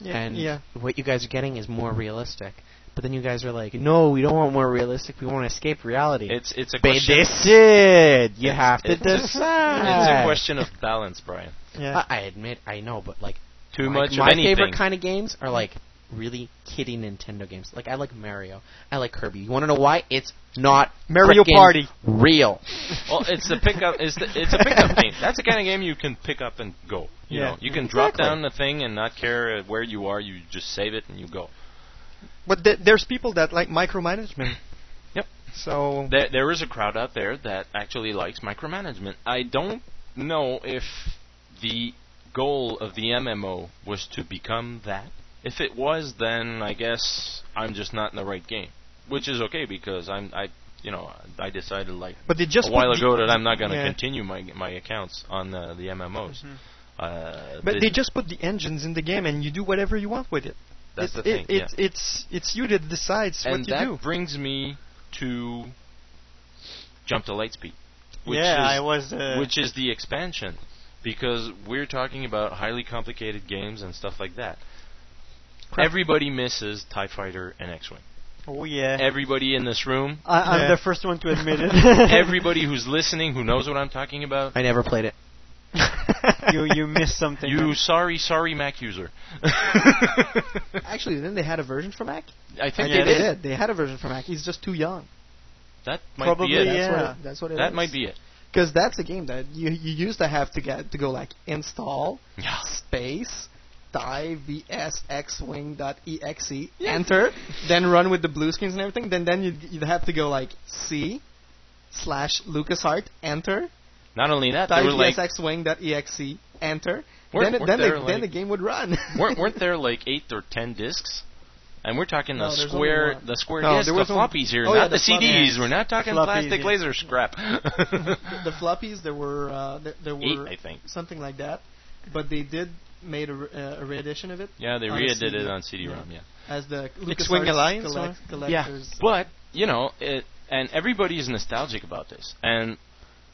Yeah, and yeah. what you guys are getting is more realistic. But then you guys are like, no, we don't want more realistic. We want to escape reality. It's it's a But question. decide. You have to it's- decide. It's a question of balance, Brian. Yeah. I, I admit, I know, but like Too my, much of my anything. favorite kind of games are like really kiddie Nintendo games. Like I like Mario, I like Kirby. You want to know why? It's not Mario frickin' Party. real. well, it's the pickup. It's the, it's a pickup game. That's the kind of game you can pick up and go. You Yeah. know, you can drop down the thing and not care uh, where you are. You just save it and you go. But th- there's people that like micromanagement. Yep. So There, there is a crowd out there that actually likes micromanagement. I don't know if the goal of the MMO was to become that. If it was, then I guess I'm just not in the right game, which is okay because I'm I you know I decided like But they just a while ago that I'm not going to yeah. continue my my accounts on the the MMOs. Mhm. Uh, But the- they just put the engines in the game, and you do whatever you want with it. That's It- the it- thing, It's it's it's you that decides and what you do. And that do. brings me to Jump to Lightspeed. Which Yeah, is, I was, uh, which is the expansion, because we're talking about highly complicated games and stuff like that. Everybody misses Tie Fighter and X-wing. Oh yeah. Everybody in this room. I, I'm Yeah. the first one to admit it. everybody who's listening, who knows what I'm talking about. I never played it. you you missed something. You sorry, sorry Mac user. Actually, then they had a version for Mac. I think Yeah, they they did. did. They had a version for Mac. He's just too young. That might Probably, be it. That's yeah. what it, that's what it That is. might be it. Because that's a game that you you used to have to get to go like install Yeah. space die vsxwing.exe enter then run with the blue screens and everything. Then then you'd, you'd have to go like C slash LucasArt enter Not only that, die there were like vsxwing.exe enter. Weren't- then weren't then, there, the, like- then the game would run. weren't weren't there like eight or ten discs? And we're talking No, the square, the square No, disc, there the was only- floppies here, Oh, not yeah, the, the floppies. CDs. We're not talking Floppies, plastic yeah. laser scrap. the floppies there were uh, there, there Eight, were I think. something like that, but they did made a, re- uh, a reedition of it. Yeah, they on a re-did CD. it on CD-ROM. Yeah. As the X-Wing Alliance, collect- or? Yeah, but you know, it, and everybody is nostalgic about this. And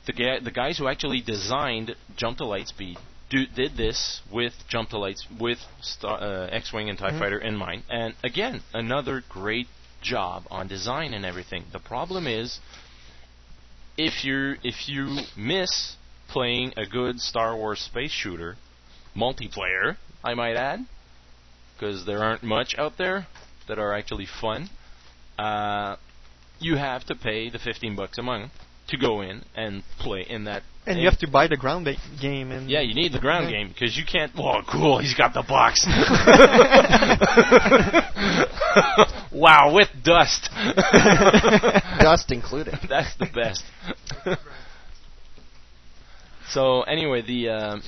the ga- the guys who actually designed Jump to Lightspeed do, did this with Jump to Lights with Star, uh, X-wing and Tie Mhm. Fighter in mind. And again, another great job on design and everything. The problem is, if you if you miss playing a good Star Wars space shooter multiplayer, I might add, because there aren't much out there that are actually fun. Uh, you have to pay the 15 bucks a month to go in and play in that. and you have to buy the ground ba- game and Yeah, you need the ground Yeah. game because you can't. Oh, cool! He's got the box. wow, with dust. Dust included. That's the best. so anyway, the um,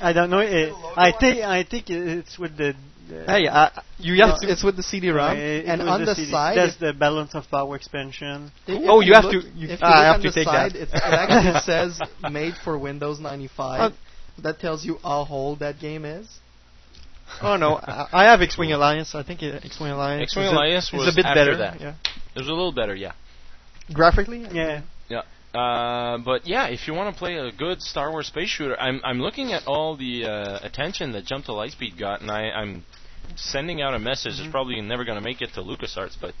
I don't know. It, I think I think it's with the. The Hey, uh, you have it's, to. it's with the CD-ROM, it and on the, CD. side, that's the balance of power expansion. if Oh, you have look- to- you- if ah, I have on to the take side, that. It, it actually says made for Windows 95. Uh, that tells you how old that game is. Oh no, I, I have X-Wing Alliance. I think uh, X-Wing Alliance. X-Wing is a- Alliance is was a bit after better. that. Yeah. it was a little better, yeah. Graphically, Yeah. Yeah. Uh, but yeah, if you want to play a good Star Wars space shooter, I'm I'm looking at all the uh, attention that Jump to Lightspeed got, and I, I'm sending out a message. Mm-hmm. It's probably never going to make it to LucasArts, but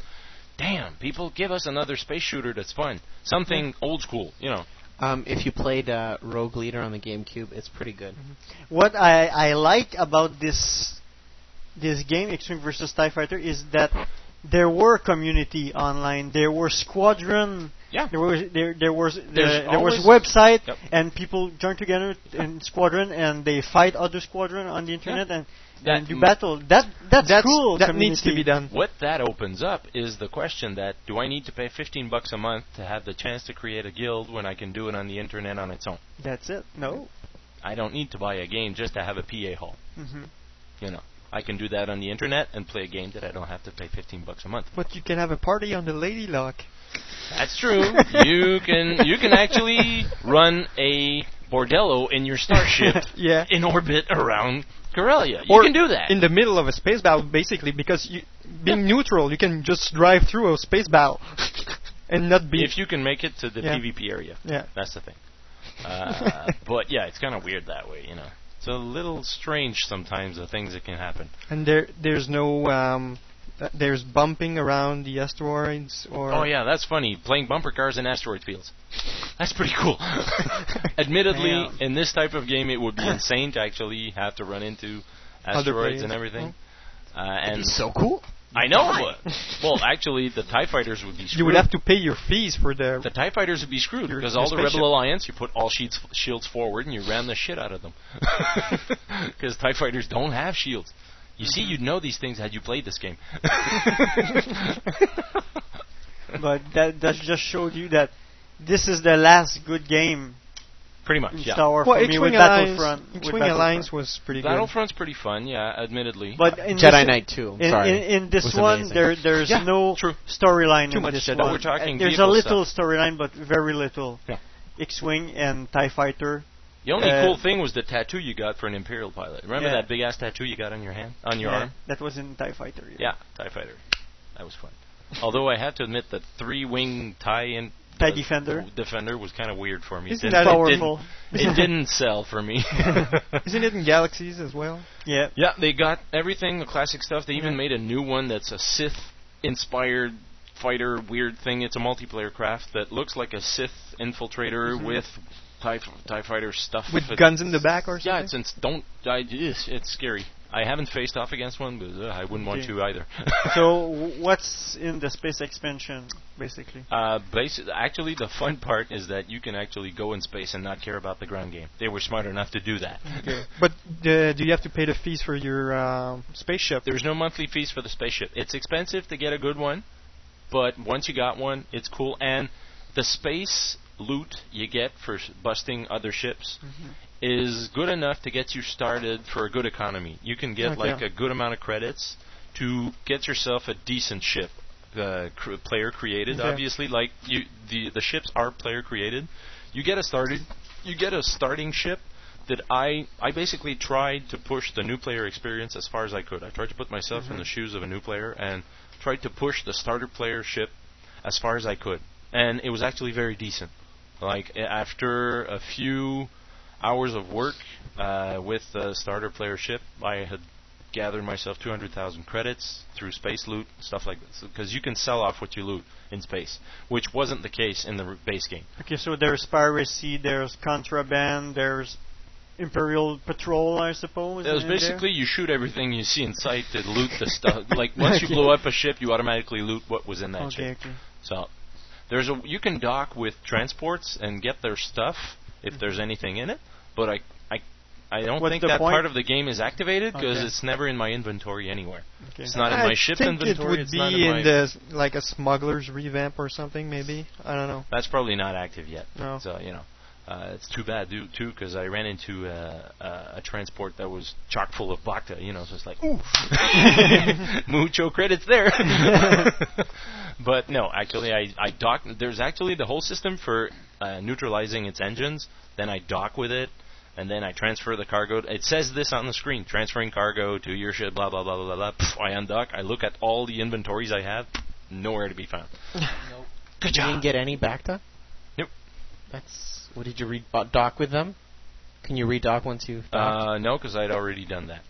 damn, people, give us another space shooter that's fun, something old school, you know. Um, if you played uh, Rogue Leader on the GameCube, it's pretty good. What I I like about this this game, X-Wing versus Tie Fighter, is that there were community online. There were squadron. Yeah. There was there there was There's there, there was always- website Yep. and people join together in squadron and they fight other squadron on the internet and, That and do battle. That that's, That's- cool. that needs to be done. What that opens up is the question that do I need to pay 15 bucks a month to have the chance to create a guild when I can do it on the internet on its own? That's it. No. I don't need to buy a game just to have a PA hall. hmm You know, I can do that on the internet and play a game that I don't have to pay 15 bucks a month. But you can have a party on the Lady Lock. That's true. you can you can actually run a bordello in your starship Yeah. in orbit around Corellia. You or can do that. in the middle of a space battle, basically, because you, being neutral, you can just drive through a space battle and not be. if you can make it to the Yeah. PvP area. Yeah. That's the thing. Uh, but yeah, it's kind of weird that way, you know. It's a little strange sometimes the things that can happen. and there, there's no, um, uh, there's bumping around the asteroids or. Oh yeah, that's funny. Playing bumper cars in asteroid fields. That's pretty cool. Admittedly, Yeah. in this type of game, it would be insane to actually have to run into asteroids and everything. Uh, and be so cool. I know. Why? but- well, actually, the Tie Fighters would be screwed. You would have to pay your fees for the. the Tie Fighters would be screwed Your- because your all the. Rebel Alliance, you put all shields shields forward and you ran the shit out of them. Because Tie Fighters don't have shields. You see, Mm-hmm. you'd know these things had you played this game. but that that just showed you that this is the last good game Pretty much, yeah. Star Wars Well, for me with X-Wing Alliance, Battlefront. X-Wing Battlefront. Alliance was pretty good. Battlefront's pretty fun, yeah, admittedly. But in Jedi this, Knight 2, In, sorry, in, in this was one, amazing. there there's Yeah, no true. storyline Too in much this Jedi. one. We're talking Uh, there's a little storyline, but very little. Yeah. X-wing and Tie Fighter. The only Uh, cool thing was the tattoo you got for an Imperial pilot. Remember Yeah. that big ass tattoo you got on your hand, on your yeah, arm? That was in Tie Fighter. Yeah, Tie Fighter. That was fun. Although I have to admit that three wing tie in TIE Defender. Defender was kind of weird for me. It Isn't didn't- that it powerful? Didn't, it didn't sell for me. Isn't it in Galaxies as well? Yeah. Yeah, they got everything, the classic stuff. They even made a new one that's a Sith inspired fighter weird thing. It's a multiplayer craft that looks like a Sith infiltrator Mhm. with TIE, TIE fighter stuff. With It's- guns in the back or something? Yeah, it's, it's don't I, it's, it's scary. I haven't faced off against one, but uh, I wouldn't want to either. so w- what's in the space expansion, basically? Uh, basi- actually, the fun part is that you can actually go in space and not care about the ground game. They were smart enough to do that. Okay. But uh, do you have to pay the fees for your um, spaceship? There's no monthly fees for the spaceship. It's expensive to get a good one, but once you got one, it's cool. And the space loot you get for busting other ships Mm-hmm. is good enough to get you started for a good economy. You can get Okay. like a good amount of credits to get yourself a decent ship. Uh, cr- player created, Okay. obviously. Like you, the the ships are player created. You get a started, you get a starting ship that I I basically tried to push the new player experience as far as I could. I tried to put myself in Mhm. the shoes of a new player and tried to push the starter player ship as far as I could, and it was actually very decent. Like after a few hours of work uh, with the starter player ship, I had gathered myself 200,000 credits through space loot, stuff like this. Because you can sell off what you loot in space, which wasn't the case in the r- base game. Okay, so there's piracy, there's contraband, there's Imperial Patrol, I suppose. It was in there? basically you shoot everything you see in sight to loot the stuff. Like once you blow up a ship, you automatically loot what was in that Okay, ship. okay. So there's a you can dock with transports and get their stuff Mm-hmm. if there's anything in it, but I I I don't What's think that point? part of the game is activated because Okay. it's never in my inventory anywhere. Okay. It's not in I my ship think inventory. it would it's be not in, in the s- like a smuggler's revamp or something, maybe. I don't know. That's probably not active yet. No. So you know, uh, it's too bad do, too because I ran into uh, uh, a transport that was chock full of Bacta. You know, so it's like ooh, mucho credits there. but no, actually, I I dock. There's actually the whole system for uh, neutralizing its engines. Then I dock with it. And then I transfer the cargo. It says this on the screen: transferring cargo to your ship. Blah blah blah blah blah. Pff, I undock. I look at all the inventories I have. Nowhere to be found. nope. Good job. You didn't get any Bacta? Nope. That's. What did you re- uh, dock with them? Can you redock once you've docked? Uh, no, because I'd already done that.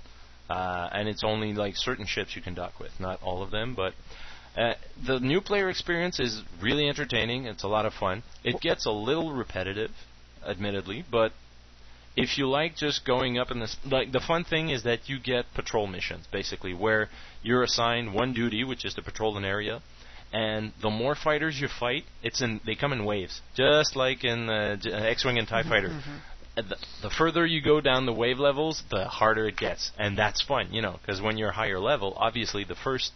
Uh, and it's only like certain ships you can dock with, not all of them. But uh, the new player experience is really entertaining. It's a lot of fun. It gets a little repetitive, admittedly, but if you like just going up in this, like the fun thing is that you get patrol missions basically, where you're assigned one duty, which is to patrol an area. And the more fighters you fight, it's in they come in waves, just like in uh, J- X-wing and Tie Fighter. Uh, the, the further you go down the wave levels, the harder it gets, and that's fun, you know, because when you're higher level, obviously the first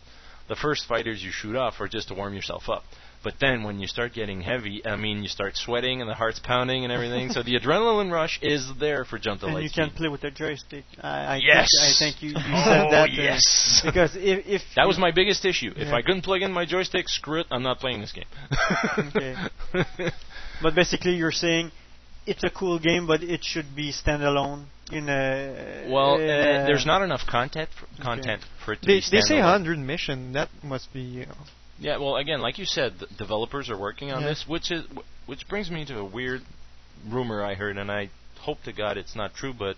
the first fighters you shoot off are just to warm yourself up. But then when you start getting heavy, I mean, you start sweating and the heart's pounding and everything. so the adrenaline rush is there for Jump to and Light you Speed. can play with the joystick. I, I Yes. Think, I think you, you Oh, said that. uh, yes. Because if, if That was my biggest issue. If Yeah. I couldn't plug in my joystick, screw it, I'm not playing this game. okay. but basically, you're saying it's a cool game, but it should be standalone. In a Well, uh, uh, there's not enough content for, content for it to They be they say 100 mission. That must be. You know, Yeah, well, again, like you said, the developers are working on Yeah. this, which is which brings me to a weird rumor I heard, and I hope to God it's not true, but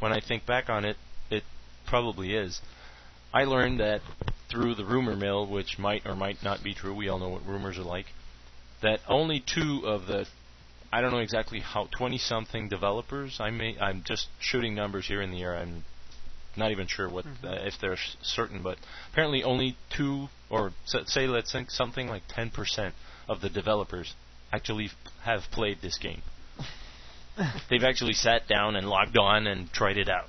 when I think back on it, it probably is. I learned that through the rumor mill, which might or might not be true. We all know what rumors are like. That only two of the I don't know exactly how 20 something developers. I may I'm just shooting numbers here in the air. I'm not even sure what uh, if they're certain, but apparently only two or s- say let's think something like 10% of the developers actually f- have played this game. They've actually sat down and logged on and tried it out.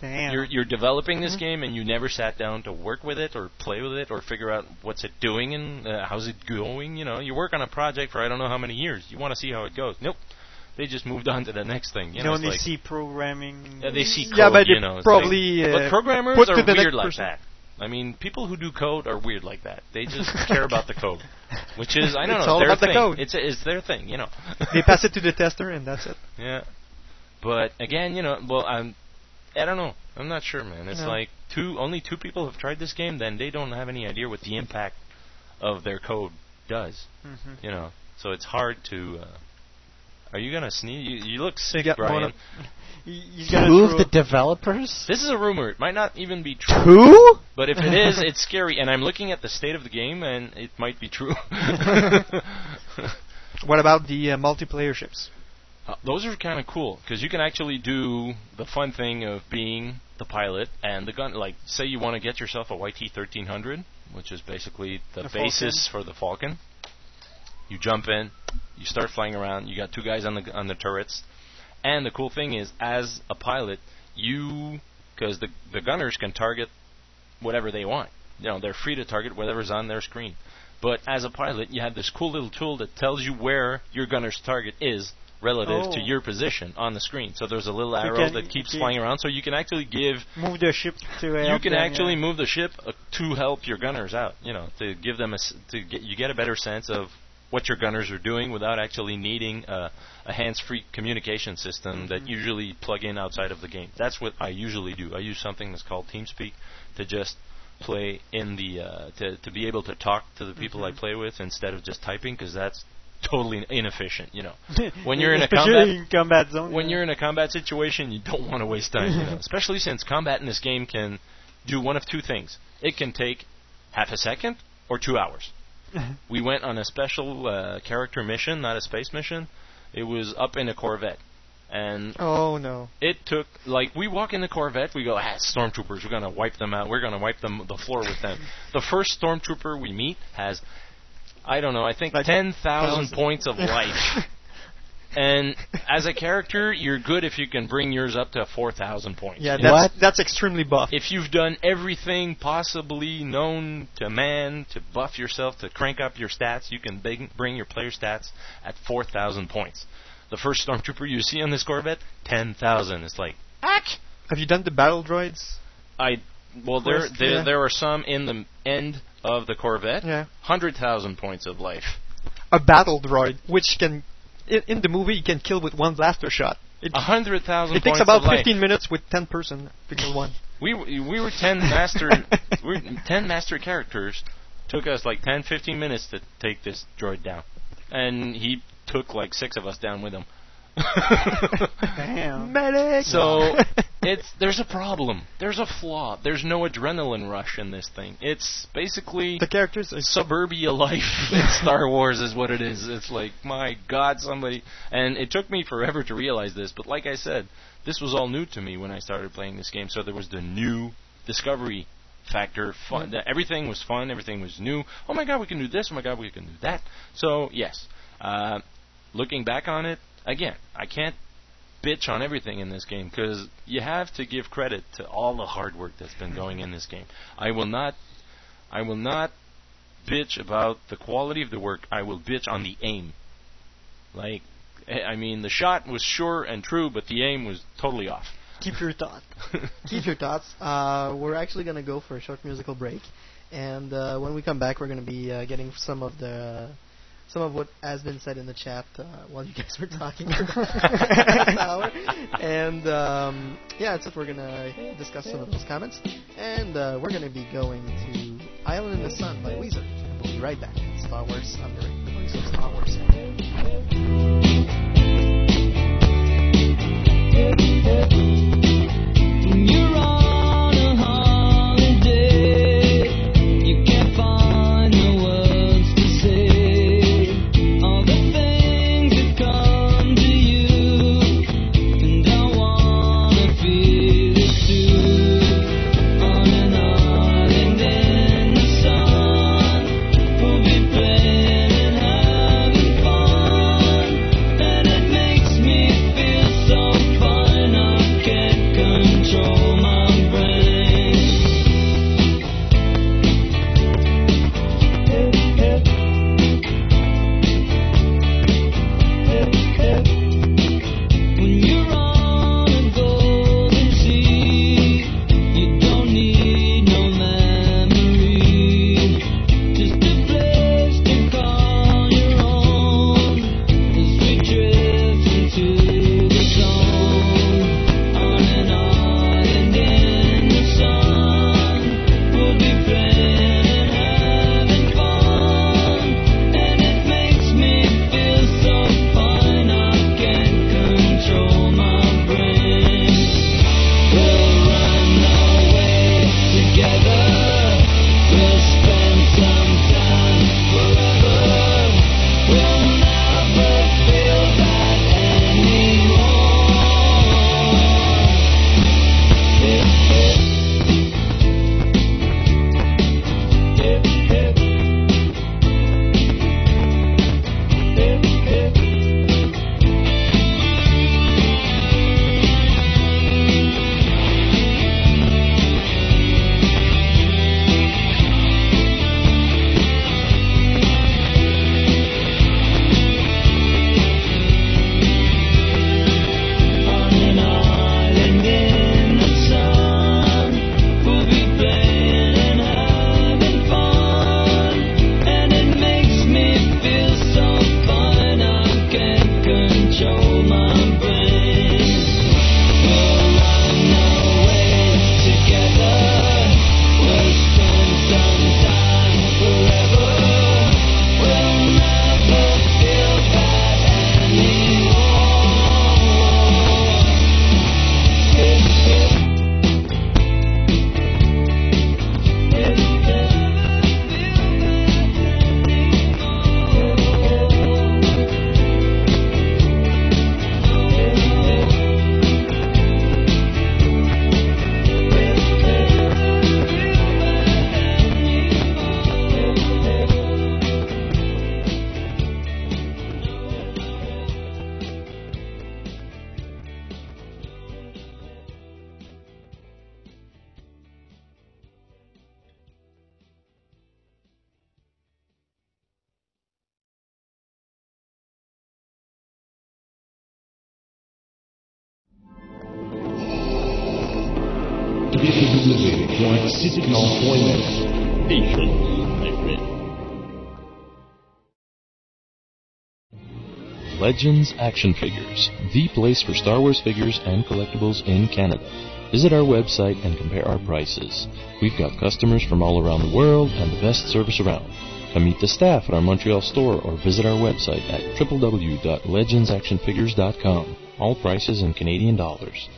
Damn. You're you're developing Mm-hmm. this game and you never sat down to work with it or play with it or figure out what's it doing and uh, how's it going. You know, you work on a project for I don't know how many years. You want to see how it goes. Nope. They just moved on to the next thing. You know, only like, see programming. yeah, they see code. Yeah, but you know, probably, like, uh, but programmers are weird like person. that. I mean, people who do code are weird like that. They just care about the code, which is I don't It's know all their about the thing. code. It's it's their thing, you know. they pass it to the tester, and that's it. Yeah. But again, you know, well, I'm, I don't know. I'm not sure, man. It's No. like two, only two people have tried this game. Then they don't have any idea what the impact of their code does. Mhm. You know, so it's hard to. Uh, are you gonna sneeze? You, you look sick, got Brian. one You Two of the developers? This is a rumor. It might not even be true. Two? But if it is, it's scary. And I'm looking at the state of the game, and it might be true. What about the uh, multiplayer ships? Uh, those are kind of cool because you can actually do the fun thing of being the pilot and the gun. Like, say you want to get yourself a YT 1300, which is basically the, The basis for the Falcon. You jump in, you start flying around. You got two guys on the on the turrets, and the cool thing is, as a pilot, you because the the gunners can target whatever they want. You know, they're free to target whatever's on their screen. But as a pilot, you have this cool little tool that tells you where your gunner's target is relative to Oh. your position on the screen. So there's a little You arrow that keeps flying around, so you can actually give. Move the ship to. You can them, actually yeah. move the ship uh, to help your gunners out. You know, to give them a s- to get you get a better sense of what your gunners are doing without actually needing a, a hands-free communication system that usually plug in outside of the game. That's what I usually do. I use something that's called TeamSpeak to just play in the uh, to to be able to talk to the people I play with instead of just typing because that's totally inefficient. You know, when you're in a combat in combat zone. when yeah. you're in a combat situation, you don't want to waste time, you know, especially since combat in this game can do one of two things. It can take half a second or two hours. We went on a special uh, character mission, not a space mission. It was up in a Corvette, and Oh no. it took like we walk in the Corvette, we go, ah, stormtroopers, we're gonna wipe them out. We're gonna wipe them the floor with them. The first stormtrooper we meet has, I don't know, I think ten thousand points of life. And as a character, you're good if you can bring yours up to four thousand points. Yeah, You know? that's that's extremely buff. If you've done everything possibly known to man to buff yourself to crank up your stats, you can bring, bring your player stats at 4,000 points. The first stormtrooper you see on this Corvette, 10,000. It's like, heck! Have you done the battle droids? I well, there there, yeah. there are some in the end of the Corvette, Yeah. 100,000 points of life. A battle droid, which can, in, in the movie, you can kill with one blaster shot. It, 100,000 it takes about life. 15 minutes with 10 person to kill one. We we were ten master we were ten master characters. Took us like 10, 15 minutes to take this droid down, and he took like six of us down with him. Damn. Medic. So it's there's a problem. There's a flaw. There's no adrenaline rush in this thing. It's basically the characters are suburbia life in Star Wars is what it is. It's like my God, somebody. And it took me forever to realize this, but like I said, this was all new to me when I started playing this game. So there was the new discovery factor. Fun. That everything was fun. Everything was new. Oh my God, we can do this. Oh my God, we can do that. So yes, uh, looking back on it, again, I can't bitch on everything in this game because you have to give credit to all the hard work that's been going in this game. I will not, I will not bitch about the quality of the work. I will bitch on the aim. Like, eh, I mean, the shot was sure and true, but the aim was totally off. Keep your thought. Keep your thoughts. Uh, we're actually going to go for a short musical break, and uh, when we come back, we're going to be uh, getting some of the some of what has been said in the chat uh, while you guys were talking for the last hour. And um, yeah, that's it. We're going to discuss some of those comments, and uh, we're going to be going to "Island in the Sun" by Weezer. And we'll be right back. Star Wars on the radio. Voice of Star Wars. You're Legends Action Figures, the place for Star Wars figures and collectibles in Canada. Visit our website and compare our prices. We've got customers from all around the world and the best service around. Come meet the staff at our Montreal store or visit our website at www.legendsactionfigures.com. All prices in Canadian dollars.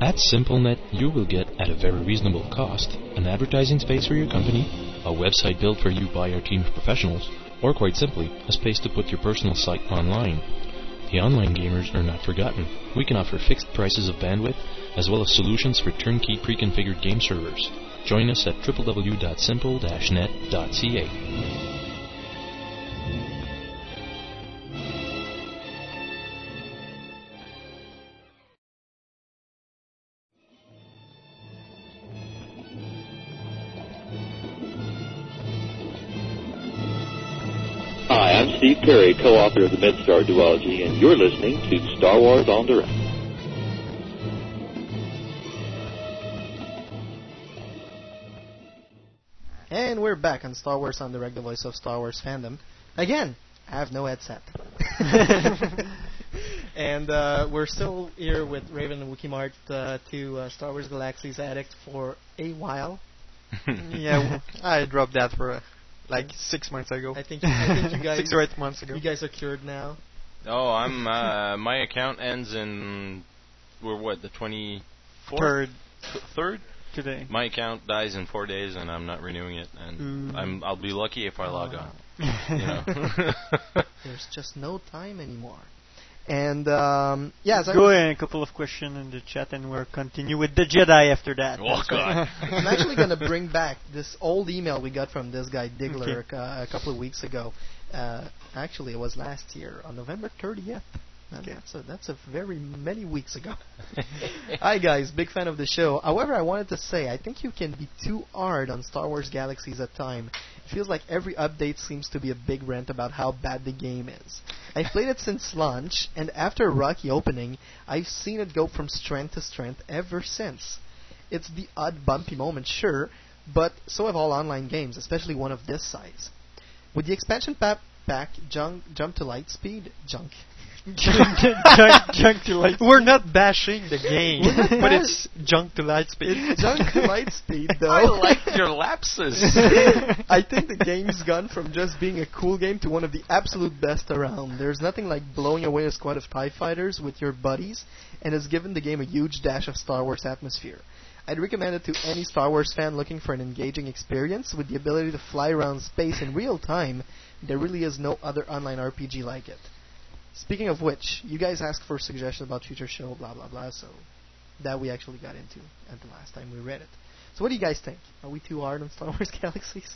At SimpleNet, you will get, at a very reasonable cost, an advertising space for your company, a website built for you by our team of professionals, or quite simply, a space to put your personal site online. The online gamers are not forgotten. We can offer fixed prices of bandwidth, as well as solutions for turnkey pre-configured game servers. Join us at www.simple-net.ca. Steve Perry, co-author of the MedStar duology, and you're listening to Star Wars en Direct. And we're back on Star Wars en Direct, the voice of Star Wars fandom. Again, I have no headset. and uh, we're still here with Raven and Wikimart uh, to uh, Star Wars Galaxy's Addict for a while. yeah, I dropped that for uh, like six months ago. I think I think you guys six or eight months ago. You guys are cured now. Oh, I'm. Uh, my account ends in. We're what the twenty Third. Third. Today. My account dies in four days, and I'm not renewing it. And Mm. I'm. I'll be lucky if I log on. You know. There's just no time anymore. And um, yeah, as I Go was- ahead, a couple of questions in the chat, and we'll continue with the Jedi after that. Oh, That's right. I'm actually going to bring back this old email we got from this guy Diggler Okay. uh, a couple of weeks ago. Uh, actually, it was last year on November 30th. And That's a that's a very many weeks ago. Hi guys, big fan of the show. However, I wanted to say I think you can be too hard on Star Wars Galaxies at time. Feels like every update seems to be a big rant about how bad the game is. I've played it since launch, and after a rocky opening, I've seen it go from strength to strength ever since. It's the odd bumpy moment, sure, but so have all online games, especially one of this size. With the expansion pa- pack, junk, jump to light speed, junk. Junk, junk to light. We're not bashing the game, but it's junk to light speed. It's junk to light speed, though. I like your lapses. I think the game's gone from just being a cool game to one of the absolute best around. There's nothing like blowing away a squad of TIE fighters with your buddies, and has given the game a huge dash of Star Wars atmosphere. I'd recommend it to any Star Wars fan looking for an engaging experience with the ability to fly around space in real time. There really is no other online RPG like it. Speaking of which, you guys asked for suggestions about future show, blah blah blah, so that we actually got into at the last time we read it. So what do you guys think? Are we too hard on Star Wars Galaxies?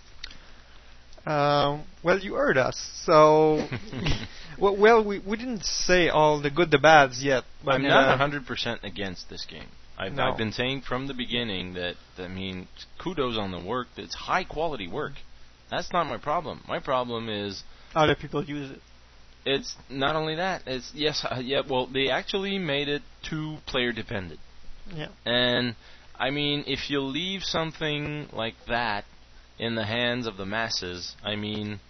Um, well, you heard us, so well, well, we we didn't say all the good, the bads yet. But I'm uh, not 100% against this game. I've, No. I've been saying from the beginning that, I mean, kudos on the work. It's high quality work. That's not my problem. My problem is Other people use it. It's not only that. It's yes, uh, yeah. Well, they actually made it two player dependent. Yeah. And I mean, if you leave something like that in the hands of the masses, I mean,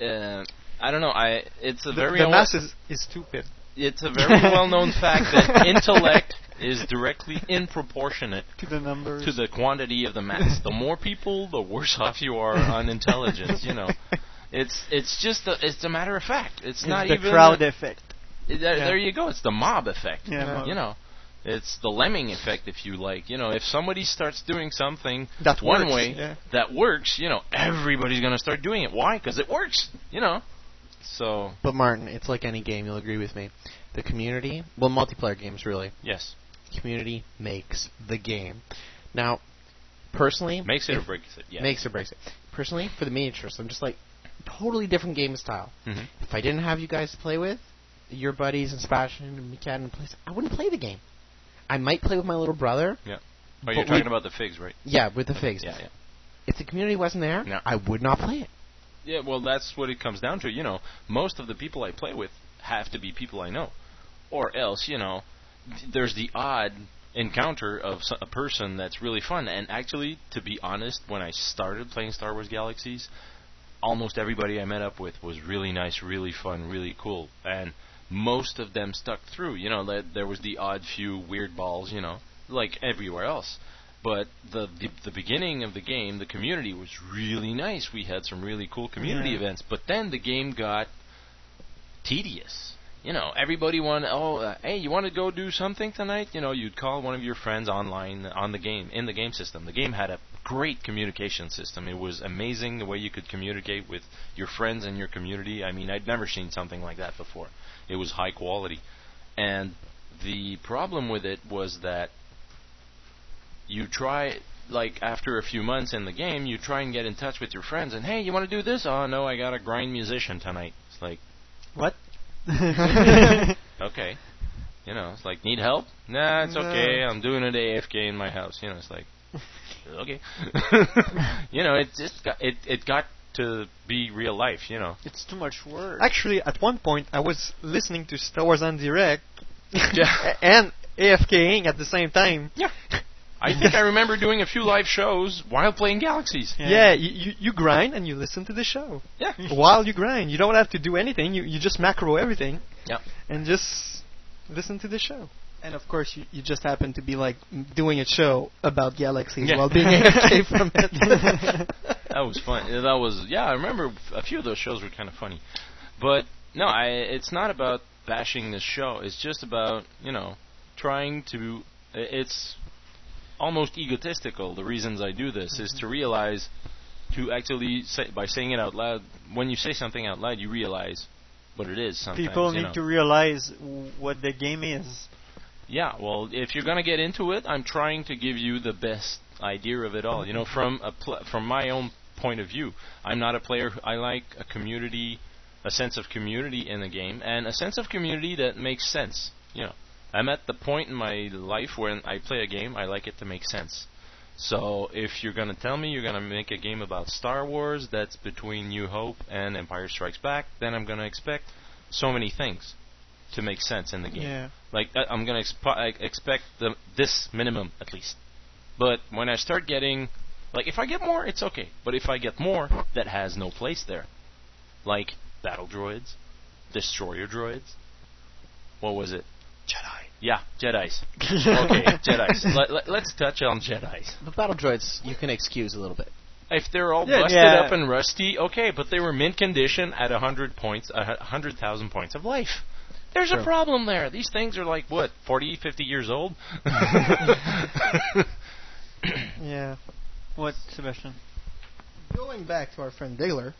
uh, I don't know. I it's a the, very the masses is stupid. it's a very well-known fact that intellect is directly in proportionate to the numbers to the quantity of the mass. The more people, the worse off you are on intelligence. You know, it's it's just a, it's a matter of fact. It's, It's not the even crowd a- effect. There, Yeah. there you go. It's the mob effect. Yeah, mob. You know, it's the lemming effect, if you like. You know, if somebody starts doing something That one works, way yeah. that works, you know, everybody's gonna start doing it. Why? Because it works. You know. So But Martin, it's like any game. You'll agree with me. The community, well, multiplayer games really. yes, Community makes the game. Now, personally, makes it or breaks it. Yeah. makes or breaks it. Personally, for the miniatures, I'm just like totally different game style. Mhm. If I didn't have you guys to play with, your buddies and Sebastian and Mikan and place, I wouldn't play the game. I might play with my little brother. Yeah. Oh, you're we- talking about the figs, right? Yeah, with the figs. Yeah, yeah. If the community wasn't there, No. I would not play it. Yeah, well, that's what it comes down to. You know, most of the people I play with have to be people I know, or else you know, th- there's the odd encounter of a person that's really fun. And actually, to be honest, when I started playing Star Wars Galaxies, almost everybody I met up with was really nice, really fun, really cool, and most of them stuck through. You know, there was the odd few weird balls, you know, like everywhere else. But the, the the beginning of the game, the community was really nice. We had some really cool community Yeah. events. But then the game got tedious. You know, everybody wanted. Oh, uh, hey, you want to go do something tonight? You know, you'd call one of your friends online on the game in the game system. The game had a great communication system. It was amazing the way you could communicate with your friends and your community. I mean, I'd never seen something like that before. It was high quality, and the problem with it was that you try like after a few months in the game, you try and get in touch with your friends and hey, you want to do this? Oh no, I got a grind musician tonight. It's like What? okay. You know, it's like need help? Nah, it's okay. I'm doing it AFK in my house. You know, it's like okay. you know, it just got it it got to be real life. You know. It's too much work. Actually, at one point, I was listening to Star Wars en Direct Yeah. and AFKing at the same time. Yeah. I think I remember doing a few live shows while playing Galaxies. Yeah, you, you, you grind and you listen to the show. Yeah. While you grind, you don't have to do anything. You you just macro everything. Yep. And just listen to the show. And of course, you, you just happen to be like doing a show about galaxies Yeah. while being AFK from it. that was fun. Yeah, That was yeah. I remember a few of those shows were kind of funny, but no, I. It's not about bashing this show. It's just about you know trying to. It's almost egotistical. The reasons I do this is to mm-hmm. realize to actually say by saying it out loud. When you say something out loud, you realize what it is. Sometimes People you need know. to realize w- what the game is. Yeah, well, if you're gonna get into it, I'm trying to give you the best idea of it all. You know, from a pl- from my own point of view, I'm not a player. who- I like a community, a sense of community in a game, and a sense of community that makes sense. You know, I'm at the point in my life when I play a game, I like it to make sense. So if you're gonna tell me you're gonna make a game about Star Wars that's between New Hope and Empire Strikes Back, then I'm gonna expect so many things to make sense in the game. Yeah. Like I- I'm gonna exp- I expect the this minimum at least. But when I start getting, like if I get more, it's okay. But if I get more, that has no place there. Like battle droids, destroyer droids. What was it? Jedi. Yeah, Jedi's. okay, Jedi's. Let, let, let's touch on Jedi's. The battle droids you can excuse a little bit. If they're all Yeah, busted yeah. up and rusty, okay, but they were mint condition at a hundred points, a hundred thousand points of life. There's a problem there. These things are like what, 40, 50 years old? Yeah. What, Sebastian? Going back to our friend Diggler,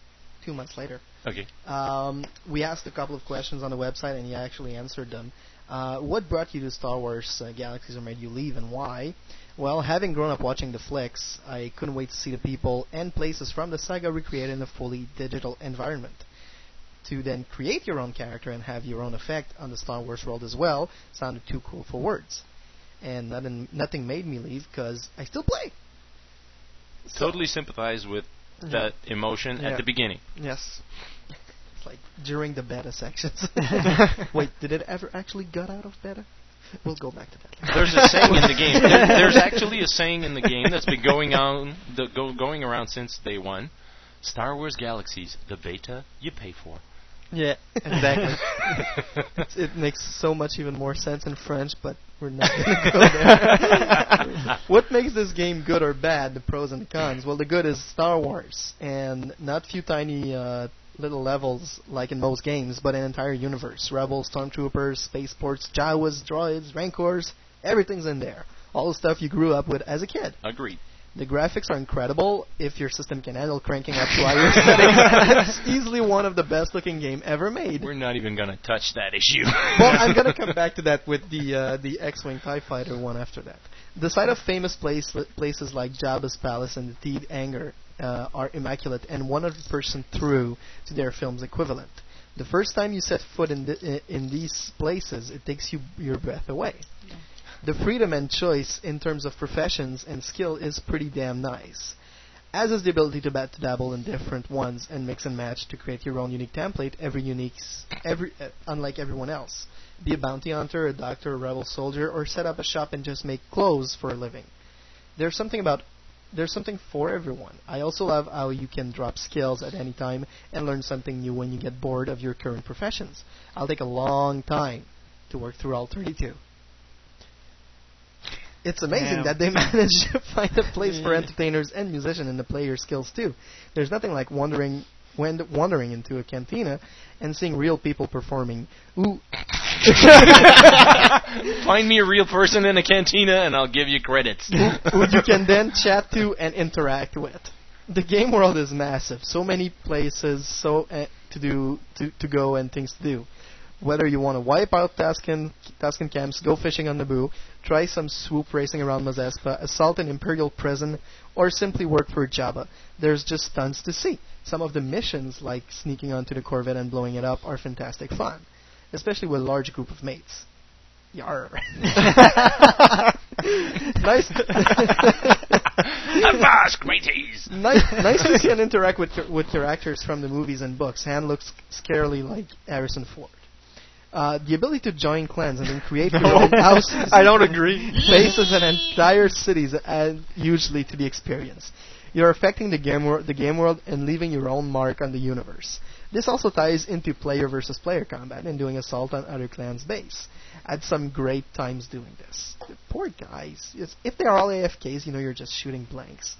two months later, okay. um, we asked a couple of questions on the website and he actually answered them. Uh, what brought you to Star Wars uh, Galaxies or made you leave and why? Well, having grown up watching the flicks, I couldn't wait to see the people and places from the saga recreated in a fully digital environment. To then create your own character and have your own effect on the Star Wars world as well sounded too cool for words. And nothing, nothing made me leave because I still play. Totally sympathize with Yeah. that emotion Yeah. at the beginning. Yes. It's like during the beta sections. Wait, did it ever actually got out of beta? We'll go back to that. There's a saying in the game. There, there's actually a saying in the game that's been going on, the, go, going around since day one. Star Wars Galaxies, the beta you pay for. Yeah, exactly. It's- it makes so much even more sense in French, but we're not going to go there. what makes this game good or bad? The pros and the cons. Well, the good is Star Wars, and not few tiny uh, little levels like in most games, but an entire universe. Rebels, stormtroopers, spaceports, Jawas, droids, rancors, everything's in there. All the stuff you grew up with as a kid. Agreed. The graphics are incredible if your system can handle cranking up to higher settings. it's easily one of the best looking game ever made. We're not even going to touch that issue. well, I'm gonna come back to that with the uh, the X-wing Tie Fighter one after that. The sight of famous place, places like Jabba's palace and the Theed hangar uh, are immaculate and 100% true to their film's equivalent. The first time you set foot in the, in these places, it takes you your breath away. The freedom and choice in terms of professions and skill is pretty damn nice. as is the ability to, bat, to dabble in different ones and mix and match to create your own unique template. Every unique, every uh, unlike everyone else. Be a bounty hunter, a doctor, a rebel soldier, or set up a shop and just make clothes for a living. There's something about there's something for everyone. I also love how you can drop skills at any time and learn something new when you get bored of your current professions. I'll take a long time to work through all 32. It's amazing Damn. that they managed to find a place for entertainers and musicians in the player skills too. There's nothing like wandering when wandering into a cantina and seeing real people performing. Ooh. Find me a real person in a cantina and I'll give you credits. who you can then chat to and interact with. The game world is massive. So many places, so uh, to do, to, to go, and things to do. Whether you want to wipe out Tusken, Tusken camps, go fishing on Naboo, try some swoop racing around Mos Espa, assault an Imperial prison, or simply work for Jabba, there's just tons to see. Some of the missions, like sneaking onto the Corvette and blowing it up, are fantastic fun, especially with a large group of mates. Yar. nice. Avast, mateys! nice, nice to see and interact with with characters from the movies and books. Han looks scarily like Harrison Ford. Uh, the ability to join clans and then create your own houses. I don't agree. Faces and entire cities add hugely to the experience. You're affecting the game, wor- the game world and leaving your own mark on the universe. This also ties into player versus player combat and doing assault on other clans' base. I had some great times doing this. Poor guys. It's, if they're all AFKs, you know you're just shooting blanks.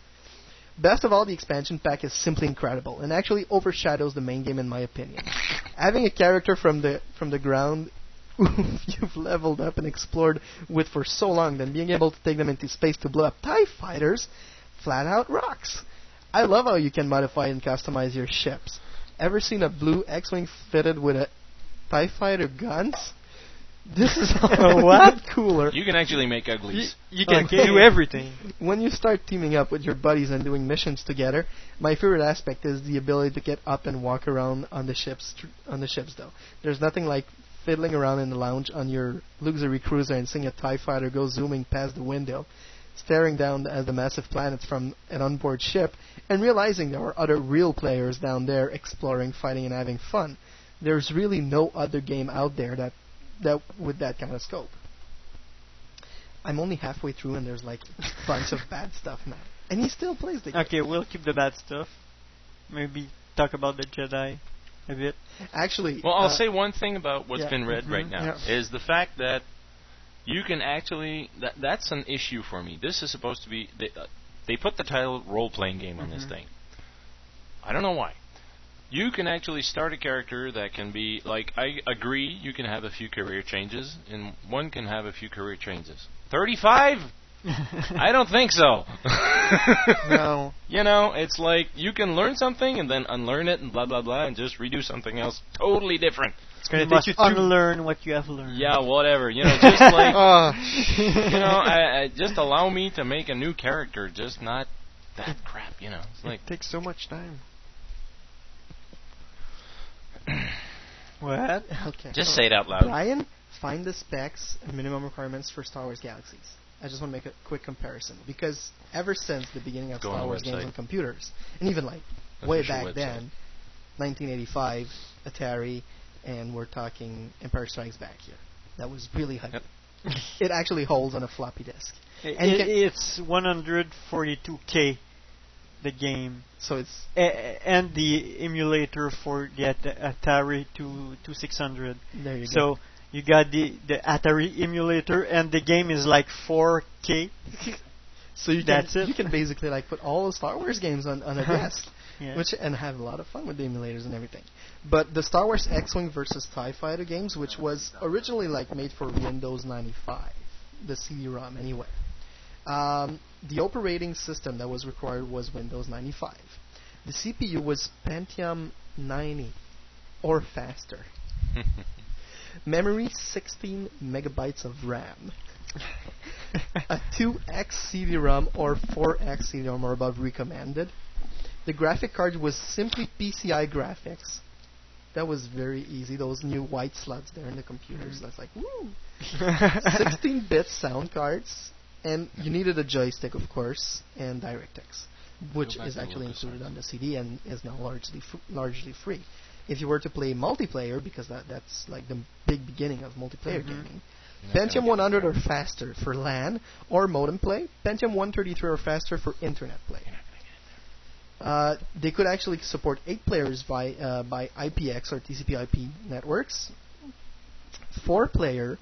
Best of all, the expansion pack is simply incredible and actually overshadows the main game in my opinion. Having a character from the from the ground you've leveled up and explored with for so long, then being able to take them into space to blow up TIE fighters, flat out rocks. I love how you can modify and customize your ships. Ever seen a blue X-wing fitted with a TIE fighter guns? This is a lot cooler. You can actually make uglies. You can Okay. do everything. When you start teaming up with your buddies and doing missions together, my favorite aspect is the ability to get up and walk around on the ships. tr- On the ships, though, there's nothing like fiddling around in the lounge on your luxury cruiser and seeing a Tie Fighter go zooming past the window, staring down at the massive planets from an onboard ship, and realizing there are other real players down there exploring, fighting, and having fun. There's really no other game out there that that with that kind of scope. I'm only halfway through and there's like a bunch of bad stuff now. And he still plays the game. Okay, we'll keep the bad stuff. Maybe talk about the Jedi a bit. Actually, Well, I'll uh, say one thing about what's yeah, been read mhm, right now yeah. is the fact that you can actually that that's an issue for me. This is supposed to be they, uh, they put the title role playing game on this Mhm. thing. I don't know why. You can actually start a character that can be like I agree you can have a few career changes and one can have a few career changes. 35? I don't think so. No. You know, it's like you can learn something and then unlearn it and blah blah blah and just redo something else totally different. It's gonna you take you two. unlearn what you have learned. Yeah, whatever. You know, just like Ah. you know, I, I just allow me to make a new character, just not that crap. You know, it's like it takes so much time. What? Okay. Just so say it out loud. Brian, find the specs and minimum requirements for Star Wars Galaxies. I just want to make a quick comparison because ever since the beginning of Go Star the Wars games on computers, and even like way back website. then, 1985, Atari, and we're talking Empire Strikes Back here. That was really high. it actually holds on a floppy disk. It, And you it's 142k the game. So it's A- and the emulator for the At- Atari to 2600. There you so go. you got the the Atari emulator, and the game is like 4K. So you That's can it. you can basically like put all the Star Wars games on, on a disk, Yeah. which and have a lot of fun with the emulators and everything. But the Star Wars X-wing versus Tie Fighter games, which was originally like made for Windows 95, the CD-ROM anyway. Um, the operating system that was required was Windows 95. The CPU was Pentium 90 or faster. Memory 16 megabytes of RAM. a 2x CD-ROM or 4x CD-ROM or above recommended. The graphic card was simply PCI graphics. That was very easy. Those new white slots there in the computers. That's like woo. 16-bit sound cards, and you needed a joystick, of course, and DirectX. which is actually included on the CD and is now largely f- largely free. If you were to play multiplayer, because that that's like the big beginning of multiplayer Mhm. gaming, Pentium 100 or faster for LAN or modem play, Pentium 133 or faster for internet play. Uh, they could actually support eight players by uh, by IPX or TCP/IP networks, four player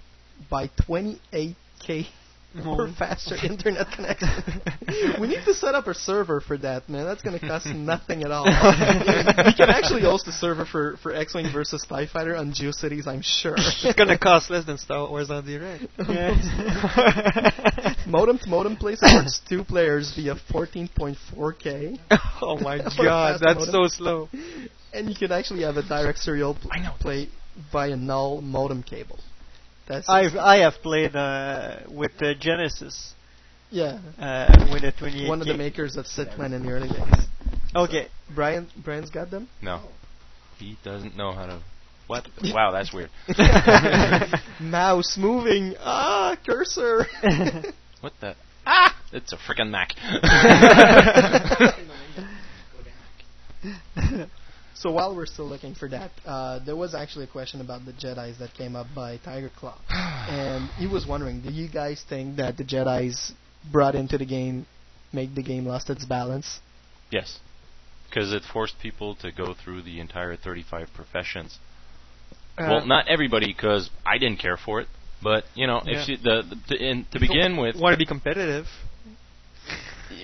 by 28k or faster internet connection. we need to set up a server for that, man. That's going to cost nothing at all. we can actually host a server for, for X-Wing versus TIE Fighter on GeoCities, I'm sure. it's gonna cost less than Star Wars en direct. modem to modem play supports two players via 14.4k. oh my For god, that's modem. so slow. And you can actually have a direct serial pl- play via null modem cable. That's I've I have played uh, with uh, Genesis. Yeah. Uh, with a 28. one of the makers of Sitman in the early days. Okay. Brian, Brian's got them. No. He doesn't know how to. What? Wow, that's weird. Mouse moving. Ah, cursor. what the? Ah! It's a freaking Mac. So while we're still looking for that, uh, there was actually a question about the Jedi's that came up by Tiger Claw, and he was wondering, do you guys think that the Jedi's brought into the game make the game lost its balance? yes. Because it forced people to go through the entire 35 professions. Uh, well, not everybody, because I didn't care for it. But you know, Yeah. if you, the, the to, in, to begin with, want to be competitive.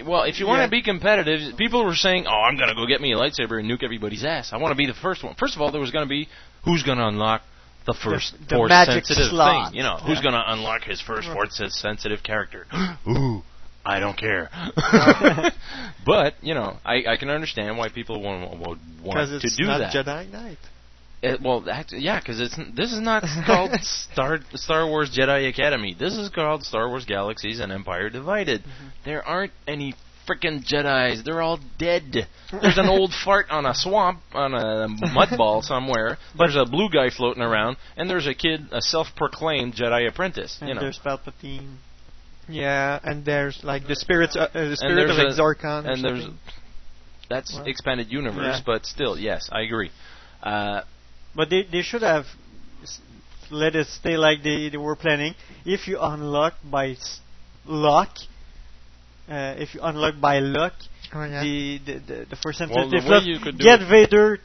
Well, if you want Yeah. to be competitive, people were saying, "Oh, I'm gonna go get me a lightsaber and nuke everybody's ass. I want to be the first one." First of all, there was gonna be who's gonna unlock the first the force magic sensitive slot. thing. You know, who's gonna unlock his first force sensitive character? Ooh. I don't care, but you know I, I can understand why people want, want Because to it's do not that. Jedi Knight. It, well, that, yeah, because it's this is not called Star Star Wars Jedi Academy. This is called Star Wars Galaxies and Empire Divided. There aren't any freaking Jedi's. They're all dead. There's an old fart on a swamp on a mud ball somewhere. There's a blue guy floating around, and there's a kid, a self-proclaimed Jedi apprentice. And you know, there's Palpatine. Yeah, and there's like the spirits, uh, uh, the spirit of there's a- Exar Kun. or and there's that's Well, expanded universe, yeah. but still, yes, I agree. Uh, But they they should have let it stay like they, they were planning. If you unlock by s- luck, uh, if you unlock by luck, Oh, yeah. the, the the the first Well, the way you could get it- Vader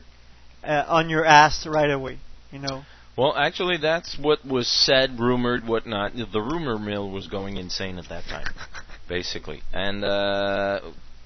uh, on your ass right away. You know. Well, actually, that's what was said, rumored, whatnot. The rumor mill was going insane at that time, basically. And uh,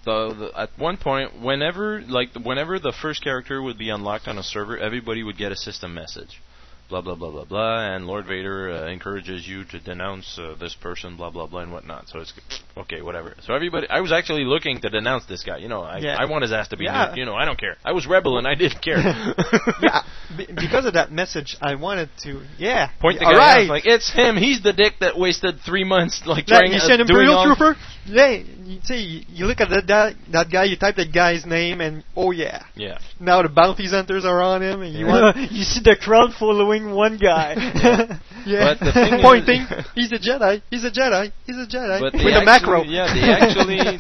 the, the at one point, whenever like whenever the first character would be unlocked on a server, everybody would get a system message. Blah blah blah blah blah, and Lord Vader uh, encourages you to denounce uh, this person, blah blah blah, and whatnot. So it's okay, whatever. So everybody, I was actually looking to denounce this guy. You know, I, Yeah. I want his ass to be, Yeah. you know, I don't care. I was rebel and I didn't care. yeah, be- because of that message, I wanted to. Yeah, Point the all guy right. out, like it's him. He's the dick that wasted three months like Like, trying you uh, send doing Imperial Trooper. Yeah, you see, you- look at that, that that guy, you type that guy's name, and oh yeah, Yeah. now the bounty hunters are on him, and you want you see the crowd following one guy. yeah, But the thing is- pointing. he's a Jedi. He's a Jedi. He's a Jedi But with a macro. yeah, they actually-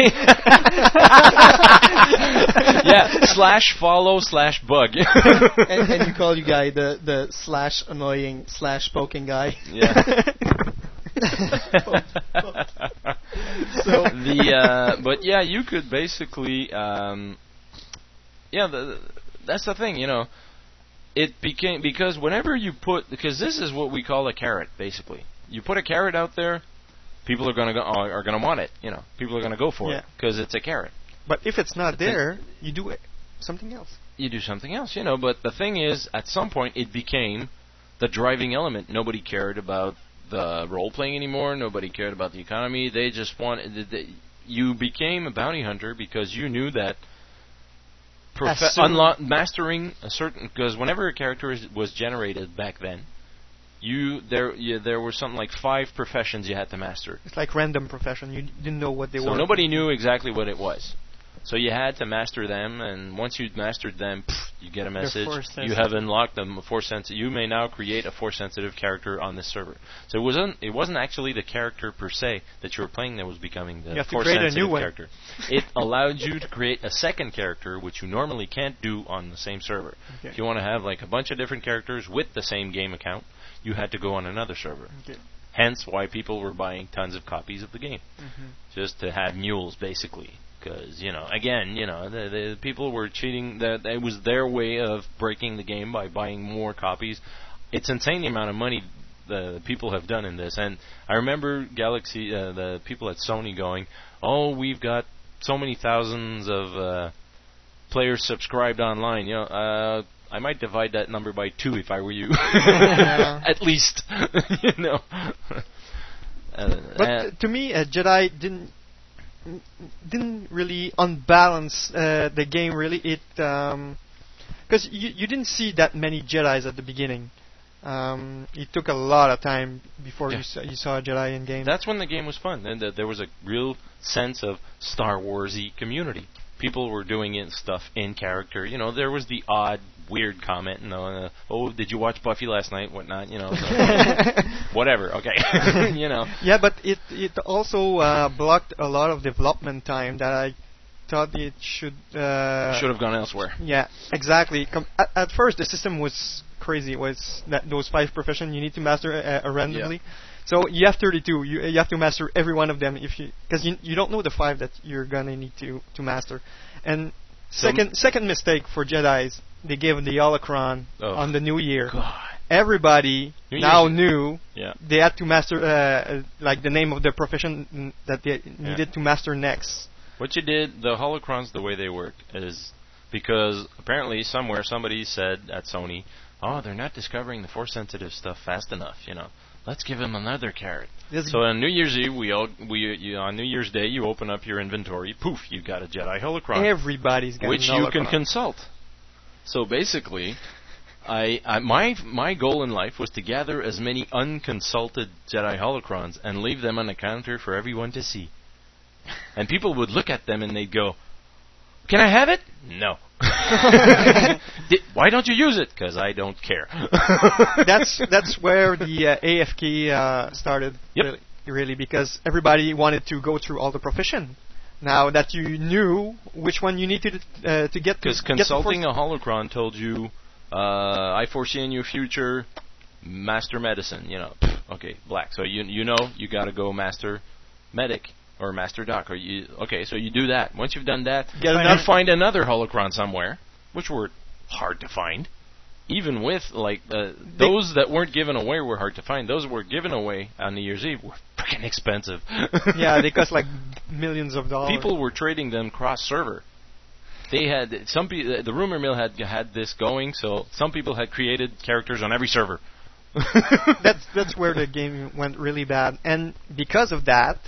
yeah, slash follow slash bug. and, and you call you guy the the slash annoying slash poking guy. Yeah. So- the uh, but yeah, you could basically um, yeah, the, that's the thing, you know. It became because whenever you put because this is what we call a carrot, basically. You put a carrot out there, people are gonna go are, are gonna want it. You know, people are gonna go for it because it's a carrot. But if it's not there, you do it something else. you do something else, you know. But the thing is, at some point, it became the driving element. Nobody cared about the role playing anymore. Nobody cared about the economy. They just wanted. They, you became a bounty hunter because you knew that. Profe- unlo- mastering a certain because whenever a character is, was generated back then, you there you, there were something like five professions you had to master. It's like random profession. You didn't know what they so were. So nobody knew exactly what it was. So you had to master them, and once you'd mastered them, pff, you get a message. You have unlocked them force sensitive. You may now create a force sensitive character on this server. So it wasn't it wasn't actually the character per se that you were playing that was becoming the You have to force sensitive character. It allowed you to create a second character, which you normally can't do on the same server. Okay. If you want to have like a bunch of different characters with the same game account, you had to go on another server. Okay. Hence, why people were buying tons of copies of the game Mhm. just to have mules, basically. Because you know, again, you know, the, the people were cheating. That it was their way of breaking the game by buying more copies. It's insane the amount of money the people have done in this. And I remember Galaxy, uh, the people at Sony going, "Oh, we've got so many thousands of uh, players subscribed online." You know, uh, I might divide that number by two if I were you, at least. you know. Uh, But uh, to me, uh, Jedi didn't didn't really unbalance uh, the game. Really, it because you you didn't see that many Jedi's at the beginning. Um, it took a lot of time before Yeah. you saw, you saw a Jedi in game. That's when the game was fun, and that there was a real sense of Star Warsy community. People were doing it stuff in character. You know, there was the odd, weird comment. Know, uh, oh, did you watch Buffy last night? Whatnot. You know, so- whatever. Okay. you know. Yeah, but it it also uh, blocked a lot of development time that I thought it should uh, Should have gone elsewhere. Yeah, exactly. Com- at, at first, the system was crazy. It was that those five professions you need to master uh, uh, randomly. So you have 32. You you have to master every one of them if you because you you don't know the five that you're gonna need to to master. And So- second second mistake for Jedi's, they gave the holocron Oh. on the New Year. Everybody New now Year's- knew Yeah. they had to master uh, like the name of the profession that they needed to master next. What you did, the holocrons, the way they work is because apparently somewhere somebody said at Sony, "Oh, they're not discovering the force sensitive stuff fast enough." You know, let's give them another carrot. This- So on New Year's Eve, we all we you, on New Year's Day, you open up your inventory, poof, you got a Jedi holocron, Everybody's got which you can consult. So basically. I, I my my goal in life was to gather as many unconsulted Jedi holocrons and leave them on a counter for everyone to see. And people would look at them and they'd go, "Can I have it?" No. Di- Why don't you use it? Because I don't care. that's that's where the uh, AFK uh, started. Really, really, because everybody wanted to go through all the profession. Now that you knew which one you needed uh, to get to Because get the consulting a holocron told you, uh, "I foresee in your future, master medicine." You know, okay, black. So you you know you got to go master medic or master doc or you okay. So you do that. Once you've done that, Get you find another holocron somewhere, which were hard to find. Even with like uh, those that weren't given away were hard to find. Those were given away on New Year's Eve were freaking expensive. yeah, they cost like millions of dollars. People were trading them cross server. They had some pe- the rumor mill had had this going, so some people had created characters on every server. that's that's where the game went really bad, and because of that,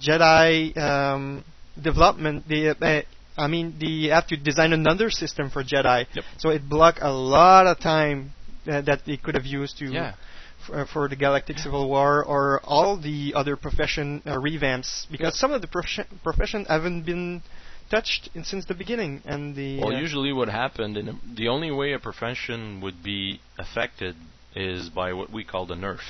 Jedi um, development. They, uh, I mean, they have to design another system for Jedi, so it blocked a lot of time uh, that they could have used to. Yeah. For, for the Galactic Civil War or all the other profession uh, revamps, because some of the profession profession haven't been touched in, since the beginning, and the Well, uh, usually what happened, and the only way a profession would be affected is by what we call the nerf.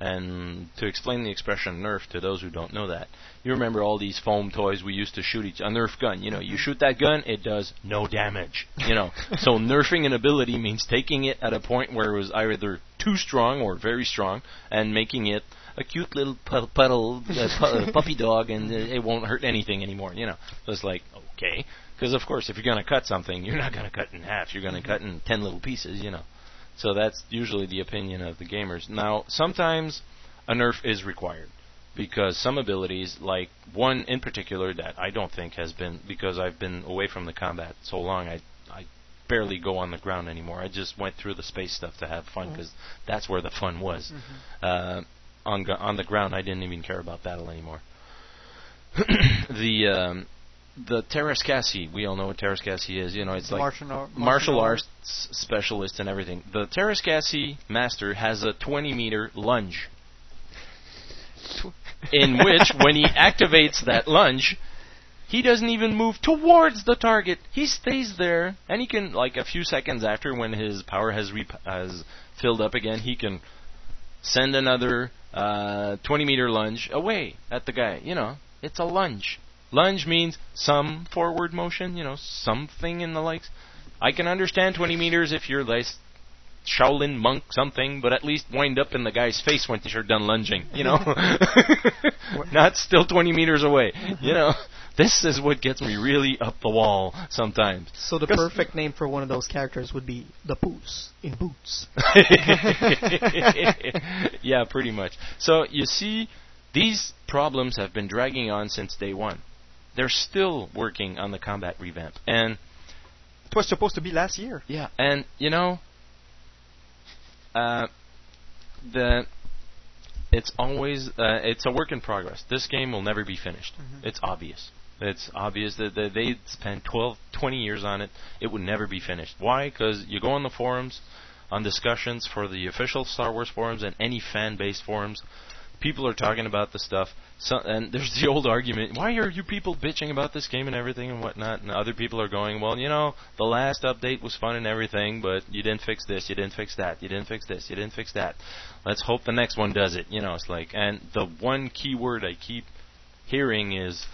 And to explain the expression nerf to those who don't know that, you remember all these foam toys we used to shoot each a nerf gun. You know, you shoot that gun, it does no damage. You know, so nerfing an ability means taking it at a point where it was either too strong or very strong, and making it a cute little pu- puddle uh, pu- puppy dog, and uh, it won't hurt anything anymore. You know, so it's like okay, because of course if you're going to cut something, you're not going to cut in half. You're going to cut in ten little pieces. You know. So that's usually the opinion of the gamers. Now, sometimes a nerf is required because some abilities, like one in particular that I don't think has been because I've been away from the combat so long, I I barely go on the ground anymore. I just went through the space stuff to have fun because that's where the fun was. Uh, on on the ground, I didn't even care about battle anymore. the um, the Teras Kasi, we all know what Teras Kasi is. You know, it's like Martial ar- martial martial arts specialist and everything. The Teras Kasi master has a 20 meter lunge, in which when he activates that lunge, He doesn't even move towards the target. He stays there, and he can like a few seconds after when his power has rep- has filled up again, he can send another uh, 20 meter lunge away at the guy. You know, it's a lunge. Lunge means some forward motion, you know, something in the likes. I can understand 20 meters if you're like Shaolin monk something, but at least wind up in the guy's face when you're done lunging, you know? Not still 20 meters away, you know? This is what gets me really up the wall sometimes. So the perfect name for one of those characters would be the Puss in Boots. yeah, pretty much. So you see, these problems have been dragging on since day one. They're still working on the combat revamp, and it was supposed to be last year. Yeah, and you know, uh, the it's always uh, it's a work in progress. This game will never be finished. Mm-hmm. It's obvious. It's obvious that, that they spent 12, 20 years on it. It would never be finished. Why? Because you go on the forums, on discussions for the official Star Wars forums and any fan-based forums. People are talking about the stuff, so, and there's the old argument: Why are you people bitching about this game and everything and whatnot? And other people are going, "Well, you know, the last update was fun and everything, but you didn't fix this, you didn't fix that, you didn't fix this, you didn't fix that. Let's hope the next one does it." You know, it's like, and the one key word I keep hearing is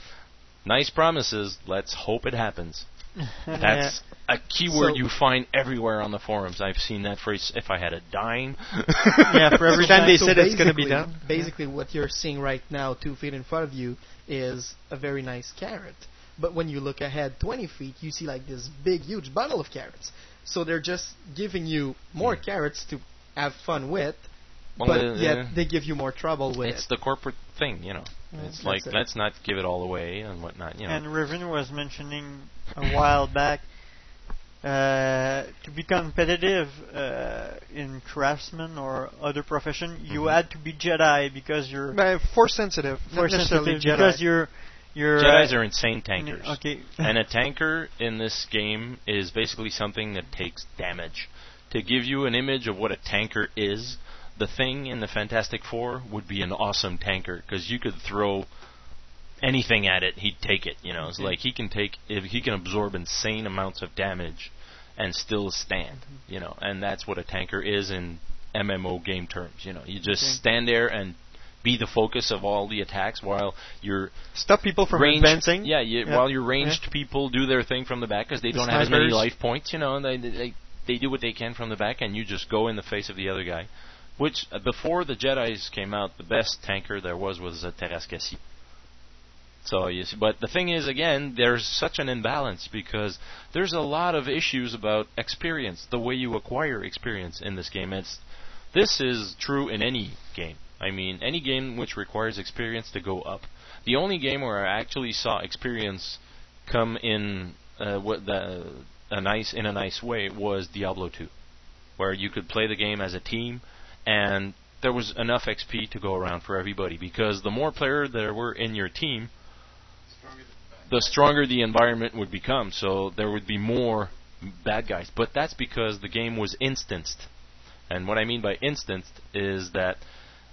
nice promises. Let's hope it happens. That's a keyword So- you find everywhere on the forums. I've seen that phrase. If I had a dime. Yeah, for every time they So said it's going to be done. Basically, what you're seeing right now, two feet in front of you, is a very nice carrot. But when you look ahead 20 feet, you see like this big, huge bundle of carrots. So they're just giving you more carrots to have fun with, Well, but uh, yet uh, they give you more trouble with It's it. the corporate thing, you know. Yeah, it's that's like it. let's not give it all away and whatnot, you know. And Riven was mentioning a while back uh, to be competitive uh, in craftsman or other profession, you Mm-hmm. had to be Jedi because you're But force sensitive, force sensitive Jedi. because you're you're Jedi's uh, are insane tankers. Okay. and a tanker in this game is basically something that takes damage. To give you an image of what a tanker is, the thing in the Fantastic Four would be an awesome tanker because you could throw anything at it, he'd take it. You know, it's Okay. like he can take if he can absorb insane amounts of damage and still stand. You know, and that's what a tanker is in MMO game terms. You know, you just Okay. stand there and be the focus of all the attacks while you're Stop people from ranged, advancing. Yeah, you, Yeah. while your ranged people do their thing from the back because they The don't have as many life points, you know, and they, they they do what they can from the back, and you just go in the face of the other guy. Which uh, before the Jedi's came out, the best tanker there was was a Teras Kasi. So you see, but the thing is, again, there's such an imbalance because there's a lot of issues about experience, the way you acquire experience in this game. It's this is true in any game. I mean, any game which requires experience to go up. The only game where I actually saw experience come in uh, what the a nice in a nice way was Diablo 2, where you could play the game as a team, and there was enough XP to go around for everybody because the more player there were in your team, the stronger the environment would become. So there would be more bad guys. But that's because the game was instanced. And what I mean by instanced is that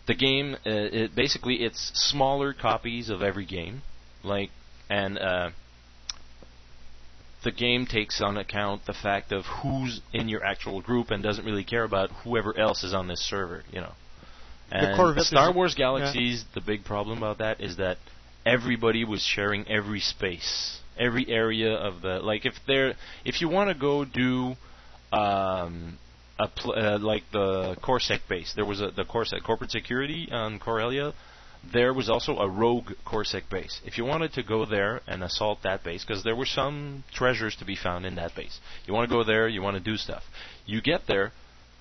the game, uh, it basically, it's smaller copies of every game, like, and uh, the game takes on account the fact of who's in your actual group and doesn't really care about whoever else is on this server, you know. The And core of it Star Wars yeah. Galaxies, the big problem about that is that everybody was sharing every space, every area of the like. If there, if you want to go do um, a pl- uh, like the Corsec base, there was a the Corsec corporate security on Corellia. There was also a rogue Corsec base. If you wanted to go there and assault that base, because there were some treasures to be found in that base, you want to go there, you want to do stuff. You get there,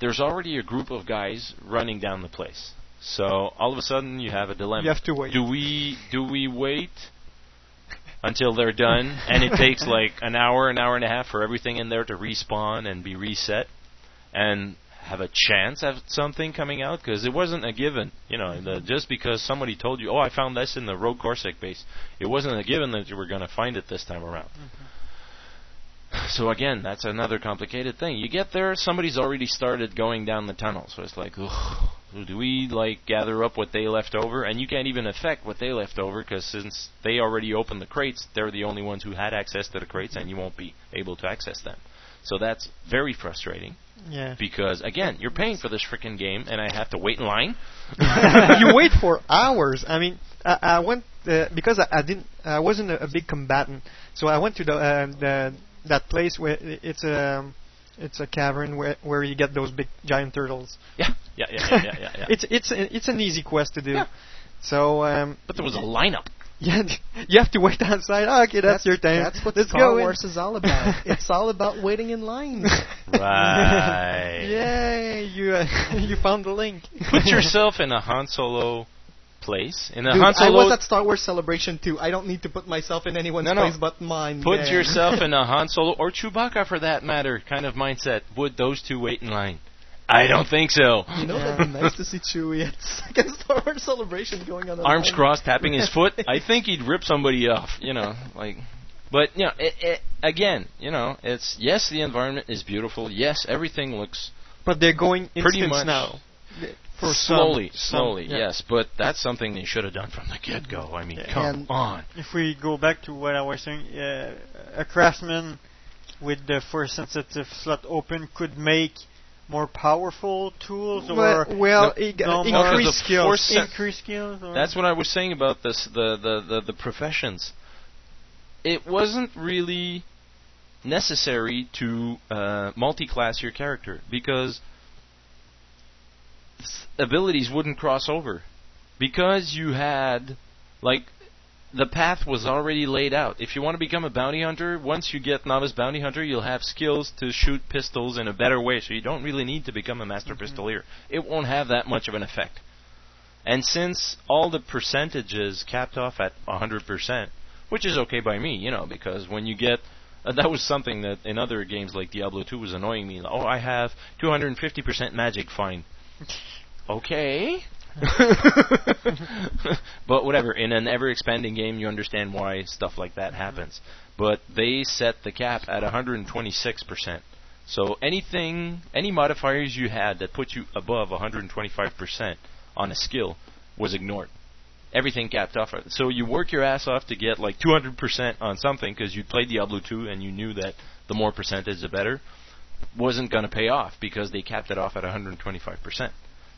there's already a group of guys running down the place. So all of a sudden you have a dilemma. You have to wait. Do we do we wait until they're done and it takes like an hour, an hour and a half for everything in there to respawn and be reset and have a chance at something coming out because it wasn't a given. You know, the, just because somebody told you, "Oh, I found this in the Rogue Corsec base," it wasn't a given that you were going to find it this time around. Mm-hmm. So again, that's another complicated thing. You get there, somebody's already started going down the tunnel, so it's like, ugh, Do we like gather up what they left over? And you can't even affect what they left over because since they already opened the crates, they're the only ones who had access to the crates, and you won't be able to access them. So that's very frustrating. Yeah. Because again, you're paying for this freaking game, and I have to wait in line. you wait for hours. I mean, I, I went uh, because I, I didn't. I wasn't a, a big combatant, so I went to the uh, the that place where it's a it's a cavern where where you get those big giant turtles. Yeah, yeah, yeah, yeah, yeah, yeah. yeah. it's it's it's an easy quest to do. Yeah. So, um, but there was a lineup. Yeah, you have to wait outside. Oh, okay, that's, your time. That's what Let's Star go in. Wars is all about. it's all about waiting in line. Right. Yay! You uh, you found the link. Put yourself in a Han Solo place. In a Dude, Han I was at Star Wars Celebration too. I don't need to put myself in anyone's No, no. place but mine. Put man. yourself in a Han Solo or Chewbacca for that matter kind of mindset. Would those two wait in line? I don't think so. You know, that'd be nice to see Chewie at second Star Wars Celebration going on. Arms online. crossed, tapping his foot. I think he'd rip somebody off. You know, like. But you know, it, it, again, you know, it's yes, the environment is beautiful. Yes, everything looks But they're going pretty much now. For slowly, some, some, slowly. yeah. Yes, but that's something they should have done from the get go. I mean, come And- on. If we go back to what I was saying, uh, a craftsman with the force sensitive slot open could make more powerful tools or Well, well, no, no it- increase skills. force increase skills. Or That's what I was saying about this the, the, the, the professions. It wasn't really necessary to uh, multi-class your character because abilities wouldn't cross over because you had like the path was already laid out. If you want to become a bounty hunter, once you get novice bounty hunter, you'll have skills to shoot pistols in a better way. So you don't really need to become a master pistoleer. It won't have that much of an effect. And since all the percentages capped off at 100%, which is okay by me, you know, because when you get uh, that was something that in other games like Diablo 2 was annoying me. Oh, I have 250% magic, fine. Okay. but whatever, in an ever expanding game, you understand why stuff like that happens. But they set the cap at 126%. So anything, any modifiers you had that put you above 125% on a skill was ignored. Everything capped off. So you work your ass off to get like 200% on something because you played Diablo 2 and you knew that the more percentage, the better. Wasn't going to pay off because they capped it off at 125%.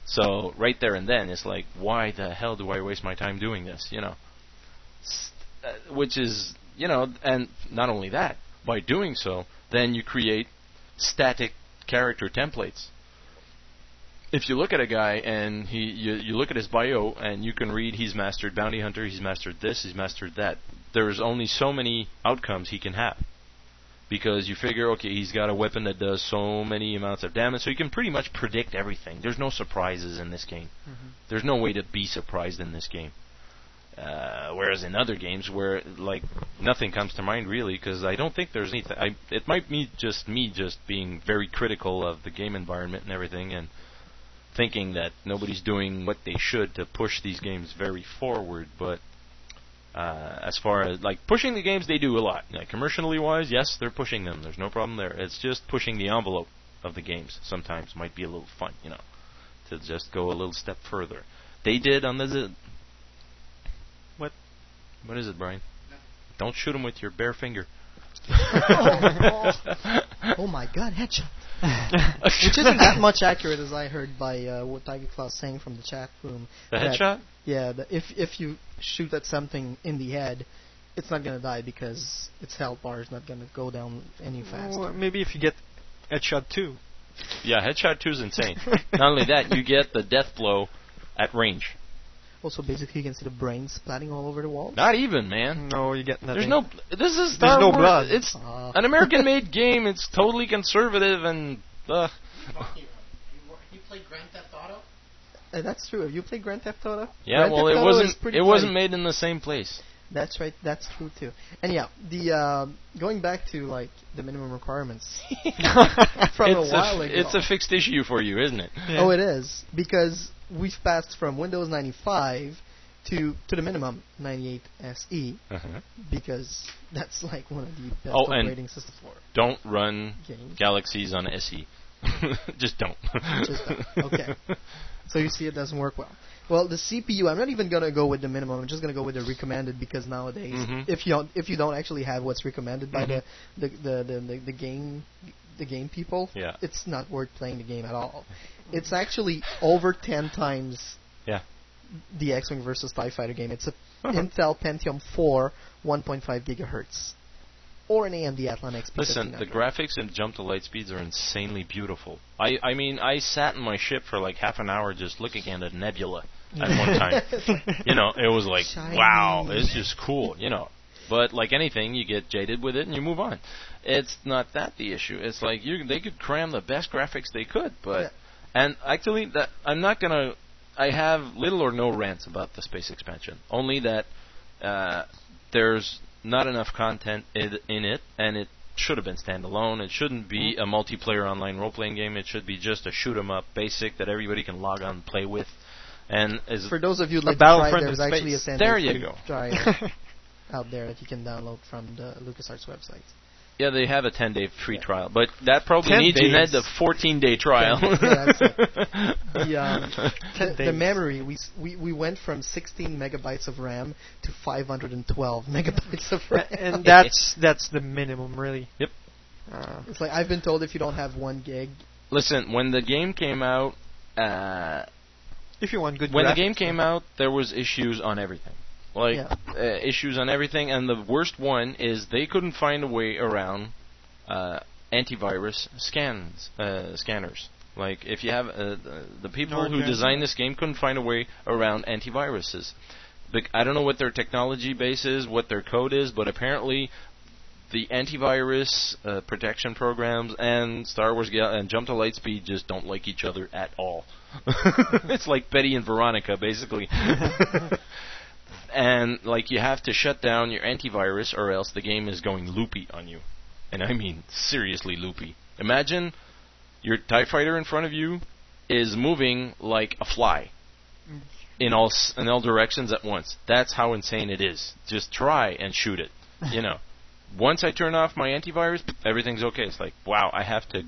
So right there and then, it's like, why the hell do I waste my time doing this? You know, uh, which is, you know, and not only that, by doing so, then you create static character templates. If you look at a guy and he, you, you look at his bio and you can read he's mastered bounty hunter, he's mastered this, he's mastered that. There's only so many outcomes he can have because you figure, okay, he's got a weapon that does so many amounts of damage, so you can pretty much predict everything. There's no surprises in this game. There's no way to be surprised in this game. Uh, whereas in other games, where like nothing comes to mind really, because I don't think there's anything. I, it might be just me just being very critical of the game environment and everything, and thinking that nobody's doing what they should to push these games very forward. But uh, as far as like pushing the games, they do a lot. Like commercially wise, yes, they're pushing them. There's no problem there. It's just pushing the envelope of the games. Sometimes might be a little fun, you know, to just go a little step further. They did on the. Z- What? What is it, Brian? Don't shoot him with your bare finger. oh, oh my god, headshot. Which isn't that much accurate as I heard by uh, what Tiger Claus saying from the chat room. The that- headshot? Yeah, that if if you shoot at something in the head, it's not gonna die because its health bar is not gonna go down any faster. Well, maybe if you get headshot two. Yeah, headshot two is insane. Not only that, you get the death blow at range. Also, basically, you can see the brains splatting all over the wall. Not even, man. No, you get nothing. There's no. This is Star no Wars. blood. It's Ah. an American-made game. It's totally conservative and. Uh, You played Grand Theft Auto? Uh, that's true. Have you played Grand Theft Auto? yeah, Grand well, Theft it Auto wasn't. pretty It wasn't made in the same place. That's right. That's true too. And yeah, the uh, going back to like the minimum requirements from it's a while ago. It's a fixed issue for you, isn't it? Oh, it is because we've passed from Windows 95 to to the minimum 98 SE Uh-huh. because that's like one of the best Oh, operating systems for. don't run Games. Galaxies on SE. Just don't. Just don't. Okay. so you see it doesn't work well. Well, the CPU, I'm not even gonna go with the minimum. I'm just gonna go with the recommended because nowadays, Mhm. if you don't, if you don't actually have what's recommended by Mhm. the, the, the, the, the the game the game people, Yeah. it's not worth playing the game at all. It's actually over ten times Yeah. the X-wing versus Tie Fighter game. It's a Uh-huh. Intel Pentium 4, 1.5 gigahertz, or an AMD Athlon XP. Listen, the graphics in Jump to Light Speeds are insanely beautiful. I I mean, I sat in my ship for like half an hour just looking at a nebula at one time. you know, it was like, Shiny. wow, it's just cool. You know, but like anything, you get jaded with it and you move on. It's not that the issue. It's like you they could cram the best graphics they could, but. And actually that I'm not gonna. I have little or no rants about the space expansion. Only that uh, there's not enough content in, in it, and it should have been standalone. It shouldn't be a multiplayer online role-playing game. It should be just a shoot 'em up basic that everybody can log on and play with. And as For those of you who'd like to Battlefront there's in actually a space. standard There you go. out there that you can download from the LucasArts website. Yeah, they have a 10-day free trial, but that probably 10 needs to days. end the 14-day trial. yeah. The, um, Ten the, the memory we, we we went from 16 megabytes of RAM to 512 megabytes of RAM, and that's that's the minimum, really. Yep. Uh, it's like I've been told if you don't have one gig, Listen, when the game came out, uh, if you want good when the game came out, there was issues on everything. Like Yeah. uh, issues on everything, and the worst one is they couldn't find a way around uh, antivirus scans uh, scanners. Like if you have uh, the, the people who Okay. designed this game couldn't find a way around antiviruses. Bec- I don't know what their technology base is, what their code is, but apparently the antivirus uh, protection programs and Star Wars Gal- and Jump to Lightspeed just don't like each other at all. it's like Betty and Veronica, basically. and like you have to shut down your antivirus, or else the game is going loopy on you, and I mean seriously loopy. Imagine your Tie Fighter in front of you is moving like a fly in all s- in all directions at once. That's how insane it is. Just try and shoot it. You know. Once I turn off my antivirus, everything's okay. It's like, wow, I have to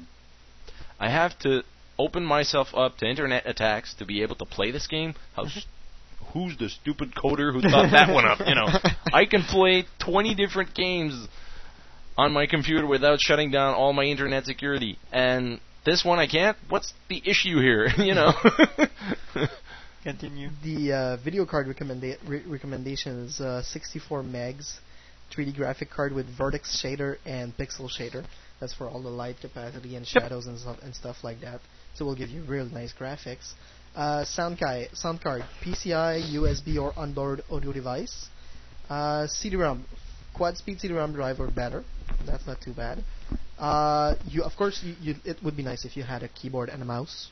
I have to open myself up to internet attacks to be able to play this game. How mm-hmm. s- who's the stupid coder who thought that one up, you know? I can play 20 different games on my computer without shutting down all my internet security and this one I can't. What's the issue here, you know? Continue. The uh, video card recommenda- re- recommendation is uh, 64 megs, 3D graphic card with vertex shader and pixel shader. That's for all the light capacity and shadows and stuff and stuff like that. So we'll give you real nice graphics. Uh, sound, ki- sound card, PCI, USB, or onboard audio device. Uh, CD-ROM, quad speed CD-ROM drive or better. That's not too bad. Uh, you of course you, you, it would be nice if you had a keyboard and a mouse.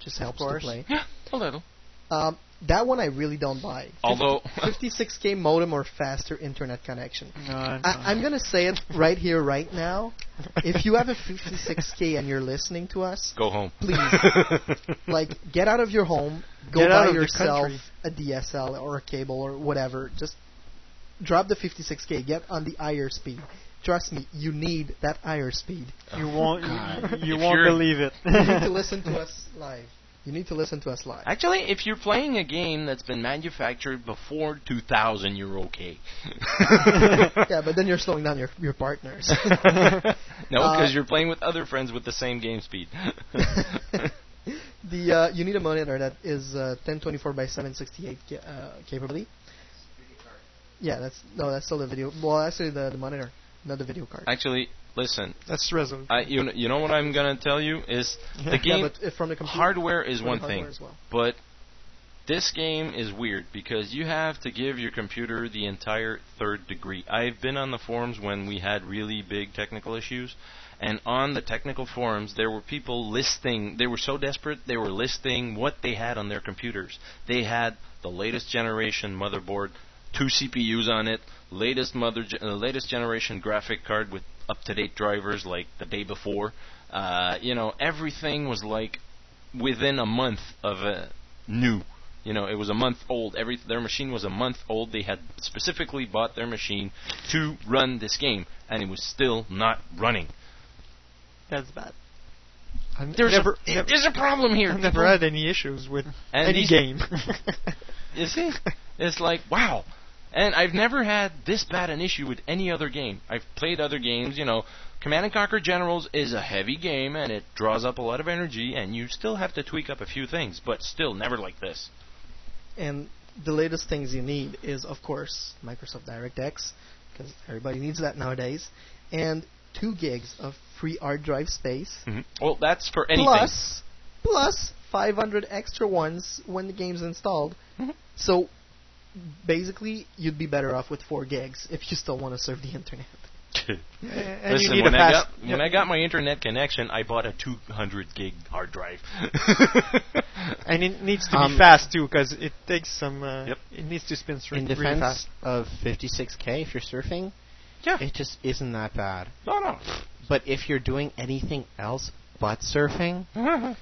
Just helps to play. Yeah, a little. Um, that one I really don't buy. Although- 56k modem or faster internet connection. No, I'm I, fine. I'm gonna say it right here, right now. If you have a 56k and you're listening to us, Go home. please, like, get out of your home, go Get buy yourself a DSL or a cable or whatever. Just drop the 56k, get on the IR speed. Trust me, you need that IR speed. You won't. Oh, God. You, you won't believe it. you need to listen to us live. You need to listen to us live. Actually, if you're playing a game that's been manufactured before 2000, you're okay. yeah, but then you're slowing down your your partners. no, because Uh, you're playing with other friends with the same game speed. the uh, you need a monitor that is uh, 1024 by 768 ca- uh, capability. Yeah, that's no, that's still the video. Well, actually, the, the monitor, not the video card. Actually, listen. That's resolution. I, you, kn- you know what I'm gonna tell you is the game yeah, from the computer, hardware is one thing, well. but this game is weird because you have to give your computer the entire third degree. I've been on the forums when we had really big technical issues, and on the technical forums there were people listing. They were so desperate they were listing what they had on their computers. They had the latest generation motherboard, two CPUs on it, latest mother, ge- uh, latest generation graphic card with up-to-date drivers like the day before. Uh, you know, everything was like within a month of a new. You know, it was a month old. Every their machine was a month old. They had specifically bought their machine to run this game, and it was still not running. That's bad. I've There's never, a, never- there's a problem here. I've never had any issues with And any game. You see? It's like, wow. And I've never had this bad an issue with any other game. I've played other games, you know. Command and Conquer Generals is a heavy game and it draws up a lot of energy and you still have to tweak up a few things, but still never like this. And the latest things you need is, of course, Microsoft DirectX, because everybody needs that nowadays, and two gigs of free hard drive space, Mhm. Well, that's for anything. plus plus 500 extra ones when the game's installed. Mm-hmm. So basically, you'd be better off with four gigs if you still want to serve the internet. and Listen, you need when a I got when I got my internet connection, I bought a 200 gig hard drive. and it needs to Um, be fast too, because it takes some. Uh, Yep. It needs to spin straight In really defense fast. of 56k, if you're surfing, Yeah. it just isn't that bad. no, no. But if you're doing anything else but surfing,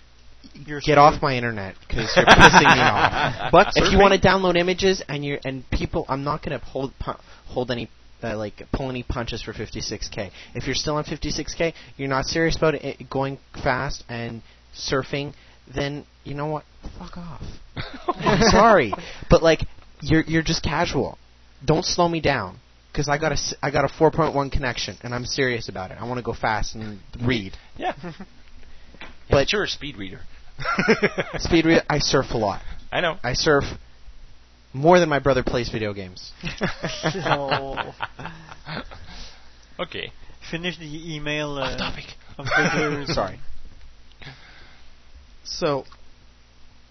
You're get off my internet because you're pissing me off. But if you want to download images and you and people, I'm not gonna hold pu- hold any. Uh, like pull any punches for 56k. If you're still on 56k, you're not serious about it going fast and surfing. Then you know what? Fuck off. I'm sorry, but like you're you're just casual. Don't slow me down because I got a s- I got a 4.1 connection and I'm serious about it. I want to go fast and read. Yeah. But- but you're a speed reader. Speed read. I surf a lot. I know. I surf more than my brother plays video games. Oh. Okay. Finish the email. Uh, Off topic. of Fiddler. Sorry. So,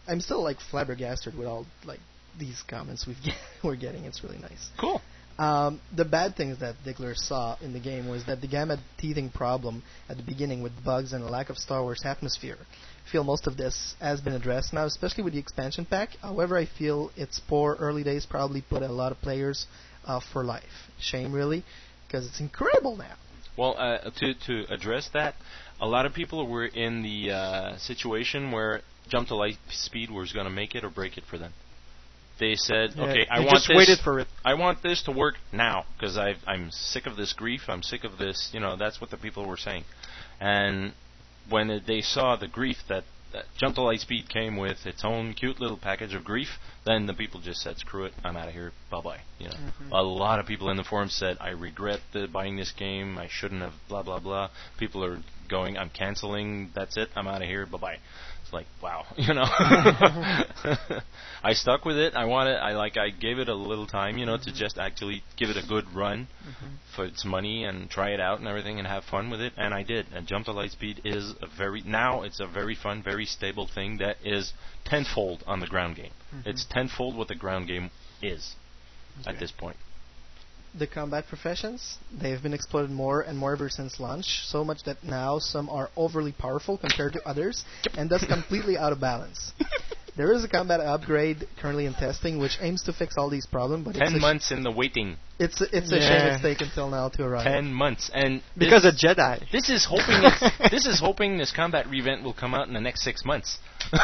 I'm still like flabbergasted with all like these comments we've get, we're getting. It's really nice. Cool. Um, the bad things that Diggler saw in the game was that the game had teething problem at the beginning with bugs and a lack of Star Wars atmosphere. I feel most of this has been addressed now, especially with the expansion pack. However, I feel its poor early days probably put a lot of players off for life. Shame, really, because it's incredible now. Well, uh, to to address that, a lot of people were in the uh, situation where jump to light speed was going to make it or break it for them. They said, Yeah, "Okay, I want just this. waited for it. I want this to work now because I'm sick of this grief. I'm sick of this. You know, that's what the people were saying. And when they saw the grief that, that Jump to Lightspeed came with its own cute little package of grief, then the people just said, "Screw it, I'm out of here. Bye bye." You know, mm-hmm. a lot of people in the forum said, "I regret the, buying this game. I shouldn't have." Blah blah blah. People are going, "I'm canceling. That's it. I'm out of here. Bye bye." It's like, wow, you know. I stuck with it. I wanted. I like. I gave it a little time, you know, to just actually give it a good run for its money and try it out and everything and have fun with it. And I did. And Jump to Lightspeed is a very now it's a very fun, very stable thing that is tenfold on the ground game. Mhm. It's tenfold what the ground game is at this point. The combat professions. They have been exploited more and more ever since launch, so much that now some are overly powerful compared to others, and thus completely out of balance. There is a combat upgrade currently in testing, which aims to fix all these problems, but it's Ten sh- months in the waiting. it's a, it's a shame it's taken till now to arrive. Ten months, and Because this, of Jedi. This is hoping this is hoping this combat revent will come out in the next six months.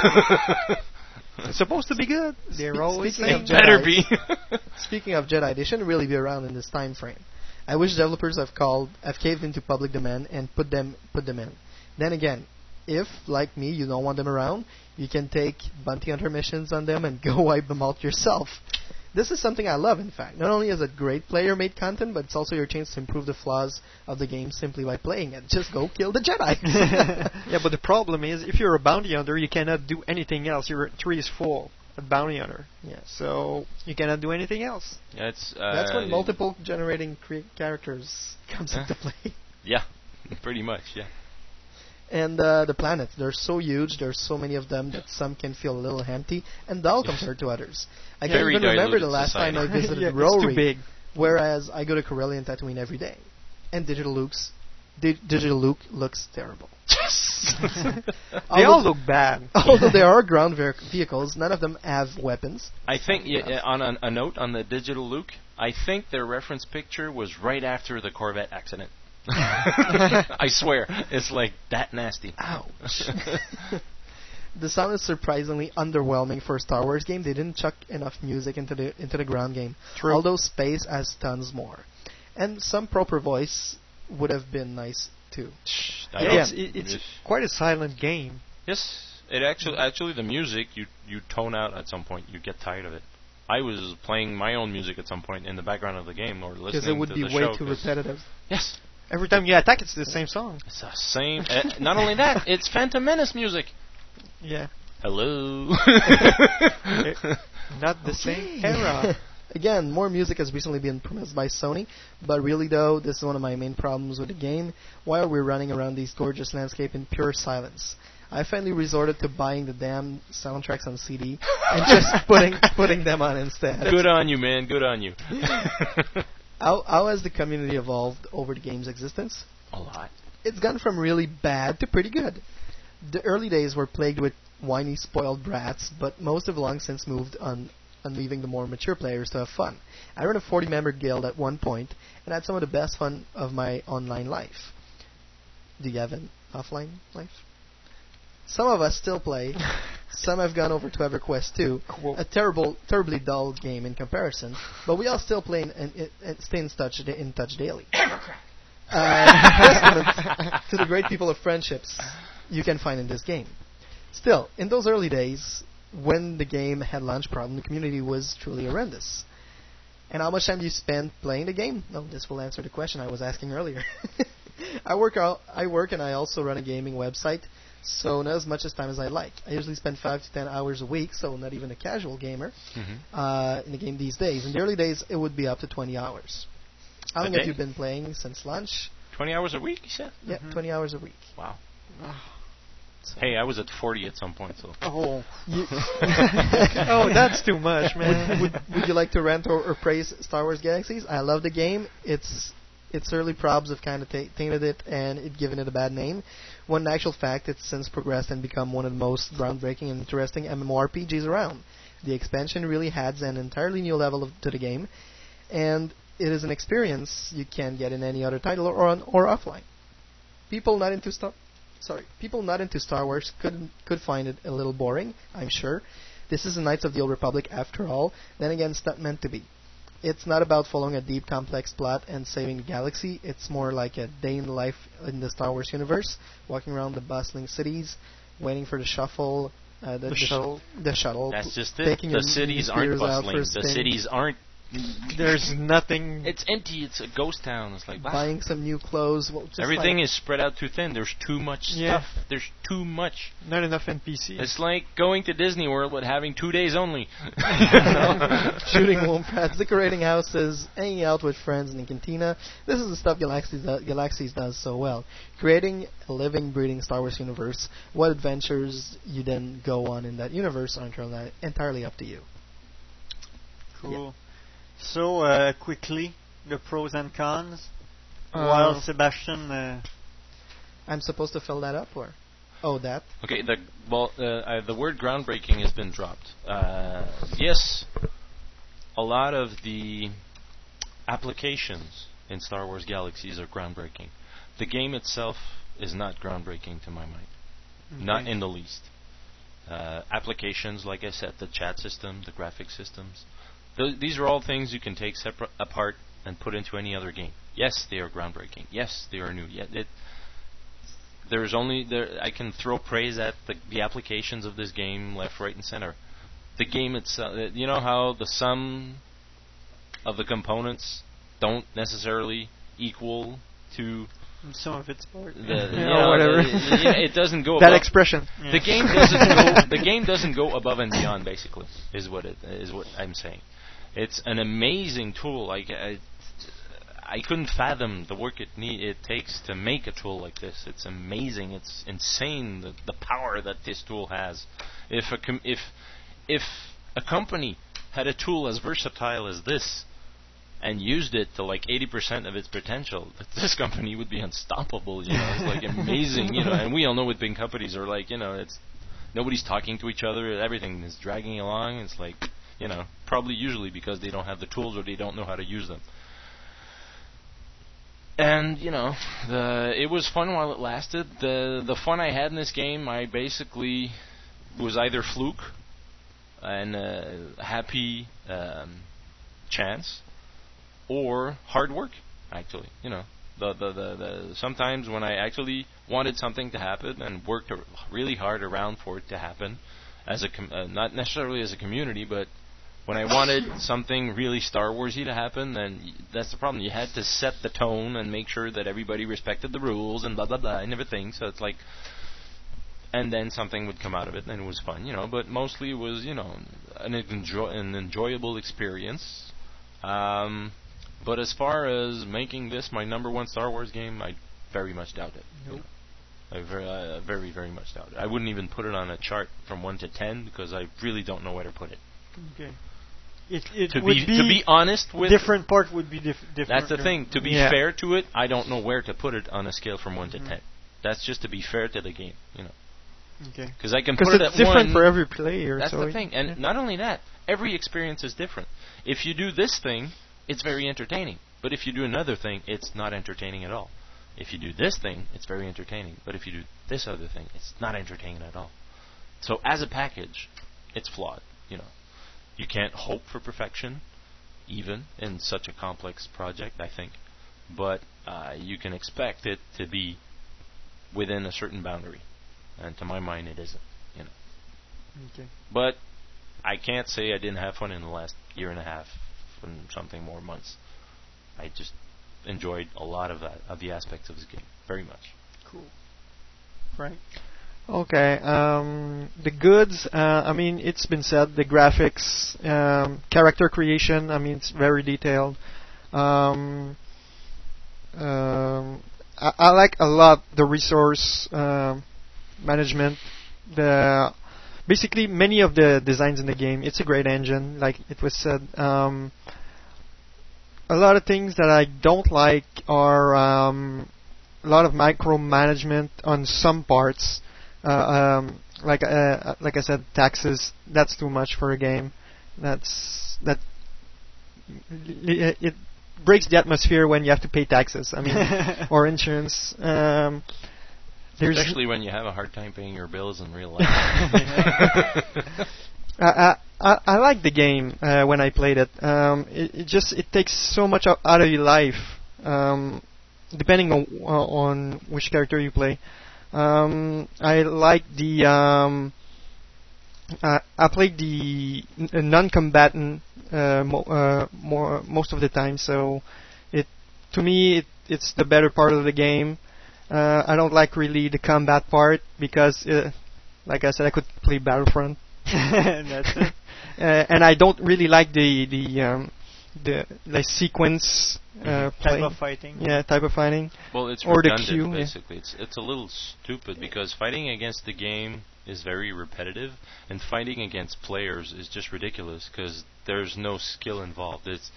It's supposed to be good. They're Spe- always speaking saying of Better be. Speaking of Jedi, they shouldn't really be around in this time frame. I wish developers have called, have caved into public demand and put them put them in. Then again, if like me you don't want them around, you can take bounty hunter missions on them and go wipe them out yourself. This is something I love, in fact. Not only is it great player-made content, but it's also your chance to improve the flaws of the game simply by playing it. Just go kill the Jedi. yeah, but the problem is, if you're a bounty hunter, you cannot do anything else. Your tree is full. A bounty hunter. Yeah. So you cannot do anything else. Yeah, it's, uh, That's when multiple generating cre- characters comes Huh? into play. Yeah, pretty much. Yeah. And uh, the planets, they're so huge, there's so many of them that some can feel a little empty and dull compared to others. I can't Very even remember the diluted last time I visited Yeah, it's too big. whereas I go to Corellian and Tatooine every day. And Digital Luke's, Di- Digital Luke looks terrible. They all look bad. Although there are ground ver- vehicles, none of them have weapons. I think yeah, yeah, on a, a note on the digital Luke, I think their reference picture was right after the Corvette accident. I swear, it's like that nasty. Ouch. the sound is surprisingly underwhelming for a Star Wars game. They didn't chuck enough music into the into the ground game. True. Although space has tons more, and some proper voice would have been nice too. I Yeah, it's, it- it's quite a silent game. Yes, it actually actually the music you you tone out at some point. You get tired of it. I was playing my own music at some point in the background of the game or listening Because it would be way too repetitive. Yes, Every time you attack, it's the same song. it's the same. uh, not only that, it's Phantom Menace music. Yeah. Hello. Not the same Okay. era. Again, more music has recently been promised by Sony, but really though, this is one of my main problems with the game. Why are we're running around these gorgeous landscape in pure silence, I finally resorted to buying the damn soundtracks on CD and just putting putting them on instead. Good on you, man. Good on you. How, how has the community evolved over the game's existence? A lot. It's gone from really bad to pretty good. The early days were plagued with whiny, spoiled brats, but most have long since moved on, on leaving the more mature players to have fun. I ran a 40 member guild at one point and had some of the best fun of my online life. Do you have an offline life? Some of us still play. Some have gone over to EverQuest 2, a terrible, terribly dull game in comparison, but we all still play and, and, and stay in touch, in touch daily. Uh, to the great people of friendships you can find in this game. Still, in those early days, when the game had launch problem, the community was truly horrendous. And how much time do you spend playing the game? No, this will answer the question I was asking earlier. I work out, I work and I also run a gaming website, so not as much as time as I like. I usually spend five to ten hours a week, so not even a casual gamer Mhm. uh, in the game these days. In the early days, it would be up to 20 hours. How long have you been playing since launch? Twenty hours a week, you said? Yeah, 20 hours a week. Wow. Hey, I was at forty at some point, so. Oh. Oh, that's too much, man. would, would, would you like to rant or, or praise Star Wars Galaxies? I love the game. It's its early probs have kind of ta tainted it and it given it a bad name. When in actual fact, it's since progressed and become one of the most groundbreaking and interesting MMORPGs around. The expansion really adds an entirely new level of, to the game, and it is an experience you can't get in any other title or on, or offline. People not into Star sorry, people not into Star Wars could could find it a little boring, I'm sure. This is the Knights of the Old Republic after all. Then again, it's not meant to be. It's not about following a deep, complex plot and saving the galaxy. It's more like a day in the life in the Star Wars universe, walking around the bustling cities, waiting for the shuffle, uh, the, The sh- shuttle. the shuttle. That's just it. The cities aren't bustling. The cities aren't. There's nothing. It's empty. It's a ghost town. It's like wow. buying some new clothes. Well, just everything like, is spread out too thin. There's too much Yeah. stuff. There's too much. Not enough NPCs. It's like going to Disney World but having two days only. shooting wombats, decorating houses, hanging out with friends in the cantina. This is the stuff Galaxies, do- Galaxies does so well. Creating a living, breathing Star Wars universe. What adventures you then go on in that universe are entirely, entirely up to you. Cool. So, uh, quickly, the pros and cons. Uh, While Sebastian, uh, I'm supposed to fill that up, or oh, that. Okay, the well, uh, uh, the word groundbreaking has been dropped. Uh, yes, a lot of the applications in Star Wars Galaxies are groundbreaking. The game itself is not groundbreaking to my mind, not in the least. Uh, applications, like I said, the chat system, the graphic systems, th- these are all things you can take separ- apart and put into any other game. Yes, they are groundbreaking. Yes, they are new. Yet it, there's only there I can throw praise at the, the applications of this game left, right, and center. The game itself, uh, you know how the sum of the components don't necessarily equal to some of its part. the Yeah, you know, whatever. the- the- it doesn't go That above- expression. The game doesn't go. The game doesn't go above and beyond. Basically, is what it is. What I'm saying. It's an amazing tool. Like I, I couldn't fathom the work it need it takes to make a tool like this. It's amazing. It's insane the, the power that this tool has. If a com- if if a company had a tool as versatile as this and used it to like 80% of its potential, this company would be unstoppable. You know, it's like amazing. You know, and we all know what big companies are like. You know, it's nobody's talking to each other. Everything is dragging along. It's like you know, probably usually because they don't have the tools or they don't know how to use them. And you know, the it was fun while it lasted. The the fun I had in this game, I basically was either fluke and uh, happy um, chance, or hard work. Actually, you know, The, the the the sometimes when I actually wanted something to happen and worked really hard around for it to happen, as a com- uh, not necessarily as a community, but when I wanted something really Star Warsy to happen, then that's the problem. You had to set the tone and make sure that everybody respected the rules and blah blah blah and everything. So it's like, and then something would come out of it, and it was fun, you know. But mostly it was, you know, an enjoy an enjoyable experience. Um, but as far as making this my number one Star Wars game, I very much doubt it. you Nope. know. I very, uh, very, very much doubt it. I wouldn't even put it on a chart from one to ten because I really don't know where to put it. Okay. It, it To would be- to be honest with- different part would be dif- different. That's the thing. To be Yeah. fair to it, I don't know where to put it on a scale from one Mm-hmm. to ten. That's just to be fair to the game, you know. Okay. Because I can 'Cause put it it's at different one. for every player, That's so the thing, and yeah. not only that, every experience is different. If you do this thing, it's very entertaining. But if you do another thing, it's not entertaining at all. If you do this thing, it's very entertaining. But if you do this other thing, it's not entertaining at all. So as a package, it's flawed. You know, you can't hope for perfection, even in such a complex project. I think, but uh, you can expect it to be within a certain boundary, and to my mind, it isn't. You know. Okay. But I can't say I didn't have fun in the last year and a half and something more months. I just enjoyed a lot of that, of the aspects of this game very much. Cool. Frank. Okay. Um, the goods. Uh, I mean, it's been said. The graphics, um, character creation. I mean, it's very detailed. Um, um, I, I like a lot the resource um, management. The basically many of the designs in the game. It's a great engine, like it was said. Um, a lot of things that I don't like are a lot of micromanagement on some parts. Uh, um, like uh, like I said, taxes. That's too much for a game. That's that. It, it breaks the atmosphere when you have to pay taxes. I mean, or insurance. Um, there's Especially when you have a hard time paying your bills in real life. I, I I I like the game uh, when I played it. Um, it, it just it takes so much out, out of your life, um, depending on uh, on which character you play. Um, I like the um, I, I played the non-combatant uh, mo- uh, more most of the time, so it to me it, it's the better part of the game. Uh, I don't like really the combat part because, uh, like I said, I could play Battlefront. That's it. Uh, and I don't really like the the um, the like sequence uh, Type of fighting. Yeah, type of fighting. Well, it's or the redundant queue. yeah. basically. It's it's a little stupid because fighting against the game is very repetitive, and fighting against players is just ridiculous because there's no skill involved. It's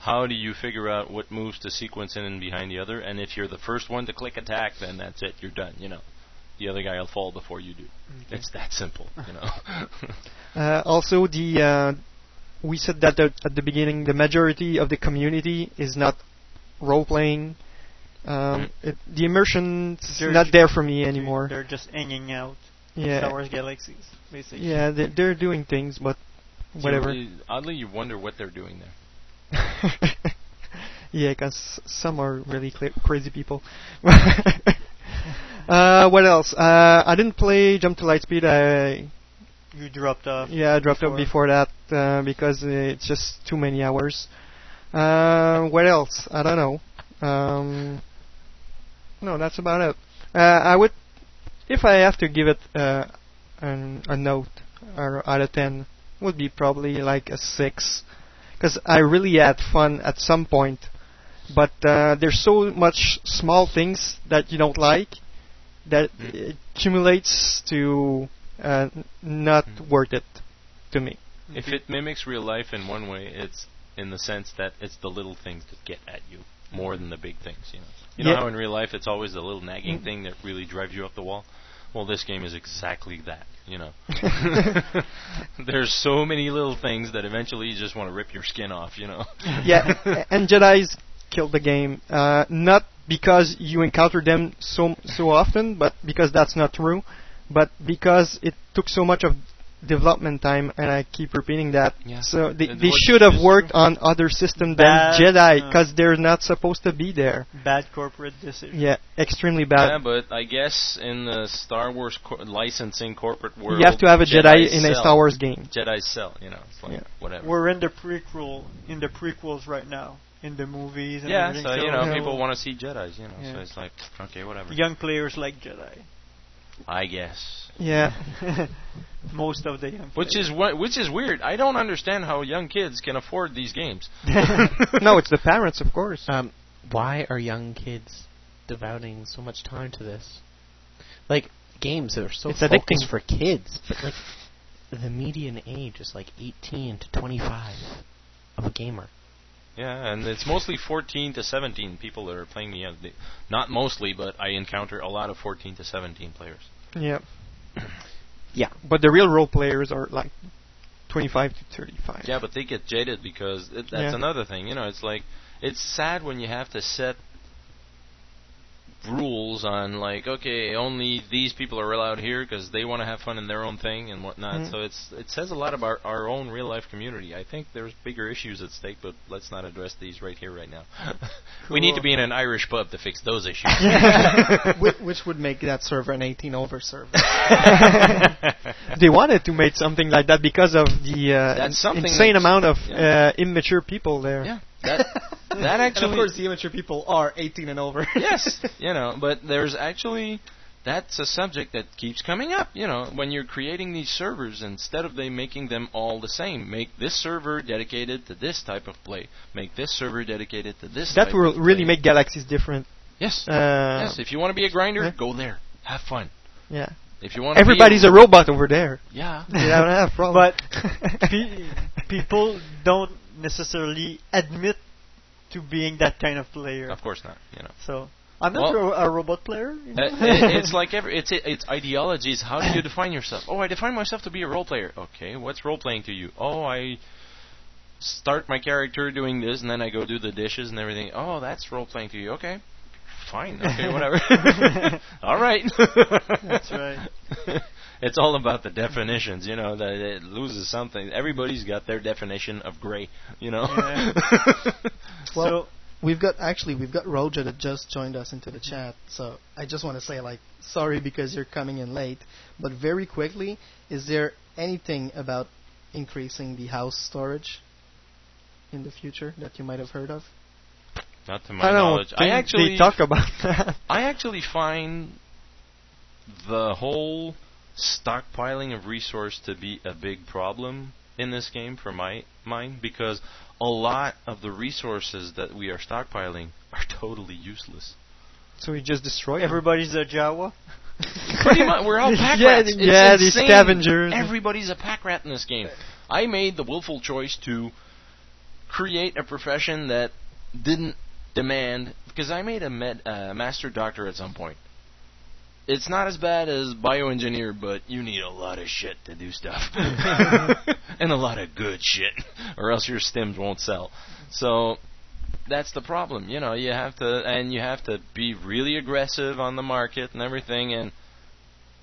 how do you figure out what moves to sequence in and behind the other, and if you're the first one to click attack, then that's it. You're done. You know, the other guy will fall before you do. Okay. It's that simple. You know. Uh, also, the uh, we said that at the beginning, the majority of the community is not role playing. Um, it, the immersion's They're not there for me anymore. They're just hanging out. Yeah. Star Wars Galaxies, basically. Yeah, they're, they're doing things, but whatever. You- oddly, you wonder what they're doing there. yeah, because some are really cla crazy people. uh, what else? Uh, I didn't play Jump to Lightspeed. I You dropped off. yeah, I dropped before. out before that uh, because uh, it's just too many hours. Uh, what else? I don't know. Um, no, that's about it. Uh, I would, if I have to give it uh, an, a note or out of ten, would be probably like a six, because I really had fun at some point, but uh, there's so much small things that you don't like that it accumulates to uh, not worth it to me. If it mimics real life in one way, it's in the sense that it's the little things that get at you more than the big things. You know, you know how in real life it's always the little nagging Mm. thing that really drives you up the wall. Well, this game is exactly that. You know, there's so many little things that eventually you just want to rip your skin off. You know. yeah, and Jedi's killed the game. Uh, not because you encounter them so so often, but because that's not true. But because it took so much of development time, and I keep repeating that. Yeah. So they, they should have worked on other systems than Bad, Jedi uh, because they're not supposed to be there. Bad corporate decision. Yeah, extremely bad. Yeah, but I guess in the Star Wars co- licensing corporate world, you have to have a Jedi in a. Star Wars game. Jedi sell, you know, it's like Yeah. whatever. We're in the prequel, in the prequels right now, in the movies and yeah, everything. so you know, people want to see Jedi's, you know, so it's like okay, whatever. young players like Jedi. I guess. Yeah. Most of the young. Which is what, which is weird. I don't understand how young kids can afford these games. no, it's the parents, of course. Um, why are young kids devoting so much time to this? Like games that are so It's focused addicting. for kids, but like the median age is like 18 to 25 of a gamer. Yeah, and it's mostly 14 to 17 people that are playing me. The not mostly, but I encounter a lot of 14 to 17 players. Yeah. Yeah. But the real role players are like 25 to 35. Yeah, but they get jaded because it, that's Yeah. another thing. You know, it's like it's sad when you have to set rules on like okay only these people are allowed here because they want to have fun in their own thing and whatnot Mhm. so it's it says a lot about our own real life community i think there's bigger issues at stake but let's not address these right here right now we need to be in an irish pub to fix those issues which, which would make that server an 18 over server. they wanted to make something like that because of the uh, insane amount of yeah. uh, immature people there. Yeah, that that and actually of course, the immature people are 18 and over. yes, you know, but there's actually that's a subject that keeps coming up. You know, when you're creating these servers, instead of they making them all the same, make this server dedicated to this type of play. Make this server dedicated to this. That type will of really play. make galaxies different. Yes. Uh, yes. If you want to be a grinder, yeah. go there. Have fun. Yeah. If you want, Everybody's be a robot over there. Yeah. They don't have problem. But pe- people don't necessarily admit to being that kind of player. Of course not. You know. So I'm not Well- a, a robot player. you know? Uh, it- it's like every it's it's ideologies. How do you define yourself? Oh, I define myself to be a role player. Okay, what's role playing to you? Oh, I start my character doing this, and then I go do the dishes and everything. Oh, that's role playing to you. Okay, fine. Okay, whatever. all right. That's right. It's all about the definitions, you know. That it loses something. Everybody's got their definition of gray, you know. Yeah. Well, we've got actually we've got Roja that just joined us into the chat. So I just want to say like sorry because you're coming in late, but very quickly, is there anything about increasing the house storage in the future that you might have heard of? Not to my I don't knowledge. I actually they talk about that. I actually find the whole stockpiling of resource to be a big problem in this game for my mind because a lot of the resources that we are stockpiling are totally useless. So we just destroy them. Everybody's a Jawa. Pretty much, we're all pack Yeah, rats. It's yeah, these scavengers. Everybody's a pack rat in this game. I made the willful choice to create a profession that didn't demand because I made a med, uh, master doctor at some point. It's not as bad as bioengineer, but you need a lot of shit to do stuff, and a lot of good shit, or else your stims won't sell. So that's the problem. You know, you have to, and you have to be really aggressive on the market and everything. And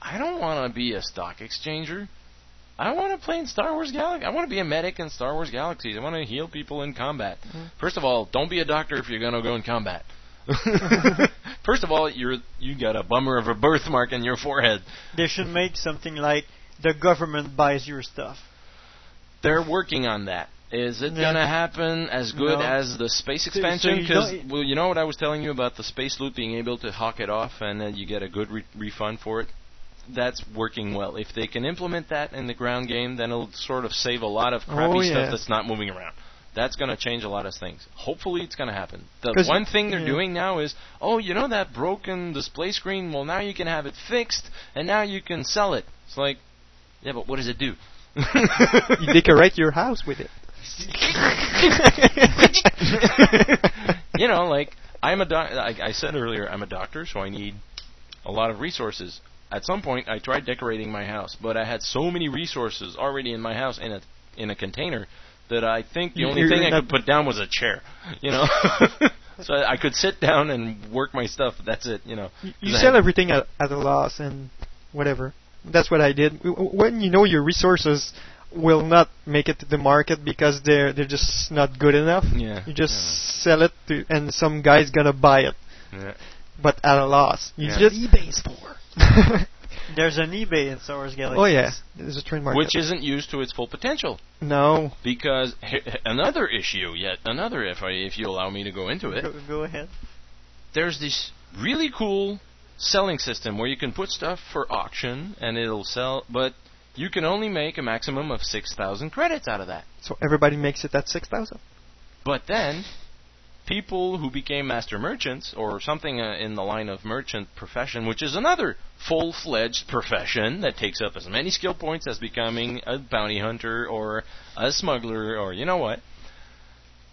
I don't want to be a stock exchanger. I want to play in Star Wars Galaxy. I want to be a medic in Star Wars Galaxies. I want to heal people in combat. Mm-hmm. First of all, don't be a doctor if you're going to go in combat. First of all, you're you got a bummer of a birthmark on your forehead. They should make something like the government buys your stuff. They're working on that. Is it Yeah. going to happen as good No. as the space So- so expansion? Because don't- well, you know what I was telling you about the space loot being able to hawk it off and then you get a good re- refund for it. That's working well. If they can implement that in the ground game, then it'll sort of save a lot of crappy Oh, stuff that's not moving around. That's going to change a lot of things. Hopefully, it's going to happen. The one thing they're yeah. doing now is, oh, you know that broken display screen? Well, now you can have it fixed, and now you can sell it. It's like, yeah, but what does it do? you decorate your house with it. you know, like I'm a doc- like I said earlier, I'm a doctor, so I need a lot of resources. At some point, I tried decorating my house, but I had so many resources already in my house in a in a container that I think the only you're thing I could put down was a chair. You know, so I could sit down and work my stuff. That's it. You know, you sell everything at, at a loss and whatever. That's what I did. W- w- When you know your resources will not make it to the market because they're they're just not good enough. Yeah, You just sell it to, and some guy's gonna buy it, Yeah. but at a loss. You Yeah. just eBay's for. There's an eBay in Star Wars Galaxy. oh yeah, there's a trademark. Which isn't used to its full potential. no. Because h- h- another issue, yet another, if I if you allow me to go into it, Go, go ahead. there's this really cool selling system where you can put stuff for auction and it'll sell, but you can only make a maximum of six thousand credits out of that. So everybody makes it that six thousand. But then, people who became master merchants or something uh, in the line of merchant profession, which is another full-fledged profession that takes up as many skill points as becoming a bounty hunter or a smuggler or you know what,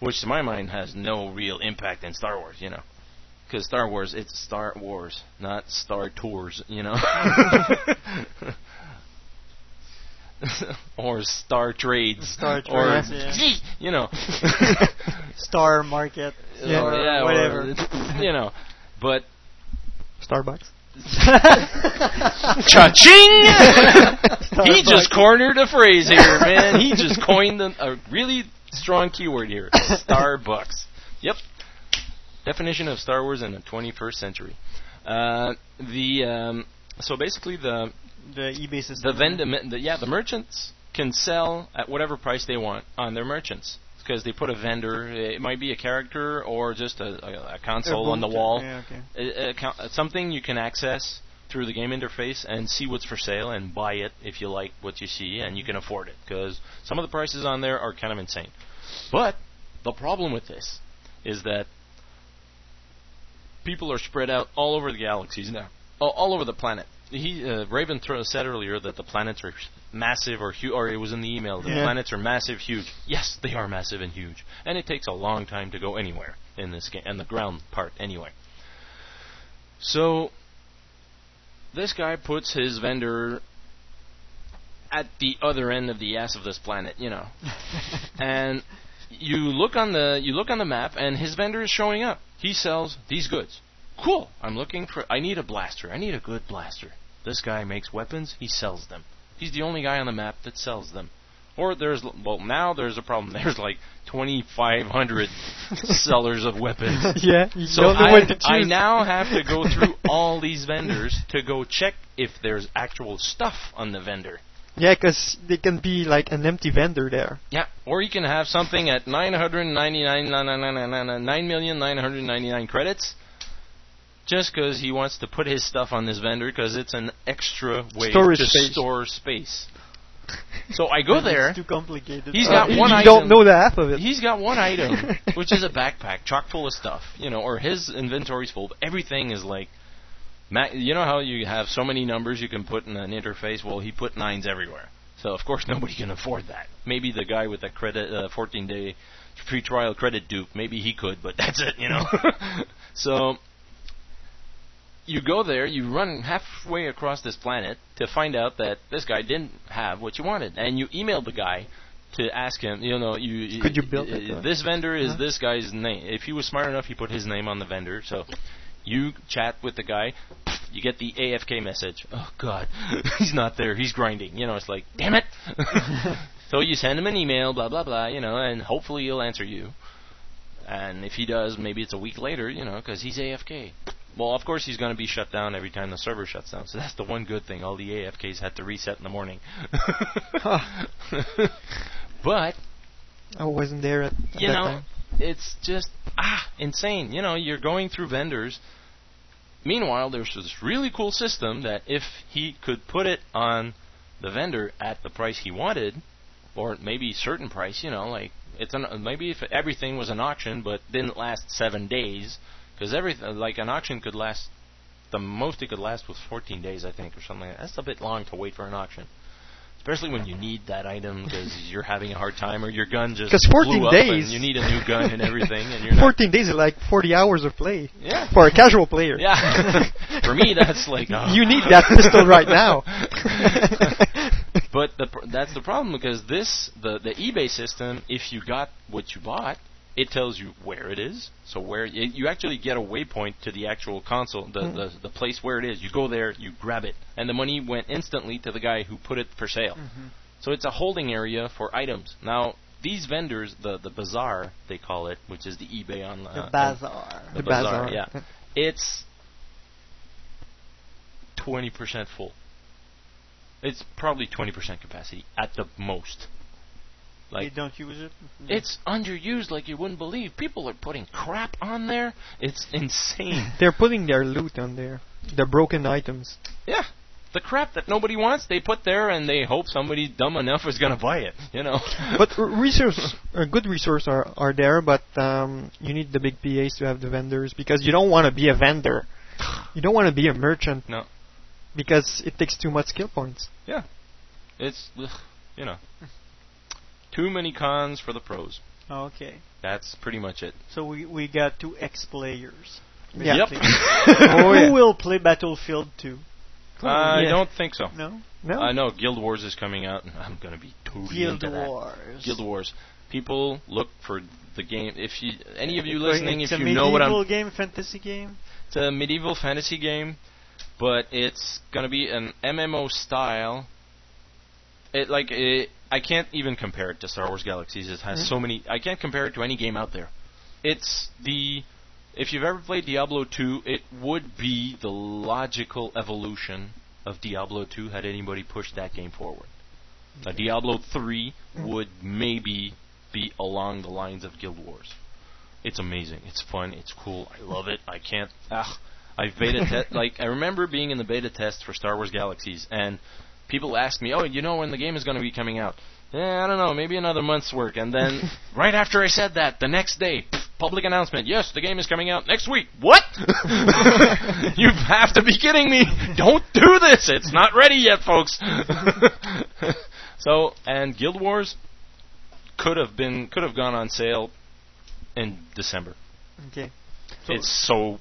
which to my mind has no real impact in Star Wars, you know. Because Star Wars, it's Star Wars, not Star Tours, you know. or Star Trades. Star or, Trades, yeah. you know. Star Market. Yeah, or yeah, whatever. it's- you know, but Starbucks. cha-ching! he just cornered a phrase here, man. He just coined a, a really strong keyword here. Starbucks. Yep. Definition of Star Wars in the 21st century. Uh, the um, so basically the the eBay system. the vendor, the, yeah, the merchants can sell at whatever price they want on their merchants because they put a vendor. It might be a character or just a, a, a console on the wall. yeah, okay. A- something you can access through the game interface and see what's for sale and buy it if you like what you see and you can afford it because some of the prices on there are kind of insane. But the problem with this is that people are spread out all over the galaxies now, all over the planet. He uh, Raven thro- said earlier that the planets are massive or huge, or it was in the email. The Yeah. planets are massive, huge. Yes, they are massive and huge, and it takes a long time to go anywhere in this game, and the ground part anyway. So this guy puts his vendor at the other end of the ass of this planet, you know. and you look on the you look on the map and his vendor is showing up. He sells these goods. Cool. I'm looking for I need a blaster. I need a good blaster. This guy makes weapons, he sells them. He's the only guy on the map that sells them. Or there's well now there's a problem. There's like 2500 sellers of weapons. Yeah, you So I, what to choose. I now have to go through all these vendors to go check if there's actual stuff on the vendor. Yeah, 'cause they can be like an empty vendor there. Yeah, or you can have something at 999,999 credits just because he wants to put his stuff on this vendor because it's an extra way Storage to space. store space. So I go there. It's too complicated. He's Uh, got you one item. You don't know the half of it. He's got one item, which is a backpack chock full of stuff, you know, or his inventory's full. But everything is like, ma- you know how you have so many numbers you can put in an interface. Well, he put nines everywhere, so of course nobody can afford that. Maybe the guy with the credit, uh, 14 day free trial credit dupe, maybe he could, but that's it, you know. so you go there, you run halfway across this planet to find out that this guy didn't have what you wanted, and you email the guy to ask him, you know, you Could you build it, uh, this vendor is huh? this guy's name. If he was smart enough, he put his name on the vendor. So you chat with the guy, you get the AFK message. Oh God, he's not there. He's grinding. You know, it's like, damn it. so you send him an email, blah blah blah, you know, and hopefully he'll answer you. And if he does, maybe it's a week later, you know, because he's AFK. Well, of course he's going to be shut down every time the server shuts down. So that's the one good thing. All the AFKs had to reset in the morning. but I wasn't there at, at you that know, time. it's just ah insane. You know, you're going through vendors. Meanwhile, there's this really cool system that if he could put it on the vendor at the price he wanted, or maybe certain price, you know, like it's an, maybe if everything was an auction but didn't last seven days, because everything like an auction could last. The most it could last was 14 days, I think, or something. Like that. That's a bit long to wait for an auction, especially when you need that item because you're having a hard time or your gun just 'Cause 14 blew up days- and you need a new gun and everything, and you're 14 days is like 40 hours of play. Yeah. For a casual player. Yeah. For me, that's like oh. You uh, need that pistol right now. but the pr- that's the problem because this the the eBay system, if you got what you bought, it tells you where it is. So where it, you actually get a waypoint to the actual console, the, Mm. the the place where it is. You go there, you grab it, and the money went instantly to the guy who put it for sale. Mm-hmm. So it's a holding area for items. Now these vendors, the the bazaar they call it, which is the eBay on The uh, bazaar. the, The bazaar, bazaar. yeah. It's twenty percent full. It's probably twenty percent capacity at the most. They Like don't use it. it's underused like you wouldn't believe. People are putting crap on there. It's insane. They're putting their loot on there. Their broken items. yeah. The crap that nobody wants, they put there, and they hope somebody dumb enough is gonna buy it. You know. But r- resource, uh, good resource are are there, but um, you need the big PAs to have the vendors because you don't want to be a vendor. You don't want to be a merchant. No. Because it takes too much skill points. Yeah. It's ugh, you know. Too many cons for the pros. Okay. That's pretty much it. So we we got two ex players. Yep. Oh, Who will play Battlefield 2? Uh, I Yeah. don't think so. No. No. I know Guild Wars is coming out, and I'm gonna be totally Guild into that. Wars. Guild Wars. People look for the game. If you, any of you listening, it's if you know what I'm, It's a medieval game, fantasy game. it's a medieval fantasy game, but it's gonna be an MMO style. It like it, I can't even compare it to Star Wars Galaxies. It has Mhm. so many. I can't compare it to any game out there. It's the if you've ever played Diablo 2, it would be the logical evolution of Diablo 2 had anybody pushed that game forward. Now, Diablo 3 would maybe be along the lines of Guild Wars. It's amazing. It's fun. It's cool. I love it. I can't. Ah, I've beta test. like I remember being in the beta test for Star Wars Galaxies, and people ask me, "Oh, you know when the game is going to be coming out?" Yeah, I don't know. Maybe another month's work. And then right after I said that, the next day, pff, public announcement: Yes, the game is coming out next week. What? you have to be kidding me! Don't do this. It's not ready yet, folks. so, and Guild Wars could have been could have gone on sale in December. Okay. So- It's so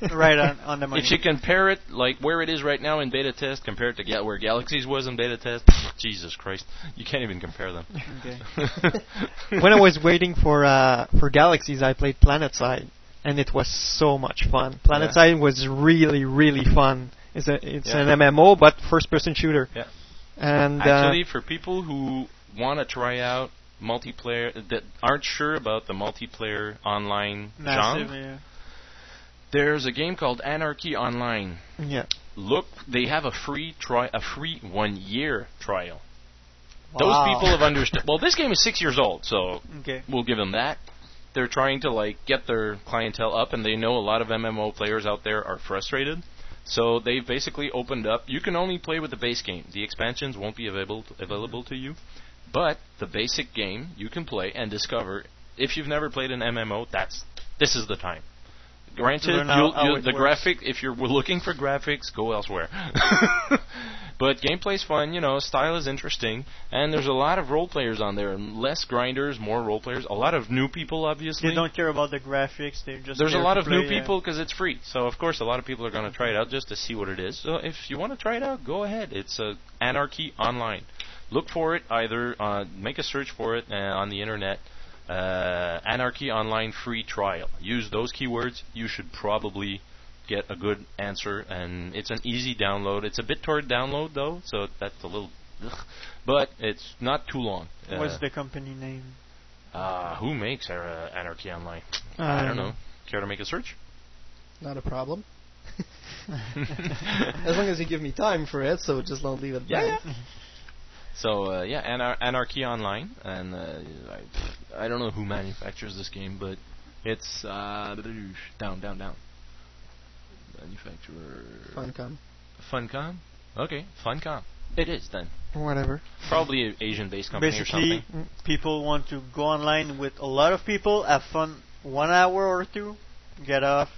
right on, on the money. if you compare it, like where it is right now in beta test, compared to Ga- where Galaxies was in beta test, Jesus Christ, you can't even compare them. Okay. when I was waiting for uh, for Galaxies, I played PlanetSide, and it was so much fun. PlanetSide was really really fun. It's a it's Yeah. an MMO but first person shooter. Yeah. And uh, Actually, for people who want to try out multiplayer that aren't sure about the multiplayer online Massive, genre, yeah. There's a game called Anarchy Online. yeah. Look, they have a free try, a free one year trial. Wow. Those people have understood. Well, this game is six years old, so Okay. we'll give them that. They're trying to like get their clientele up, and they know a lot of MMO players out there are frustrated. So they've basically opened up. You can only play with the base game. The expansions won't be available available to you, but the basic game you can play and discover. If you've never played an MMO, that's this is the time. Granted, learn you'll, you'll, the works. graphic. If you're looking for graphics, go elsewhere. but gameplay's fun. You know, style is interesting, and there's a lot of role players on there. Less grinders, more role players. A lot of new people, obviously. They don't care about the graphics. They just There's a lot to of new play, people because it's free. So of course, a lot of people are going to try it out just to see what it is. So if you want to try it out, go ahead. It's uh, Anarchy Online. Look for it. Either uh, make a search for it uh, on the internet. Uh, Anarchy Online free trial. Use those keywords. You should probably get a good answer, and it's an easy download. It's a BitTorrent download though, so that's a little, ugh. but it's not too long. Uh, What's the company name? uh, who makes uh, Anarchy Online? I I don't don't know. know. Care to make a search? Not a problem. as long as you give me time for it, so just don't leave it Yeah, blank. So uh, yeah, Anar- Anarchy Online, and uh, I, I don't know who manufactures this game, but it's uh, down, down, down. Manufacturer Funcom. Funcom. Okay, Funcom. It is then. Whatever. Probably an Asian-based company or Basically, something. people want to go online with a lot of people, have fun one hour or two, get off.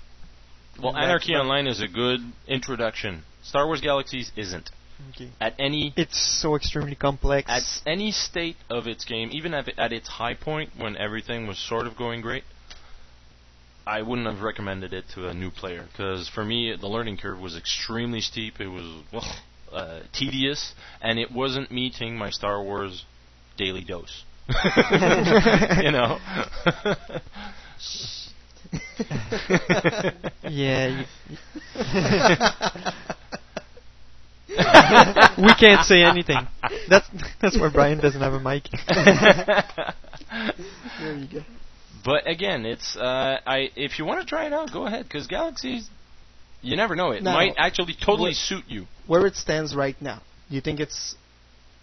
Well, Anarchy Online is a good introduction. Star Wars Galaxies isn't. Okay. At any It's so extremely complex. at any state of its game, even at, at its high point when everything was sort of going great, I wouldn't have recommended it to a new player because for me the learning curve was extremely steep. It was ugh, uh, tedious, and it wasn't meeting my Star Wars daily dose. you know. yeah. we can't say anything. That's that's why Brian doesn't have a mic. there you go. But again, it's uh, I if you want to try it out, go ahead because Galaxies, you never know. It Now, might actually totally what- suit you. Where it stands right now, you think it's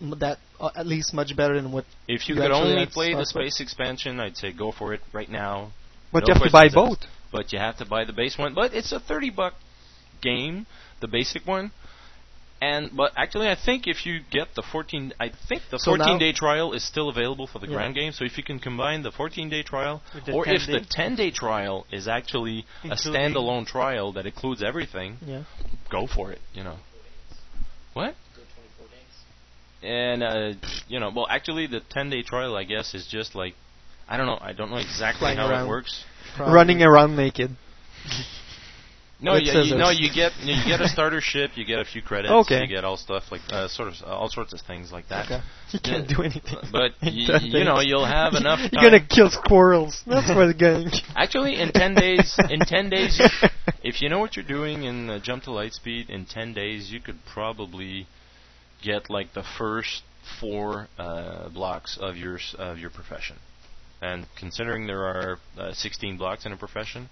m- that uh, at least much better than what? If you, you could only play the started with? space expansion, I'd say go for it right now. But No you have to buy both. But you have to buy the base one. But it's a thirty buck game, the basic one. And but actually, I think if you get the 14, I think the So 14 now- day trial is still available for the Yeah. grand game. So if you can combine the 14 day trial, or 10 if the 10 day trial is actually a Including- standalone trial that includes everything, Yeah. go for it. You know. What? And uh, you know, well, actually, the 10 day trial, I guess, is just like I don't know. I don't know exactly Flying how around. it works. Running around naked. No, With you, you, no, you get you get a starter ship, you get a few credits, Okay. you get all stuff like uh, sort of uh, all sorts of things like that. Okay. You can't do anything. But in y- you know, you'll have enough You're gonna kill squirrels. That's what the game. Actually, in ten days, in ten days, if you know what you're doing in uh, Jump to Lightspeed, in ten days you could probably get like the first four uh, blocks of your of your profession. And considering there are uh, 16 blocks in a profession,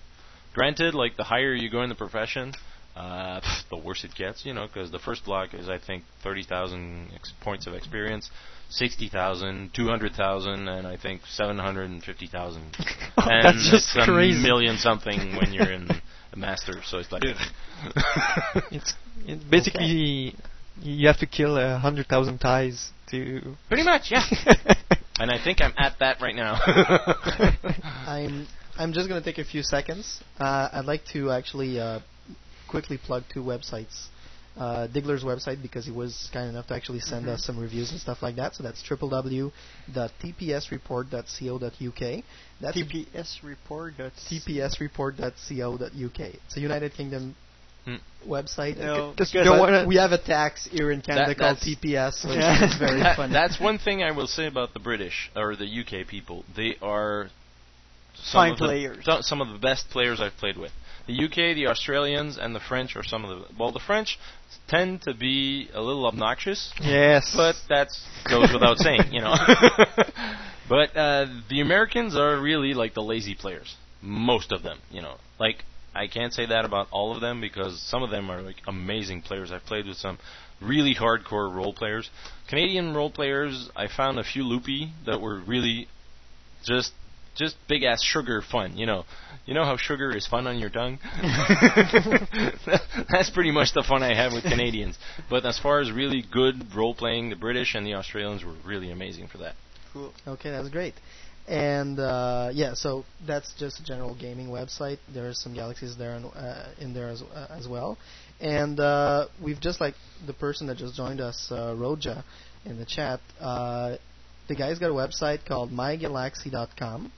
granted, like the higher you go in the profession, uh, pff, the worse it gets, you know, because the first block is I think 30,000 ex- points of experience, 60,000, 200,000, and I think 750,000. Oh, and that's just it's crazy. a million something when you're in a master. So it's like, It's it basically you have to kill a hundred thousand ties to. pretty much, yeah. and I think I'm at that right now. I'm I'm just gonna take a few seconds. Uh, I'd like to actually uh, quickly plug two websites. Uh, Diggler's website because he was kind enough to actually send Mhm. us some reviews and stuff like that. So that's www.tpsreport.co.uk. That's TPS report. That's tpsreport.co.uk. It's a United Kingdom Hmm. website. No, Just because don't But wanna- we have a tax here in Canada That- called TPS, so Yeah. it's very That- funny. That's one thing I will say about the British or the UK people. They are some Fine the, players. so- some of the best players I've played with. The UK, the Australians, and the French are some of the. Well, the French tend to be a little obnoxious, Yes. but that goes without saying, you know. but uh, the Americans are really like the lazy players. Most of them, you know. Like I can't say that about all of them because some of them are like amazing players. I've played with some really hardcore role players. Canadian role players, I found a few loopy that were really just just big ass sugar fun, you know. You know how sugar is fun on your tongue? That's pretty much the fun I have with Canadians. But as far as really good role playing, the British and the Australians were really amazing for that. cool. Okay, that's great. And uh, yeah, so that's just a general gaming website. There are some galaxies there and, uh, in there as, uh, as well. And uh, we've just like the person that just joined us, uh, Roja, in the chat. Uh, the guy's got a website called mygalaxy.com,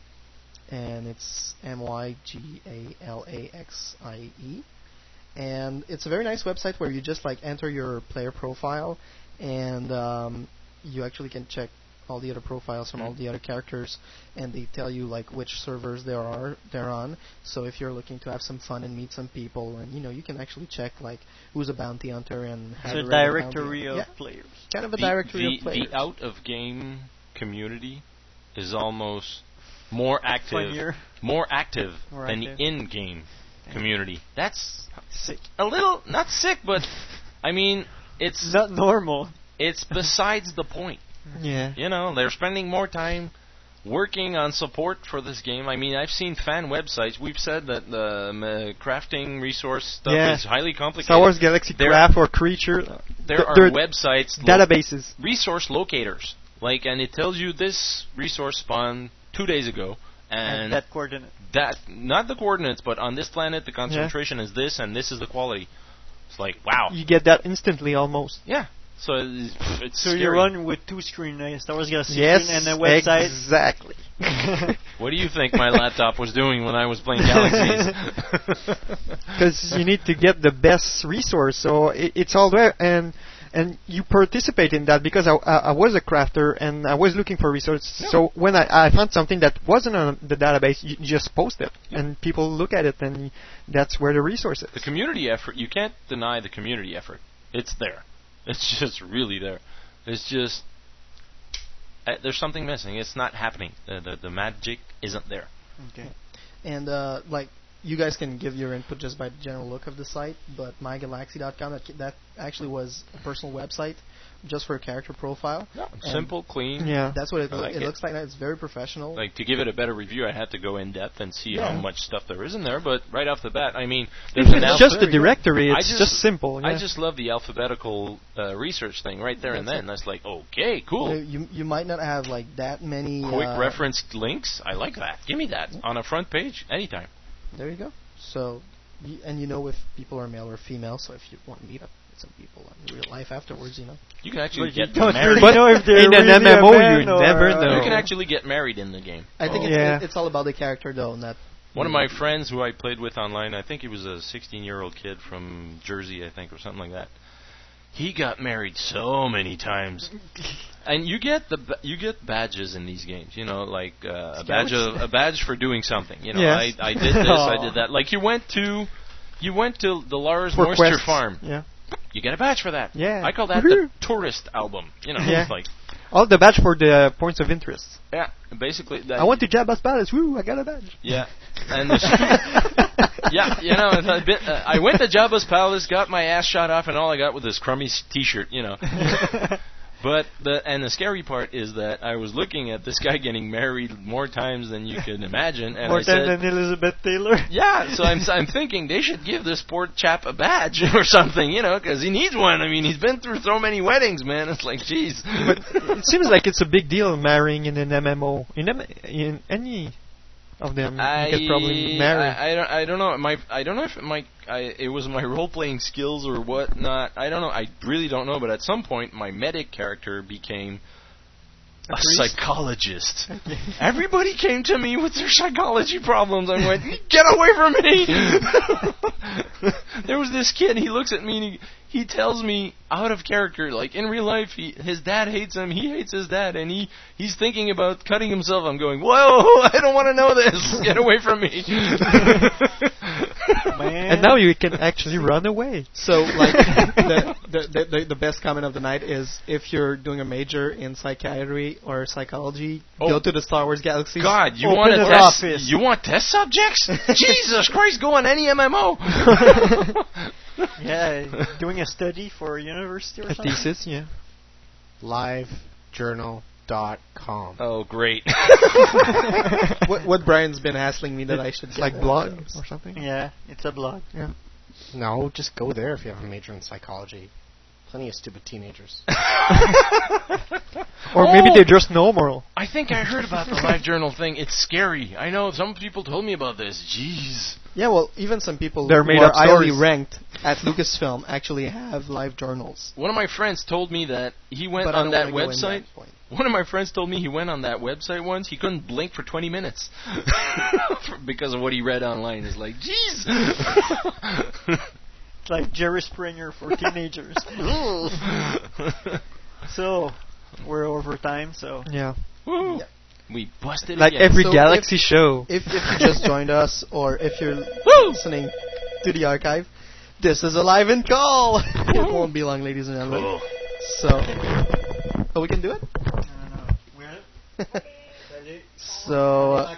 and it's M Y G A L A X I E. And it's a very nice website where you just like enter your player profile, and um, you actually can check all the other profiles from all the other characters, and they tell you like which servers there are they're on. So if you're looking to have some fun and meet some people, and you know you can actually check like who's a bounty hunter and have It's a a regular directory bounty- of yeah, players. kind of a the, directory the, of players. the out of game community is almost more active Funnier. more active More than active. the in game community. That's Sick. a little not sick, but I mean it's Not normal. it's besides the point. yeah. You know, they're spending more time working on support for this game. I mean, I've seen fan websites. We've said that the um, uh, crafting resource stuff Yeah. is highly complicated. Star Wars Galaxy There- Craft or Creature. There th- are there- websites, lo- databases. resource locators, like, and it tells you this resource spawned two days ago, And and that coordinate. that not the coordinates, but on this planet the concentration is this, and this is the quality. It's like wow, You get that instantly almost. yeah. So it's, it's So scary. you run with two screen, uh, Star Wars Galaxy Yes, and a website. exactly. What do you think my laptop was doing when I was playing Galaxies? Because you need to get the best resource, so it, it's all there. And and you participate in that because I, I, I was a crafter and I was looking for resources. So when I, I found something that wasn't on the database, you, you just post it, and people look at it, and that's where the resource is. The community effort, you can't deny the community effort. It's there. It's just really there. It's just uh, there's something missing. It's not happening. The, the the magic isn't there. Okay. And uh, like you guys can give your input just by the general look of the site, but mygalaxy.com that that actually was a personal website just for a character profile. And Simple, clean. Yeah, that's what it, I loo- like it it. looks like. It's very professional. Like to give it a better review, I had to go in depth and see Yeah. how much stuff there is in there. But right off the bat, I mean, there's It's an just alpha- the directory, it's just simple, I just love the alphabetical uh, research thing right there and then. it. That's like okay, cool. You, you you might not have like that many Quick uh, referenced links. I like that. Give me that on a front page anytime. There you go. So, y- and you know if people are male or female. So if you want to meet up with some people in real life afterwards, you know. You can actually But get don't married. really But know if they're in an really a MMO, you never know. You can actually get married in the game. I think Oh. it's Yeah. it's all about the character though, not. One of my friends who I played with online, I think he was a 16-year-old kid from Jersey, I think, or something like that. He got married so many times, and you get the ba- you get badges in these games. You know, like uh, a badge of a badge for doing something. You know, Yes. I I did this, I did that. Like you went to you went to the Lars For Moisture quests. Farm. Yeah. You get a badge for that. Yeah. I call that Woohoo. the tourist album. You know, Yeah. it's like All the badge for the points of interest. yeah, basically. That I went to Jabba's Palace. Woo! I got a badge. Yeah, and yeah, you know, I've uh, I went to Jabba's palace, got my ass shot off, and all I got was this crummy s- T-shirt, you know. but the and the scary part is that I was looking at this guy getting married more times than you can imagine, and More I said, than Elizabeth Taylor. yeah, so I'm I'm thinking they should give this poor chap a badge or something, you know, because he needs one. I mean, he's been through so many weddings, man. It's like, jeez. But it seems like it's a big deal marrying in an MMO. In, M- in any of them, I, you could probably marry. I, I don't. I don't know. My. I don't know if my. I, it was my role playing skills or whatnot. I don't know. I really don't know. But at some point, my medic character became a, priest? psychologist. Everybody came to me with their psychology problems. I went, get away from me. there was this kid. He looks at me and he, he tells me out of character, like in real life, he, his dad hates him. He hates his dad, and he he's thinking about cutting himself. I'm going, whoa! I don't want to know this. Get away from me. and now you can actually run away. So like the, the, the the the best comment of the night is if you're doing a major in psychiatry or psychology, Oh. go to the Star Wars Galaxy. God, you want to test? office. You want test subjects? Jesus Christ, go on any MMO. yeah, doing a study for a university or A something. thesis, yeah. livejournal.com. Oh, great. what what Brian's been hassling me that I should like get blog or something. Yeah, it's a blog. Yeah. No, just go there if you have a major in psychology. Plenty of stupid teenagers. Or Oh. maybe they're just normal. I think I heard about the live journal thing. It's scary. I know some people told me about this. Jeez. Yeah, well, even some people They're who made are up highly stories. ranked at Lucasfilm actually have live journals. One of my friends told me that he went But I on don't that wanna go in website. that point. One of my friends told me he went on that website once. He couldn't blink for 20 minutes because of what he read online. It's like, jeez. It's like Jerry Springer for teenagers. so, we're over time, so. Yeah. Woo. We busted Like again. every So Galaxy if- show. If if you just joined us or if you're listening to the archive, this is a live in call. it won't be long, ladies and gentlemen. Cool. So, oh, we can do it. so, uh,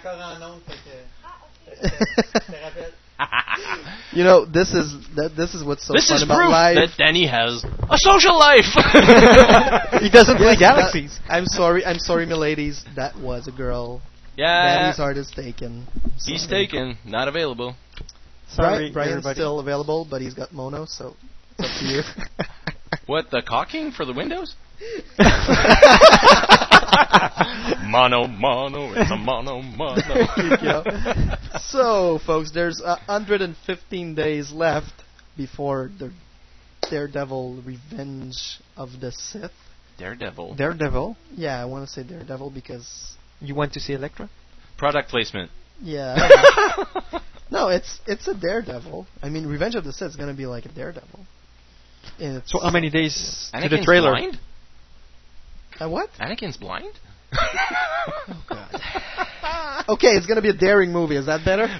you know, this is that. This is what's so this fun is about proof live. that Danny has a social life. he doesn't play Yes, Galaxies. that- I'm sorry. I'm sorry, miladies. That was a girl. yeah. Danny's heart is taken. He's taken, not available. Sorry, Bri- Brian's everybody. still available, but he's got mono, so it's up to you. What, the caulking for the windows? mono, mono, it's a mono, mono. Yeah. So, folks, there's uh, 115 days left before the Daredevil Revenge of the Sith. Daredevil. Daredevil. Yeah, I want to say Daredevil because You want to see Elektra? Product placement. yeah. I don't know. no, it's it's a Daredevil. I mean, Revenge of the Sith is gonna be like a Daredevil. It's So how many days to the trailer? blind? Uh, what? Anakin's blind? okay, it's gonna be a daring movie. Is that better?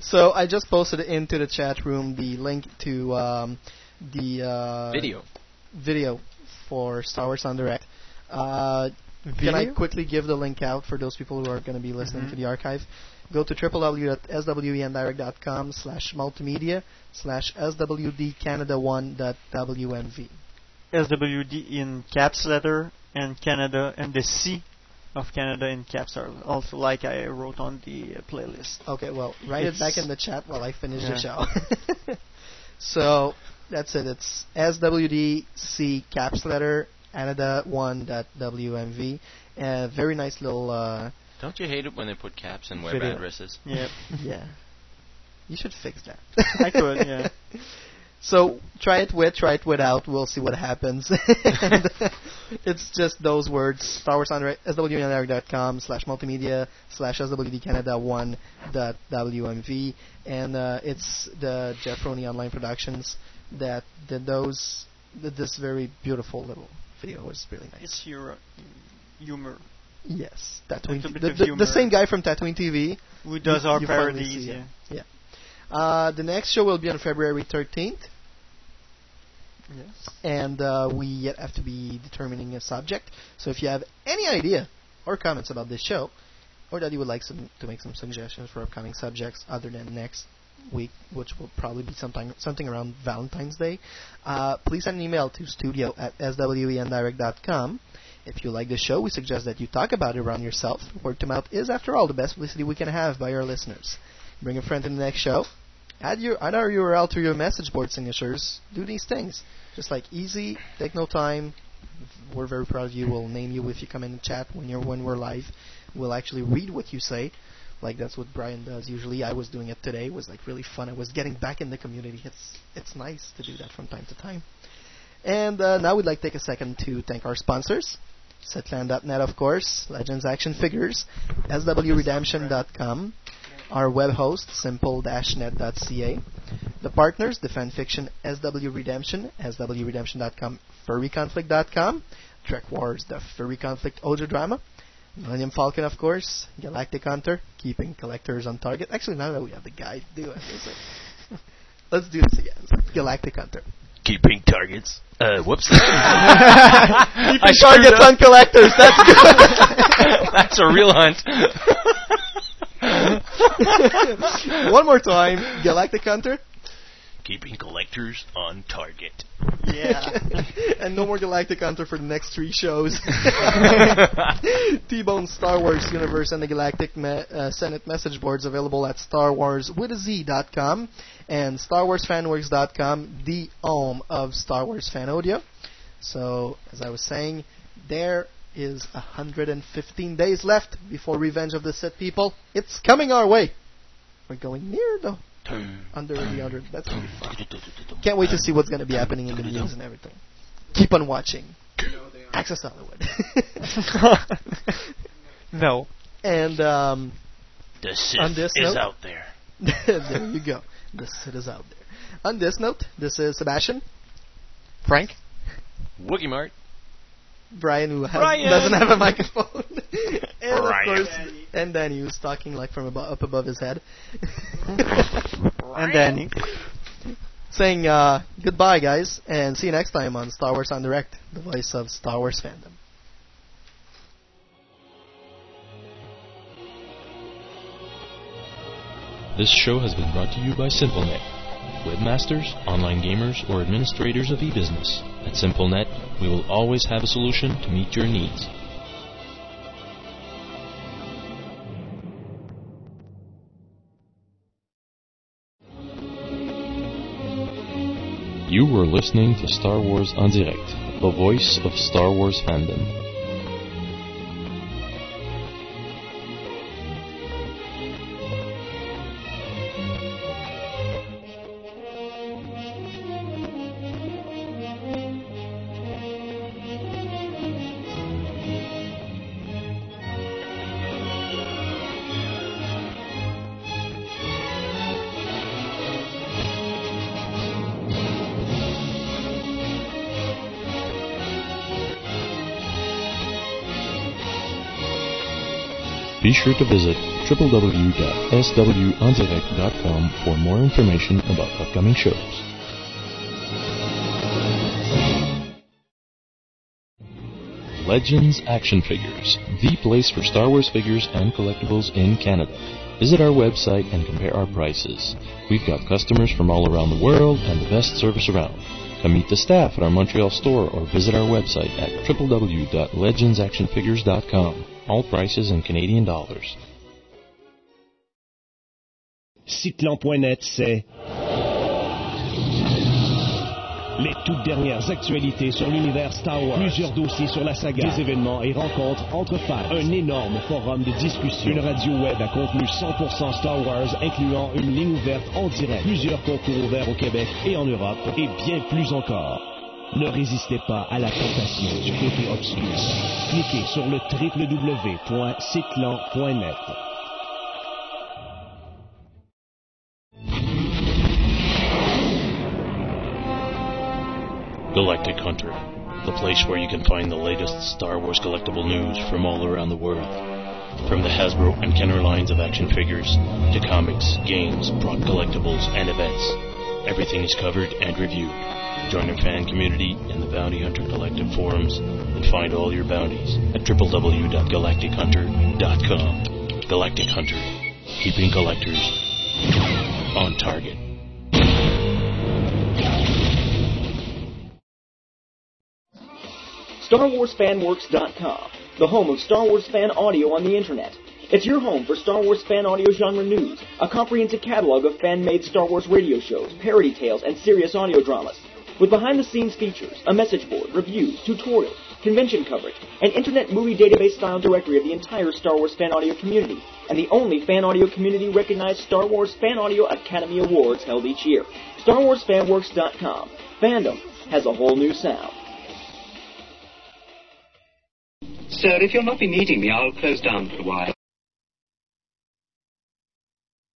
so I just posted into the chat room the link to um, the uh, Video. video for Star Wars en Direct. Uh, can I quickly give the link out for those people who are going to be listening Mhm. to the archive? Go to www.swendirect.com slash multimedia slash swdcanada1.wmv. SWD in caps letter and Canada and the C of Canada in caps are also like I wrote on the uh, playlist. Okay, well, write it back in the chat while I finish the show. so that's it. It's SWDC caps letter Canada1.wmv. Uh, very nice little. Uh, Don't you hate it when they put caps in web Video. addresses? Yep. yeah. You should fix that. I could, yeah. So try it with, try it without. We'll see what happens. It's just those words: Star Wars on slash multimedia slash swdcanada1 dot wmv, and uh, it's the Jeff Roney Online Productions that did those. Did this very beautiful little video. It was really nice. It's your humor. Yes, Tatooine. The, the, the same guy from Tatooine TV. Who does You- our parodies, yeah. Yeah. Uh, the next show will be on February 13th. Yes. and uh, we yet have to be determining a subject. So if you have any idea or comments about this show, or that you would like some, to make some suggestions for upcoming subjects other than next week, which will probably be sometime something around Valentine's Day, uh, please send an email to studio at swendirect.com. If you like the show, we suggest that you talk about it around yourself. Word to mouth is, after all, the best publicity we can have by our listeners. Bring a friend to the next show. Add your add our URL to your message board signatures. Do these things. Just like easy, take no time. We're very proud of you. We'll name you if you come in the chat when you're when we're live. We'll actually read what you say. Like that's what Brian does usually. I was doing it today. It was like really fun. I was getting back in the community. It's it's nice to do that from time to time. And uh, now we'd like to take a second to thank our sponsors. Setland.net, of course, Legends Action Figures, SWRedemption.com, our web host, simple-net.ca, the partners, Defend Fiction, SW Redemption, SWRedemption.com, FurryConflict.com, Trek Wars, the Furry Conflict audio drama, Millennium Falcon, of course, Galactic Hunter, keeping collectors on target. Actually, now that we have the guide, do it. Like- Let's do this again. Galactic Hunter. Keeping targets. Uh, whoops. Keeping I screwed targets up. on collectors. That's good. That's a real hunt. One more time. Galactic Hunter. Keeping collectors on target. Yeah. and no more Galactic Hunter for the next three shows. T-Bone Star Wars Universe and the Galactic me- uh, Senate message boards available at StarWarsWithAZ.com and StarWarsFanWorks.com, the home of Star Wars fan audio. So, as I was saying, there is 115 days left before Revenge of the Sith people. It's coming our way. We're going near the under the 100. That's gonna be fun. Can't wait to see what's gonna be happening in the news and everything. Keep on watching. Access Hollywood. no. And um, The Sith on this is note, out there. there you go. The Sith is out there. On this note, this is Sebastian, Frank, Wookie Mart. Brian, who has, Brian! doesn't have a microphone, and Brian. of course, and Danny, who's talking like from abo- up above his head. and Danny. Saying uh, goodbye, guys, and see you next time on Star Wars en Direct, the voice of Star Wars fandom. This show has been brought to you by SimpleNet. Webmasters, online gamers, or administrators of e-business. At SimpleNet, we will always have a solution to meet your needs. You were listening to Star Wars en direct, the voice of Star Wars fandom. Sure to visit www.swendirect.com for more information about upcoming shows. Legends Action Figures, the place for Star Wars figures and collectibles in Canada. Visit our website and compare our prices. We've got customers from all around the world and the best service around. Come meet the staff at our Montreal store or visit our website at www.legendsactionfigures.com. All prices in Canadian dollars. Cyclan.net, c'est les toutes dernières actualités sur l'univers Star Wars, plusieurs dossiers sur la saga, des événements et rencontres entre fans, un énorme forum de discussion, une radio web à contenu 100% Star Wars incluant une ligne ouverte en direct, plusieurs concours ouverts au Québec et en Europe et bien plus encore. Ne résistez pas à la tentation du côté obscur. Cliquez sur le. Galactic Hunter, the place where you can find the latest Star Wars collectible news from all around the world. From the Hasbro and Kenner lines of action figures to comics, games, prop collectibles, and events, everything is covered and reviewed. Join our fan community in the Bounty Hunter Collective forums and find all your bounties at www.galactichunter.com. Galactic Hunter, keeping collectors on target. StarWarsFanWorks.com, the home of Star Wars fan audio on the internet. It's your home for Star Wars fan audio genre news, a comprehensive catalog of fan-made Star Wars radio shows, parody tales, and serious audio dramas. With behind-the-scenes features, a message board, reviews, tutorials, convention coverage, an internet movie database-style directory of the entire Star Wars fan audio community, and the only fan audio community recognized Star Wars Fan Audio Academy Awards held each year. StarWarsFanWorks.com. Fandom has a whole new sound. Sir, if you'll not be needing me, I'll close down for a while.